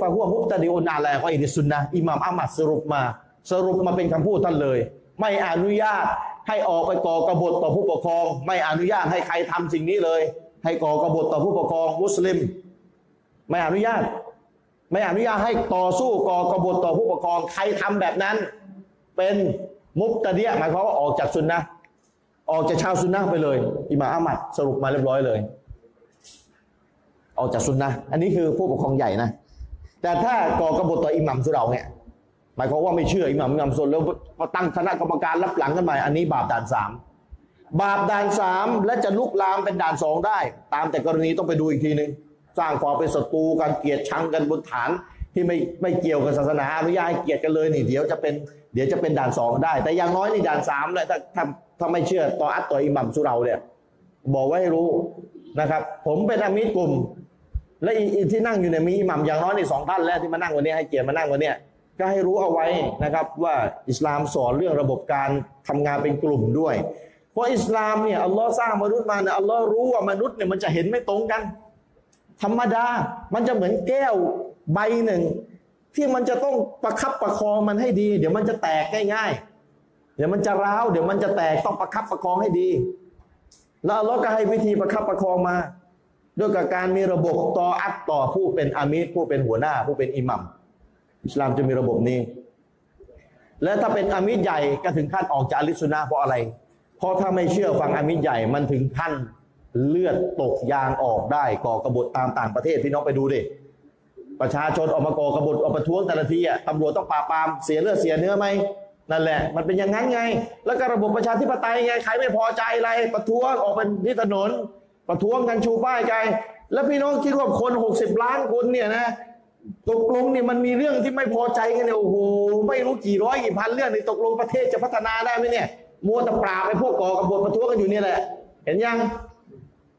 าหัวมุกตะดิอุนอาลาก็อิดิสุนนะอิหม่ามอัมัดสรุปมา สรุปมาเป็นคำพูดท่านเลย ไม่อนุญาตให้ออกไปก่อกบฏต่อผู้ปกครอง ไม่อนุญาตให้ใครทำสิ่งนี้เลย ให้ก่อกบฏต่อผู้ปกครองมุสลิม ไม่อนุญาต ไม่อนุญาตให้ต่อสู้ก่อกบฏต่อผู้ปกครอง ใครทำแบบนั้น เป็นมุกตะเดียหมายความว่าออกจากซุนนะออกจากชาวซุนนะไปเลย อิหม่ามอัมัดสรุปมาเรียบร้อยเลย ออกจากซุนนะอันนี้คือผู้ปกครองใหญ่นะ แต่ถ้าก่อกบฏต่ออิหมัมสุเราเนี่ยหมายความว่าไม่เชื่ออิหมัมอิหมัมสุนแล้วพอตั้งคณะกรรมการรับหลังกันใหมาอันนี้บาปด่านสามบาปด่านสามและจะลุกลามเป็นด่านสองได้ ตามแต่กรณีต้องไปดูอีกทีหนึ่งสร้างความเป็นศัตรูกันเกลียดชังกันบนฐานที่ไม่ไม่เกี่ยวกับศาสนาอนุญาตให้เกลียดกันเลยนี่เดี๋ยวจะเป็นเดี๋ยวจะเป็นด่านสองได้ แต่อย่างน้อยนี่ด่านสามเลยถ้าถ้าถ้าไม่เชื่อต่ออัตต่ออิหมัมสุเราเนี่ย บอกไว้ให้รู้นะครับ ผมเป็นอามิตรกลุ่ม และอีอีที่นั่งอยู่เนี่ยมีอิหมัมอย่างน้อยในสองท่านแล้วที่มานั่งวันนี้ให้เกียรติมานั่งวันนี้ก็ให้รู้เอาไว้นะครับว่าอิสลามสอนเรื่องระบบการทำงานเป็นกลุ่มด้วย เพราะอิสลามเนี่ยอัลลอฮ์สร้างมนุษย์มาเนี่ยอัลลอฮ์รู้ว่ามนุษย์เนี่ยมันจะเห็นไม่ตรงกัน ธรรมดามันจะเหมือนแก้วใบหนึ่ง ที่มันจะต้องประคับประคองมันให้ดี เดี๋ยวมันจะแตกง่ายๆเดี๋ยวมันจะร้าวเดี๋ยวมันจะแตกต้องประคับประคองให้ดี แล้วอัลลอฮ์ก็ให้วิธีประคับประคองมา ด้วยกับการมีระบบต่ออัดต่อผู้เป็นอามีรผู้เป็นหัวหน้า ผู้เป็นอิหมัมอิสลามจะมีระบบนี้ และถ้าเป็นอามีรใหญ่ก็ถึงขั้นออกจากลิสุนนะห์เพราะอะไร เพราะถ้าไม่เชื่อฟังอามีรใหญ่มันถึงขั้นเลือดตกยางออกได้ก่อกบฏตามต่างประเทศพี่น้องไปดูดิประชาชนออกมาก่อกบฏออกประท้วงแต่ละทีอะตำรวจต้องปราบปรามเสียเลือดเสียเนื้อไหมนั่นแหละ มันเป็นอย่างนั้นไง แล้วก็ระบบประชาธิปไตยไงใครไม่พอใจอะไรประท้วงออกเป็นที่ถนน ประท้วงกันชูป้ายใจ แล้วพี่น้องคิดว่าคน60ล้านคนเนี่ยนะตกลงเนี่ยมันมีเรื่องที่ไม่พอใจกันเนี่ยโอ้โหไม่รู้กี่ร้อยกี่พันเรื่องในตกลงประเทศจะพัฒนาได้ไหมเนี่ยมัวแต่ปราบไอ้พวกก่อกบฏประท้วงกันอยู่เนี่ยแหละ เห็นยัง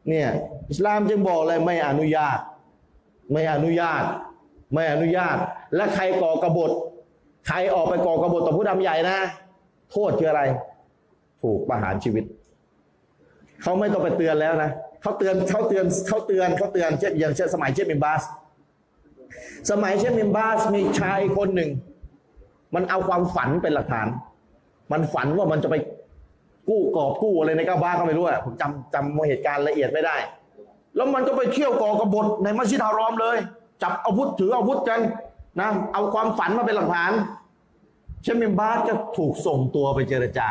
เนี่ยอิสลามจึงบอกเลยไม่อนุญาต ไม่อนุญาต ไม่อนุญาต และใครก่อกบฏใครออกไปก่อกบฏต่อผู้ดำใหญ่นะ โทษคืออะไร ถูกประหารชีวิต เขาไม่ต้องไปเตือนแล้วนะ เขาเตือนเขาเตือนเขาเตือนเขาเตือนเช่นอย่างเช่นสมัยเชฟมิมบาส สมัยเชฟมิมบาสมีชายคนหนึ่ง มันเอาความฝันเป็นหลักฐาน มันฝันว่ามันจะไปกู้กอบกู้อะไรในกาบ้าก็ไม่รู้อะผมจำจำเหตุการณ์ละเอียดไม่ได้ แล้วมันก็ไปเที่ยวก่อกบฏในมัสยิดฮารอมเลย จับอาวุธถืออาวุธกันนะเอาความฝันมาเป็นหลักฐานเชมิมบาสก็ถูกส่งตัวไปเจรจา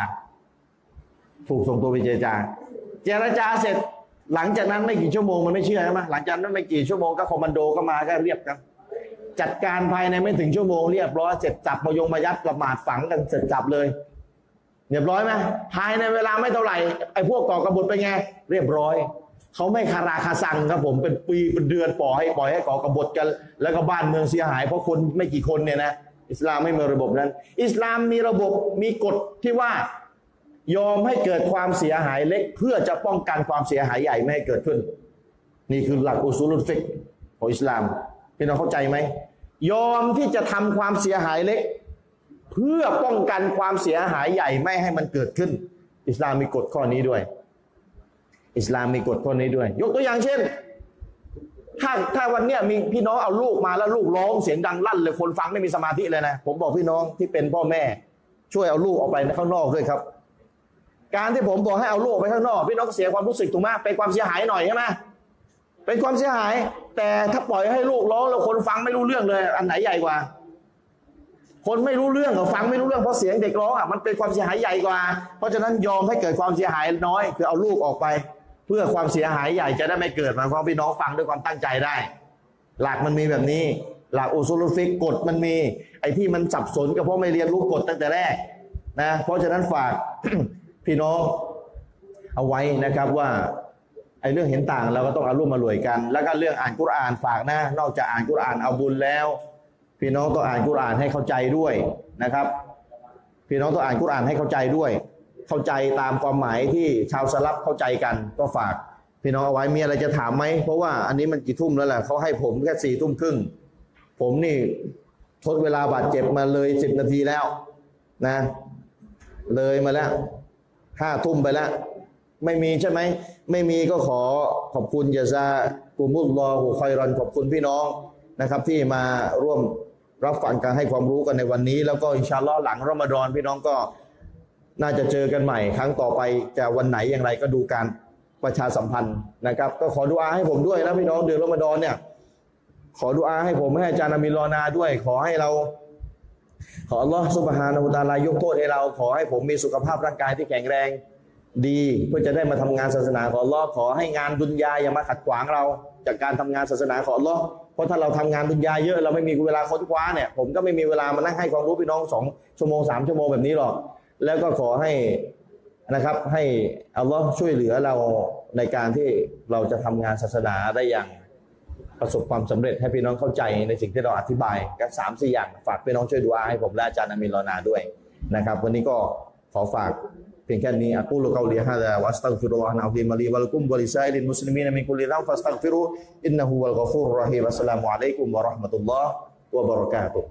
ถูกส่งตัวไปเจรจา เจรจาเสร็จ หลังจากนั้นไม่กี่ชั่วโมงมันไม่เชื่อใช่ไหมหลังจากนั้นไม่กี่ชั่วโมงก็คอมมานโดก็มาก็เรียบกันจัดการภายในไม่ถึงชั่วโมงเรียบร้อยเสร็จจับมายงมายัดประมาทฝังกันเสร็จจับเลยเรียบร้อยไหมภายในเวลาไม่เท่าไหร่ไอ้พวกก่อกบฏเป็นไง เรียบร้อยเขาไม่คาราคาซังครับผมเป็นปีเป็นเดือนปล่อยให้ปล่อยให้ก่อกบฏกัน แล้วก็บ้านเมืองเสียหายเพราะคนไม่กี่คนเนี่ยนะอิสลามไม่มีระบบนั้น อิสลามมีระบบมีกฎที่ว่า ยอมให้เกิดความเสียหายเล็ก เพื่อจะป้องกันความเสียหายใหญ่ไม่ให้เกิดขึ้น นี่คือหลักอุซูลุฟิกของอิสลามพี่น้องเข้าใจไหมยอมที่จะทำความเสียหายเล็ก เพื่อป้องกันความเสียหายใหญ่ไม่ให้มันเกิดขึ้น อิสลามมีกฎข้อนี้ด้วย อิสลามมีกฎข้อนี้ด้วย ยกตัวอย่างเช่น ถ้าถ้าวันเนี้ยมีพี่น้องเอาลูกมาแล้วลูกร้องเสียงดังลั่นเลยคนฟังไม่มีสมาธิเลยนะ ผมบอกพี่น้องที่เป็นพ่อแม่ ช่วยเอาลูกออกไปข้างนอกด้วยครับ การที่ผมบอกให้เอาลูกไปข้างนอกพี่น้องก็เสียความรู้สึกถูกไหมเป็นความเสียหายหน่อยใช่ไหมเป็นความเสียหาย แต่ถ้าปล่อยให้ลูกร้องแล้วคนฟังไม่รู้เรื่องเลย อันไหนใหญ่กว่า คนไม่รู้เรื่องกับฟังไม่รู้เรื่องเพราะเสียงเด็กร้องอะมันเป็นความเสียหายใหญ่กว่า เพราะฉะนั้นยอมให้เกิดความเสียหายน้อย คือเอาลูกออกไป เพื่อความเสียหายใหญ่จะได้ไม่เกิดมายความพี่น้องฟังด้วยความตั้งใจได้ หลักมันมีแบบนี้ หลักอุซูลฟิกกฎมันมี ไอ้ที่มันสับสนก็เพราะไม่เรียนรู้กฎตั้งแต่แรกนะเพราะฉะนั้นฝาก พี่น้องเอาไว้นะครับว่าไอ้เรื่องเห็นต่างเราก็ต้องเอาร่วมมารวยกัน แล้วก็เรื่องอ่านกุรอานฝากนะนอกจากอ่านกุรอานเอาบุญแล้ว พี่น้องต้องอ่านกุรอานให้เข้าใจด้วยนะครับ พี่น้องต้องอ่านกุรอานให้เข้าใจด้วย เข้าใจตามความหมายที่ชาวสลับเข้าใจกันก็ฝาก พี่น้องเอาไว้มีอะไรจะถามไหมเพราะว่าอันนี้มันกี่ทุ่มแล้วแหละเขาให้ผมแค่สี่ทุ่มครึ่งผมนี่ทดเวลาบาดเจ็บมาเลยสิบนาทีแล้วนะ เลยมาแล้ว ห้าทุ่มไปแล้ว ไม่มีใช่ไหม ไม่มีก็ขอขอบคุณยาซากุมุลลอฮุคอยรอนขอบคุณพี่น้องนะครับ ที่มาร่วมรับฟังการให้ความรู้กันในวันนี้ แล้วก็อินชาลอหลังรอมฎอนพี่น้องก็น่าจะเจอกันใหม่ ครั้งต่อไปจะวันไหนอย่างไรก็ดูการประชาสัมพันธ์นะครับ ก็ขอดุอาให้ผมด้วยนะพี่น้องเดือนรอมฎอนเนี่ย ขอดุอาให้ผมให้อาจารย์อามินรอนาด้วย ขอให้เรา ขออัลลอฮ์สุบฮานาหูตาลายกโทษให้เรา ขอให้ผมมีสุขภาพร่างกายที่แข็งแรงดีเพื่อจะได้มาทำงานศาสนาของอัลลอฮ์ขอให้งานดุนยาอย่ามาขัดขวางเรา จากการทำงานศาสนาของอัลลอฮ์เพราะถ้าเราทำงานดุนยาเยอะเราไม่มีเวลาค้นคว้าเนี่ยผมก็ไม่มีเวลามานั่งให้ความรู้พี่น้องสองชั่วโมงสามชั่วโมงแบบนี้หรอก แล้วก็ขอให้นะครับให้อัลลอฮ์ช่วยเหลือเราในการที่เราจะทำงานศาสนาได้อย่าง ประสบความสำเร็จให้พี่น้องเข้าใจในสิ่งที่เราอธิบายกันสามสี่อย่างฝากพี่น้องช่วยดูอาให้ผมและอาจารย์อามินรอนาด้วยนะครับวันนี้ก็ขอฝากเพียงแค่นี้أقول قولي هذا وأستغفر الله العظيم لي ولكم ولسائر المسلمين من كل ذنب فاستغفروه إنه هو الغفور الرحيم السلام عليكم ورحمة الله وبركاته